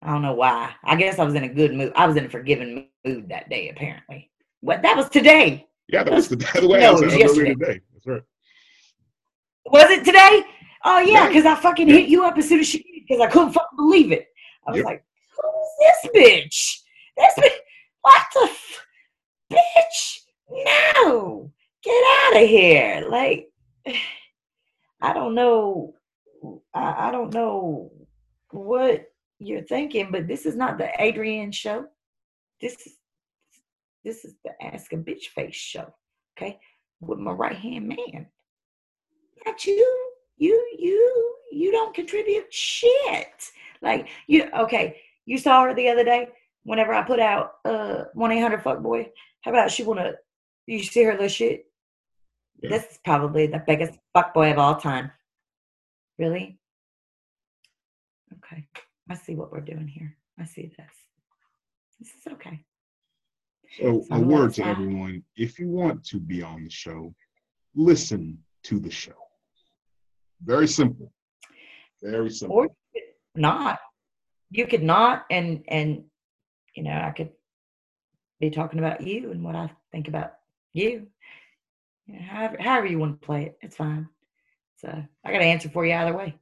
I don't know why. I guess I was in a good mood. I was in a forgiving mood that day, apparently. What that was today. Yeah, that was the, the way No, I it was was yesterday. today. That's right. Was it today? Oh yeah, because I fucking Yeah. hit you up as soon as she because I couldn't fucking believe it. I was Yep. like, this bitch? This bitch what the f- bitch? No. Get out of here. Like I don't know. I, I don't know what you're thinking, but this is not the Adrian show. This is this is the Ask a Bitch Face show. Okay, with my right hand man. Not you. You you you don't contribute shit. Like you okay. You saw her the other day. Whenever I put out uh one eight hundred fuck boy. How about she wanna? You see her little shit. Yeah. This is probably the biggest fuck boy of all time. Really? Okay. I see what we're doing here. I see this. This is okay. So, So a word to everyone: if you want to be on the show, listen to the show. Very simple. Very simple. Or not. You could not, and and you know, I could be talking about you and what I think about you. You know, however, however you want to play it, it's fine. So I got an answer for you either way.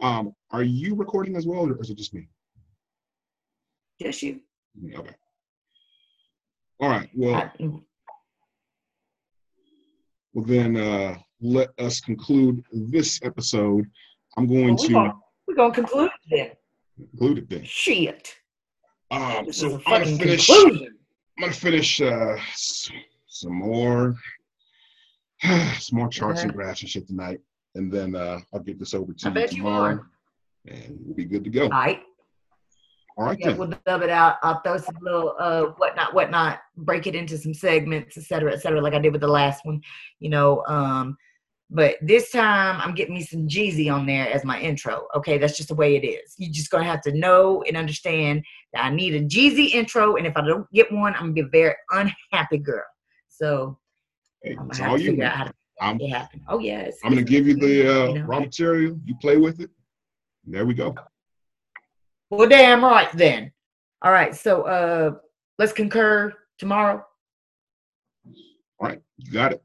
Um, are you recording as well, or is it just me? Just you. Okay. All right. Well, I, well then, uh, let us conclude this episode. I'm going well, to we're gonna conclude then. conclude it then. Shit. Um, This so I'm gonna finish. conclusion. I'm gonna finish uh, some more, some more charts and graphs and shit tonight, and then uh, I'll get this over to I you you tomorrow, are. and we'll be good to go. All right. All right Yeah, then. we'll dub it out. I'll throw some little uh whatnot, whatnot, break it into some segments, et cetera, et cetera, like I did with the last one, you know. Um, but this time I'm getting me some Jeezy on there as my intro. Okay, that's just the way it is. You're just gonna have to know and understand that I need a Jeezy intro, and if I don't get one, I'm gonna be a very unhappy girl. So Hey, I'm gonna have to figure out how to I'm, it happen. Oh yes. I'm gonna give you the uh, you know. raw material. You play with it. There we go. Well, damn right then. All right, so uh let's concur tomorrow. All right, you got it.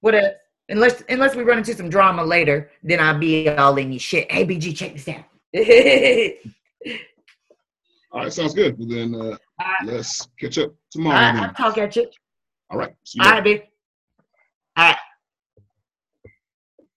What else? Unless unless we run into some drama later, then I'll be all in your shit. Hey BG, check this out. All right, sounds good. Well, then uh, let's catch up tomorrow. I, then. I'll talk at you. All right. See you All right. All right.